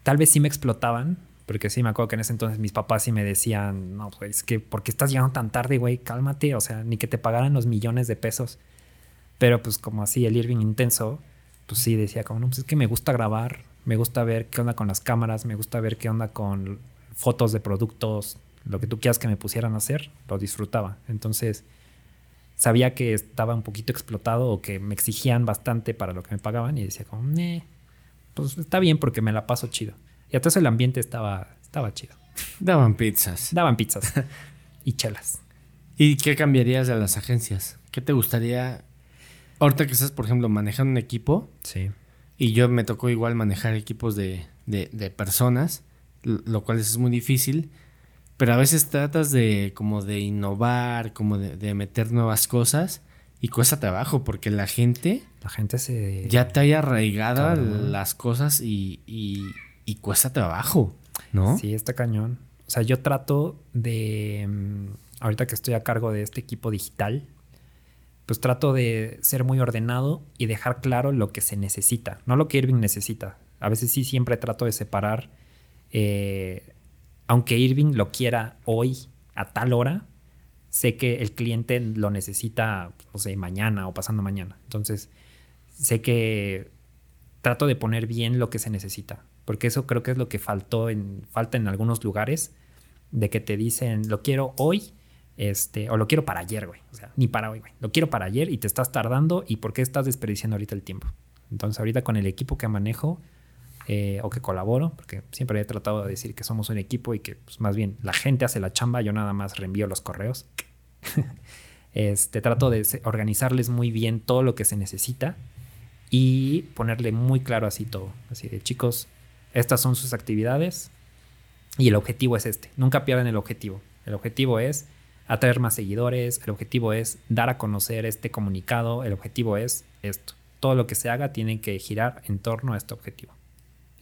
tal vez sí me explotaban, porque sí me acuerdo que en ese entonces mis papás sí me decían, no, pues es que, ¿por qué estás llegando tan tarde, güey? Cálmate, o sea, ni que te pagaran los millones de pesos. Pero pues como así, el Irving intenso, pues sí decía como, no, pues es que me gusta grabar, me gusta ver qué onda con las cámaras, me gusta ver qué onda con fotos de productos, lo que tú quieras que me pusieran a hacer, lo disfrutaba. Entonces, sabía que estaba un poquito explotado o que me exigían bastante para lo que me pagaban y decía como, "Neh, pues está bien porque me la paso chido. Y entonces el ambiente estaba, estaba chido. Daban pizzas. Daban pizzas y chelas. ¿Y qué cambiarías de las agencias? ¿Qué te gustaría? Ahorita que estás, por ejemplo, manejando un equipo, Sí. y yo me tocó igual manejar equipos de, de- de personas, lo cual es muy difícil, pero a veces tratas de como de innovar, como de, de meter nuevas cosas, y cuesta trabajo, porque la gente La gente se... ya te haya arraigada las cosas y, y- y cuesta trabajo, ¿no? Sí, está cañón. O sea, yo trato de, mm, ahorita que estoy a cargo de este equipo digital, pues trato de ser muy ordenado y dejar claro lo que se necesita, no lo que Irving necesita. A veces sí siempre trato de separar eh, aunque Irving lo quiera hoy a tal hora, sé que el cliente lo necesita, no sé, mañana o pasando mañana. Entonces, sé que trato de poner bien lo que se necesita, porque eso creo que es lo que faltó en, falta en algunos lugares, de que te dicen, lo quiero hoy, este, o lo quiero para ayer, güey. O sea, ni para hoy, güey. Lo quiero para ayer y te estás tardando y por qué estás desperdiciando ahorita el tiempo. Entonces, ahorita con el equipo que manejo eh, o que colaboro, porque siempre he tratado de decir que somos un equipo y que pues, más bien la gente hace la chamba, yo nada más reenvío los correos. este, trato de organizarles muy bien todo lo que se necesita y ponerle muy claro así todo. Así de chicos, estas son sus actividades y el objetivo es este. Nunca pierdan el objetivo. El objetivo es atraer más seguidores, el objetivo es dar a conocer este comunicado, el objetivo es esto. Todo lo que se haga tiene que girar en torno a este objetivo.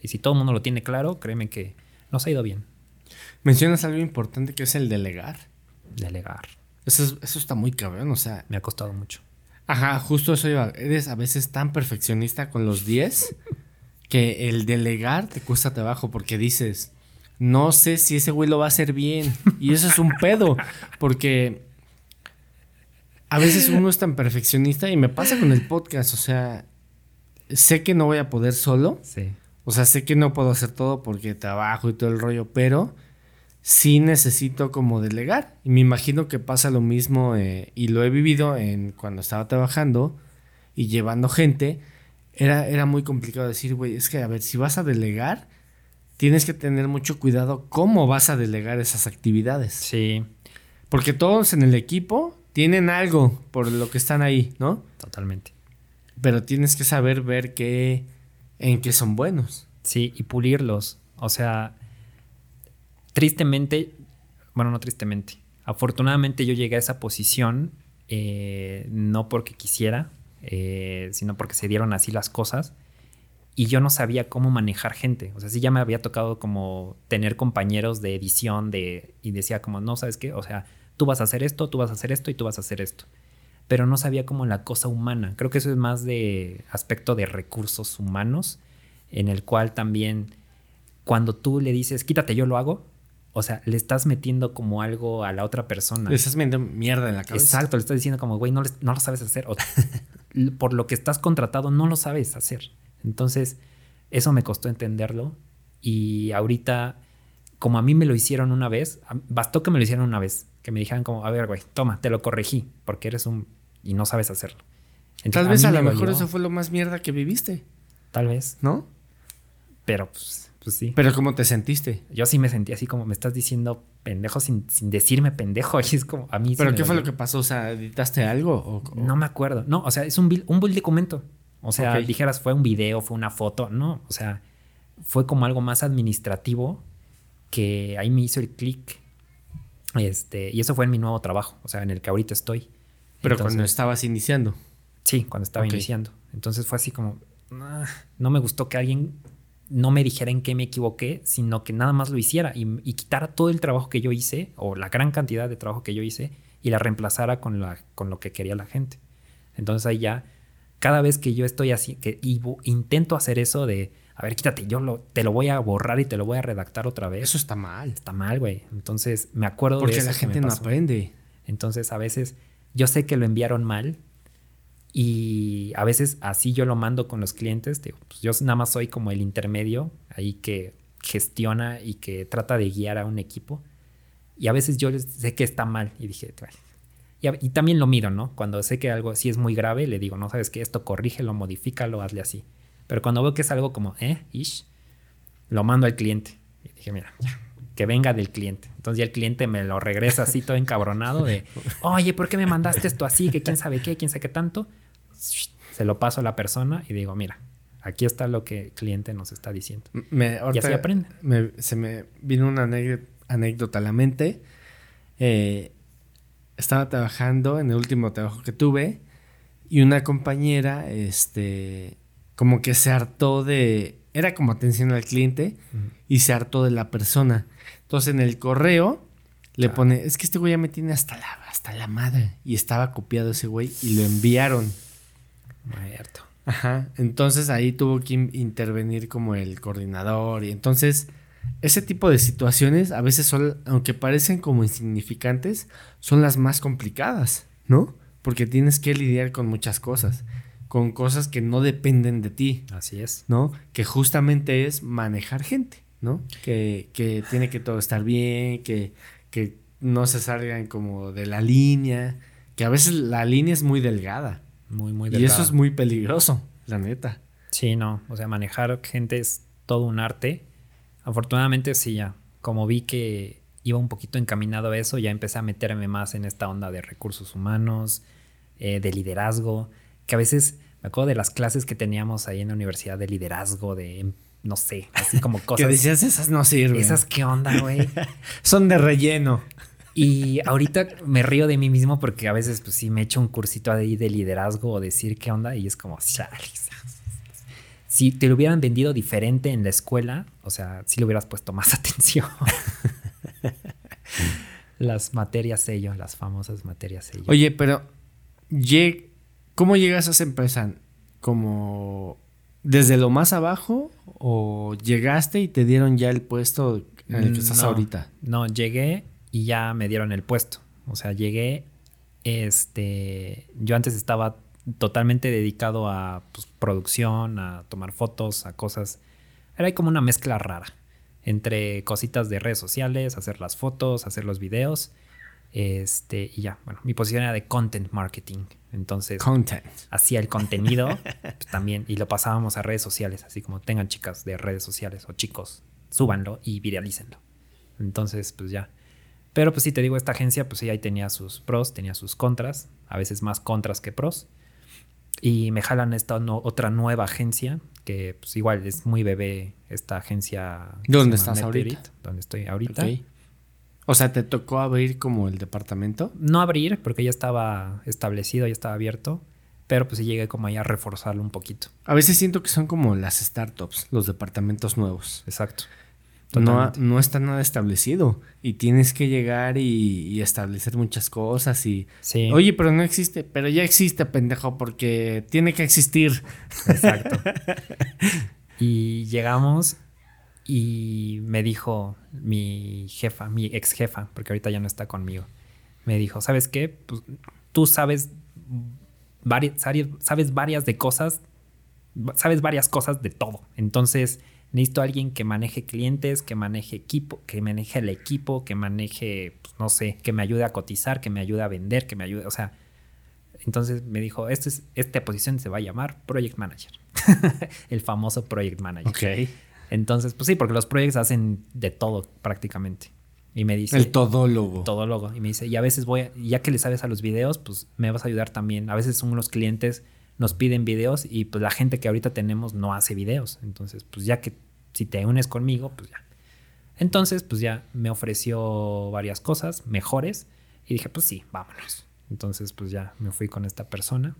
Y si todo el mundo lo tiene claro, créeme que nos ha ido bien. Mencionas algo importante que es el delegar. Delegar. Eso, eso está muy cabrón, o sea. Me ha costado mucho. Ajá, justo eso iba. Eres a veces tan perfeccionista con los 10 que el delegar te cuesta trabajo porque dices, no sé si ese güey lo va a hacer bien. Y eso es un pedo, porque a veces uno es tan perfeccionista y me pasa con el podcast, o sea, sé que no voy a poder solo. Sí. O sea, sé que no puedo hacer todo porque trabajo y todo el rollo, pero sí necesito como delegar. Y me imagino que pasa lo mismo eh, y lo he vivido en cuando estaba trabajando y llevando gente. Era, era muy complicado decir, güey, es que a ver, si vas a delegar, tienes que tener mucho cuidado cómo vas a delegar esas actividades. Sí. Porque todos en el equipo tienen algo por lo que están ahí, ¿no? Totalmente. Pero tienes que saber ver qué, en qué son buenos. Sí, y pulirlos. O sea, tristemente, bueno, no tristemente, afortunadamente yo llegué a esa posición eh, no porque quisiera, eh, sino porque se dieron así las cosas y yo no sabía cómo manejar gente. O sea, sí ya me había tocado como tener compañeros de edición de, y decía como, no, ¿sabes qué? O sea, tú vas a hacer esto, tú vas a hacer esto y tú vas a hacer esto. Pero no sabía como la cosa humana. Creo que eso es más de aspecto de recursos humanos, en el cual también cuando tú le dices, quítate, yo lo hago, o sea, le estás metiendo como algo a la otra persona. Le estás metiendo mierda en la cabeza. Exacto, le estás diciendo como, güey, no, no lo sabes hacer. O, por lo que estás contratado, no lo sabes hacer. Entonces, eso me costó entenderlo. Y ahorita, como a mí me lo hicieron una vez, bastó que me lo hicieran una vez. Que me dijeran como, a ver, güey, toma, te lo corregí, porque eres un... y no sabes hacerlo. Tal vez a, lo mejor eso fue lo más mierda que viviste. Tal vez. ¿No? Pero pues, pues sí. Pero ¿cómo te sentiste? Yo sí me sentí así como me estás diciendo pendejo sin, sin decirme pendejo. Y es como a mí. ¿Pero qué fue lo que pasó? O sea, ¿editaste algo? O, No me acuerdo. No, o sea, es un bill, un documento. O sea, dijeras, fue un video, fue una foto. No, o sea, fue como algo más administrativo que ahí me hizo el clic. Este, y eso fue en mi nuevo trabajo, o sea, en el que ahorita estoy. Pero Entonces, cuando estabas iniciando. Sí, cuando estaba iniciando. Entonces fue así como, "Ah", no me gustó que alguien no me dijera en qué me equivoqué, sino que nada más lo hiciera y, y quitara todo el trabajo que yo hice, o la gran cantidad de trabajo que yo hice, y la reemplazara con, la, con lo que quería la gente. Entonces ahí ya, cada vez que yo estoy así, que y intento hacer eso de, a ver, quítate, yo lo, te lo voy a borrar y te lo voy a redactar otra vez. Eso está mal. está mal, güey. Entonces me acuerdo de Porque eso la que gente no pasó. aprende. Entonces a veces yo sé que lo enviaron mal y a veces así yo lo mando con los clientes. digo, pues yo nada más soy como el intermedio ahí que gestiona y que trata de guiar a un equipo. Y a veces yo sé que está mal y dije, y también lo mido, ¿no? Cuando sé que algo sí es muy grave, le digo, no sabes que esto corrígelo, modifícalo, hazle así. Pero cuando veo que es algo como, eh, ish, lo mando al cliente. Y dije, mira, ya, que venga del cliente. Entonces ya el cliente me lo regresa así todo encabronado de, oye, ¿por qué me mandaste esto así? Que quién sabe qué, quién sabe qué tanto. Se lo paso a la persona y digo, mira, aquí está lo que el cliente nos está diciendo. Me, ahorita así aprende. me- se me vino una anécdota, a la mente. Eh, estaba trabajando en el último trabajo que tuve y una compañera, este, como que se hartó de, era como atención al cliente y se hartó de la persona. Entonces en el correo le pone, es que este güey ya me tiene hasta la, hasta la madre y estaba copiado ese güey y lo enviaron. Muerto. Ajá. Entonces ahí tuvo que in- intervenir como el coordinador. Y entonces ese tipo de situaciones a veces son, aunque parecen como insignificantes, son las más complicadas, ¿no? Porque tienes que lidiar con muchas cosas, con cosas que no dependen de ti, Así es. ¿no? Que justamente es manejar gente, ¿no? Que, que tiene que todo estar bien, que, que no se salgan como de la línea, que a veces la línea es muy delgada. Muy, muy Y delgada. eso es muy peligroso, la neta. Sí, no. O sea, manejar gente es todo un arte. Afortunadamente, sí, ya. Como vi que iba un poquito encaminado a eso, ya empecé a meterme más en esta onda de recursos humanos, eh, de liderazgo, que a veces me acuerdo de las clases que teníamos ahí en la universidad de liderazgo, de, no sé, así como Que cosas. decías, esas no sirven. Esas, ¿qué onda, güey? son de relleno. Y ahorita me río de mí mismo porque a veces, pues sí, me echo un cursito ahí de liderazgo o decir qué onda y es como. Si te lo hubieran vendido diferente en la escuela, o sea, si le hubieras puesto más atención. las materias sello, las famosas materias sello. Oye, pero ¿cómo llegas a esa empresa? ¿Como desde lo más abajo o llegaste y te dieron ya el puesto en el que estás No, ahorita? No, llegué y ya me dieron el puesto. O sea, llegué, este, yo antes estaba totalmente dedicado a pues, producción, a tomar fotos, a cosas. Era como una mezcla rara entre cositas de redes sociales, hacer las fotos, hacer los videos. Este, y ya, bueno, mi posición era de content marketing. Entonces, Content. hacía el contenido pues, también y lo pasábamos a redes sociales, así como tengan chicas de redes sociales o chicos, súbanlo y viralícenlo. Entonces, pues ya. Pero pues sí, te digo, esta agencia, pues sí, ahí tenía sus pros, tenía sus contras, a veces más contras que pros. Y me jalan esta no- otra nueva agencia, que pues igual es muy bebé esta agencia. ¿Dónde estás ahorita? Donde estoy ahorita. Ok. O sea, ¿te tocó abrir como el departamento? No abrir, porque ya estaba establecido, ya estaba abierto. Pero pues sí llegué como ahí a reforzarlo un poquito. A veces siento que son como las startups, los departamentos nuevos. Exacto. No, Totalmente. no está nada establecido y tienes que llegar y, y establecer muchas cosas y... Sí. Oye, pero no existe, pero ya existe, pendejo, porque tiene que existir. Exacto. y llegamos y me dijo mi jefa, mi ex jefa, porque ahorita ya no está conmigo, me dijo, ¿sabes qué? Pues, tú sabes, vari- sabes varias de cosas, sabes varias cosas de todo. Entonces necesito a alguien que maneje clientes, que maneje equipo, que maneje el equipo, que maneje, pues, no sé, que me ayude a cotizar, que me ayude a vender, que me ayude, o sea, entonces me dijo, este es- esta posición se va a llamar Project Manager. el famoso Project Manager. Entonces, pues sí, porque los proyectos hacen de todo prácticamente. Y me dice... El todólogo. Todo logo. Y me dice, y a veces voy, a- ya que le sabes a los videos, pues me vas a ayudar también. A veces unos clientes nos piden videos y pues la gente que ahorita tenemos no hace videos. Entonces, pues ya que si te unes conmigo, pues ya. Entonces, pues ya me ofreció varias cosas mejores y dije, pues sí, vámonos. Entonces, pues ya me fui con esta persona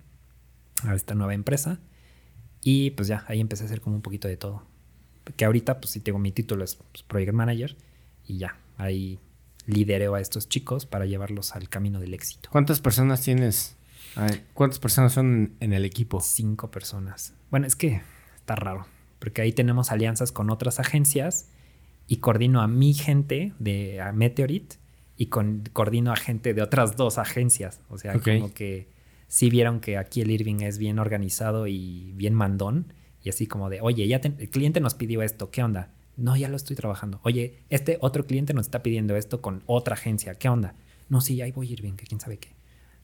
a esta nueva empresa y pues ya ahí empecé a hacer como un poquito de todo. Que ahorita, pues sí tengo mi título es pues, Project Manager y ya, ahí lidereo a estos chicos para llevarlos al camino del éxito. ¿Cuántas personas tienes? ¿Cuántas personas son en el equipo? Cinco personas. Bueno, es que está raro, porque ahí tenemos alianzas con otras agencias y coordino a mi gente de a Meteorite y con, coordino a gente de otras dos agencias. O sea, como que sí vieron que aquí el Irving es bien organizado y bien mandón. Y así como de, oye, ya te- el cliente nos pidió esto, ¿qué onda? No, ya lo estoy trabajando. Oye, este otro cliente nos está pidiendo esto con otra agencia, ¿qué onda? No, sí, ahí voy Irving, que quién sabe qué.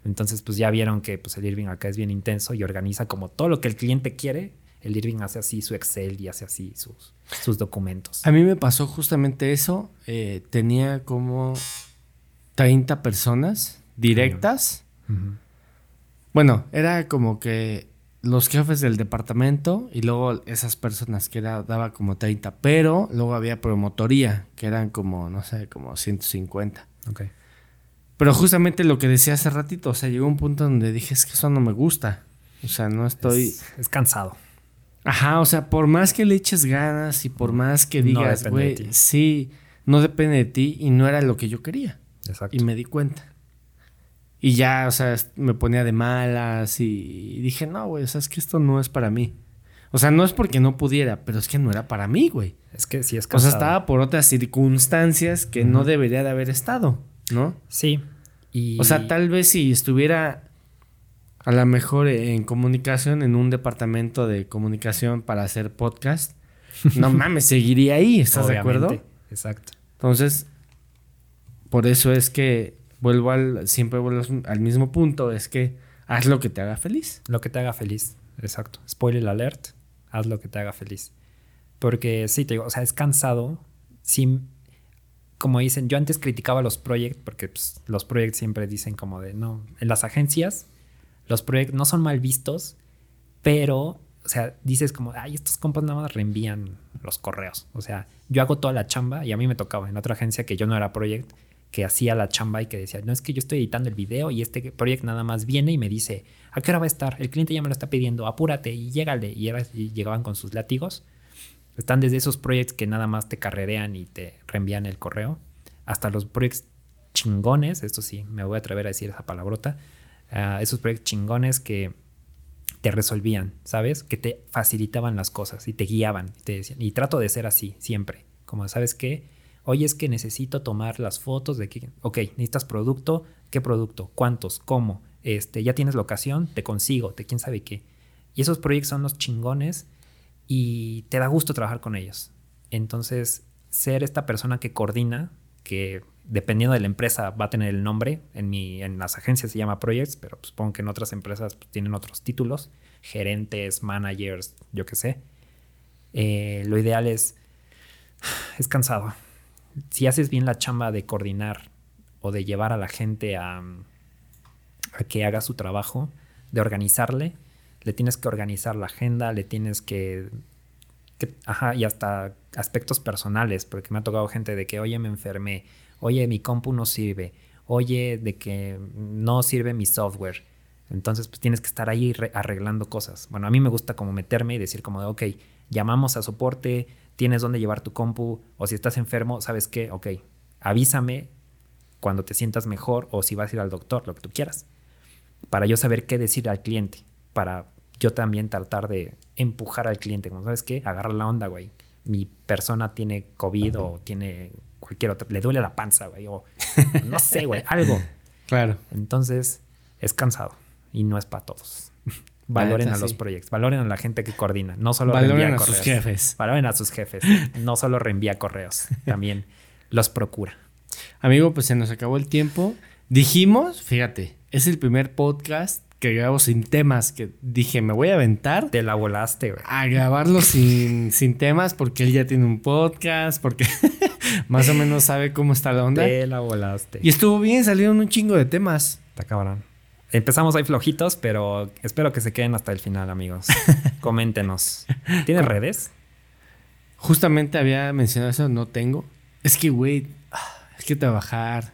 Entonces, pues ya vieron que pues, el Irving acá es bien intenso y organiza como todo lo que el cliente quiere. El Irving hace así su Excel y hace así sus, sus documentos. A mí me pasó justamente eso. eh, tenía como 30 personas directas. Bueno, era como que los jefes del departamento y luego esas personas que era, daba como 30, pero luego había promotoría, que eran como, no sé, como 150. Ok. Pero justamente lo que decía hace ratito, o sea, llegó un punto donde dije, es que eso no me gusta. O sea, no estoy... Es, es cansado. Ajá, o sea, por más que le eches ganas y por más que digas, de güey, sí, no depende de ti y no era lo que yo quería. Exacto. Y me di cuenta. Y ya, o sea, me ponía de malas y dije, no, güey, o sea, es que esto no es para mí. O sea, no es porque no pudiera, pero es que no era para mí, güey. Es que sí es O sea, cansado. estaba por otras circunstancias que no debería de haber estado, ¿no? Sí. Y... O sea, tal vez si estuviera a lo mejor en comunicación, en un departamento de comunicación para hacer podcast, no mames, seguiría ahí, ¿estás de acuerdo? Exacto. Entonces, por eso es que vuelvo al, siempre vuelvo al mismo punto, es que haz lo que te haga feliz. Lo que te haga feliz. Exacto. Spoiler alert. Haz lo que te haga feliz. Porque sí, te digo, o sea, es cansado. Sí, como dicen, yo antes criticaba los proyectos, porque pues, los proyectos siempre dicen como de, no, en las agencias los proyectos no son mal vistos, pero, o sea, dices como, ay, estos compas nada más reenvían los correos. O sea, yo hago toda la chamba y a mí me tocaba en otra agencia que yo no era project, que hacía la chamba y que decía, no es que yo estoy editando el video y este proyecto nada más viene y me dice, ¿a qué hora va a estar? El cliente ya me lo está pidiendo, apúrate y llégale. Y, era- y llegaban con sus látigos. Están desde esos proyectos que nada más te carrerean y te reenvían el correo, hasta los proyectos chingones, esto sí, me voy a atrever a decir esa palabrota, ah, esos proyectos chingones que te resolvían, ¿sabes? Que te facilitaban las cosas y te guiaban. Y, te decían, y trato de ser así, siempre. Como, ¿sabes qué? Oye, es que necesito tomar las fotos de que, ok, necesitas producto, ¿qué producto? ¿Cuántos? ¿Cómo? Este, ya tienes locación, te consigo, te quién sabe qué. Y esos proyectos son los chingones y te da gusto trabajar con ellos. Entonces, ser esta persona que coordina, que dependiendo de la empresa va a tener el nombre, en, mi, en las agencias se llama projects, pero pues, supongo que en otras empresas pues, tienen otros títulos, gerentes, managers, yo qué sé. Eh, lo ideal es, es cansado. Si haces bien la chamba de coordinar o de llevar a la gente a, a que haga su trabajo, de organizarle, le tienes que organizar la agenda, le tienes que, ajá, y hasta aspectos personales, porque me ha tocado gente de que, oye, me enfermé, oye, mi compu no sirve, oye, de que no sirve mi software. Entonces, pues tienes que estar ahí re- arreglando cosas. Bueno, a mí me gusta como meterme y decir como de, ok, llamamos a soporte, tienes dónde llevar tu compu, o si estás enfermo, ¿sabes qué? Ok, avísame cuando te sientas mejor o si vas a ir al doctor, lo que tú quieras para yo saber qué decir al cliente, para yo también tratar de empujar al cliente, como sabes qué, agarra la onda, güey. Mi persona tiene COVID o tiene cualquier otra, le duele la panza, güey, o no sé, güey, algo. Claro. Entonces, es cansado y no es para todos. Valoren a los sí. proyectos, valoren a la gente que coordina, no solo Valoren reenvía a sus correos. jefes. Valoren a sus jefes, no solo reenvía correos, también los procura. Amigo, pues se nos acabó el tiempo. Dijimos, fíjate, es el primer podcast que grabo sin temas, que dije, me voy a aventar Te la volaste, güey. a grabarlo sin, sin temas porque él ya tiene un podcast, porque más o menos sabe cómo está la onda. Te la volaste. Y estuvo bien, salieron un chingo de temas. Está cabrón. Empezamos ahí flojitos, pero espero que se queden hasta el final, amigos. Coméntenos. ¿Tienes redes? Justamente había mencionado eso, no tengo. Es que, güey, ah, es que trabajar,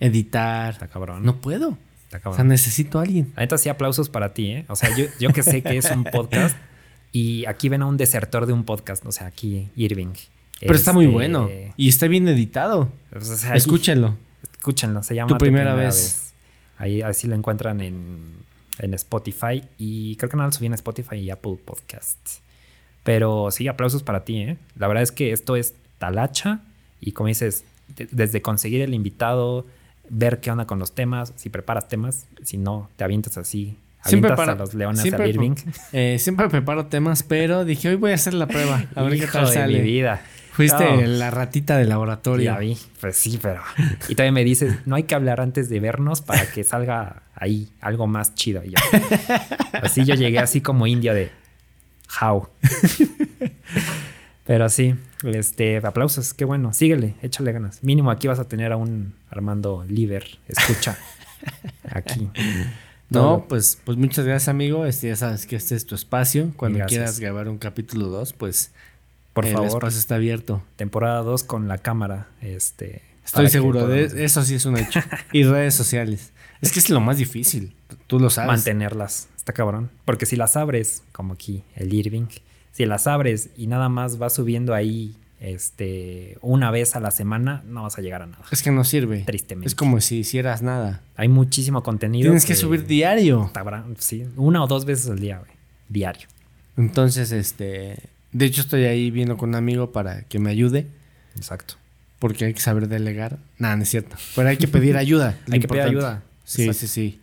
editar, Está cabrón. no puedo. O sea, necesito a alguien. Neta sí aplausos para ti, ¿eh? O sea, yo, yo que sé que es un podcast y aquí ven a un desertor de un podcast. O sea, aquí Irving. Pero está muy Este, bueno. Y está bien editado. o sea, ahí- Escúchenlo. Escúchenlo, se llama Tu primera vez. Ahí así lo encuentran en, en Spotify y creo que no lo subí en Spotify y Apple Podcasts. Pero sí, aplausos para ti, ¿eh? La verdad es que esto es talacha y como dices, de- desde conseguir el invitado, ver qué onda con los temas, si preparas temas, si no, te avientas así. Siempre Avientas para- a los leones siempre al Irving. Eh, siempre preparo temas, pero dije, hoy voy a hacer la prueba. A ver qué Hijo tal de sale. mi vida. Fuiste No. la ratita de laboratorio. Ya vi, pues sí, pero. Y todavía me dices, no hay que hablar antes de vernos para que salga ahí algo más chido. Y yo, así yo llegué así como indio de how. Pero sí, este, aplausos, qué bueno. Síguele, échale ganas. Mínimo aquí vas a tener a un Armando Liver, escucha. Aquí. No, Todo. pues, pues muchas gracias, amigo. Este, ya sabes que este es tu espacio. Cuando Gracias. quieras grabar un capítulo 2, pues Por el favor, espacio está abierto. temporada 2 con la cámara. Este, Estoy seguro de eso, sí es un hecho. y redes sociales. Es que es lo más difícil. Tú lo sabes. mantenerlas. Está cabrón. Porque si las abres, como aquí, el Irving, si las abres y nada más vas subiendo ahí este, una vez a la semana, no vas a llegar a nada. Es que no sirve. Tristemente. Es como si hicieras nada. Hay muchísimo contenido. Tienes que subir diario. Sí, una o dos veces al día, güey. Diario. Entonces, este, de hecho estoy ahí viendo con un amigo para que me ayude, Exacto. porque hay que saber delegar. Nada, no es cierto. Pero hay que pedir ayuda. Hay que pedir ayuda. Sí, Exacto. sí, sí.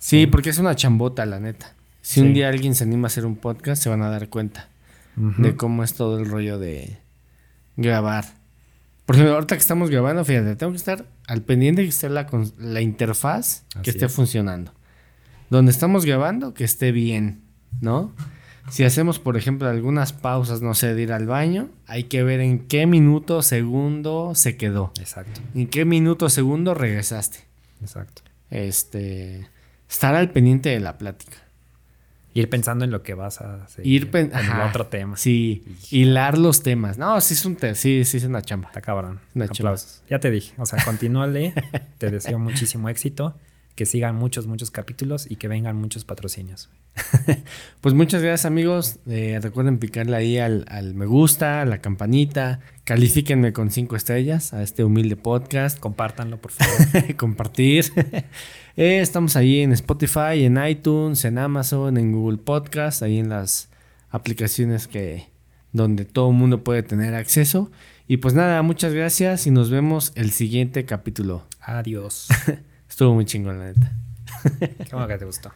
Sí, porque es una chambota, la neta. Si Sí. un día alguien se anima a hacer un podcast, se van a dar cuenta de cómo es todo el rollo de grabar. Por ejemplo, ahorita que estamos grabando, fíjate, tengo que estar al pendiente de que esté la, interfaz, que esté es. funcionando. Donde estamos grabando, que esté bien, ¿no? Si hacemos, por ejemplo, algunas pausas, no sé, de ir al baño, hay que ver en qué minuto, segundo se quedó. Exacto. En qué minuto, segundo regresaste. Exacto. Este, estar al pendiente de la plática. Ir pensando en lo que vas a hacer. Ir en el ajá, otro tema. Sí, hilar los temas. No, sí es un te- sí, sí es una chamba. Está cabrón. Una chamba. Aplausos. Ya te dije. O sea, continúale. te deseo muchísimo éxito. Que sigan muchos, muchos capítulos y que vengan muchos patrocinios. Pues muchas gracias amigos. Eh, recuerden picarle ahí al, al me gusta, a la campanita. Califíquenme con cinco estrellas a este humilde podcast. Compártanlo, por favor. Compartir. Eh, estamos ahí en Spotify, en iTunes, en Amazon, en Google Podcast, ahí en las aplicaciones que donde todo el mundo puede tener acceso. Y pues nada, muchas gracias y nos vemos el siguiente capítulo. Adiós. Estuvo muy chingón, la neta. Qué bueno que te gustó.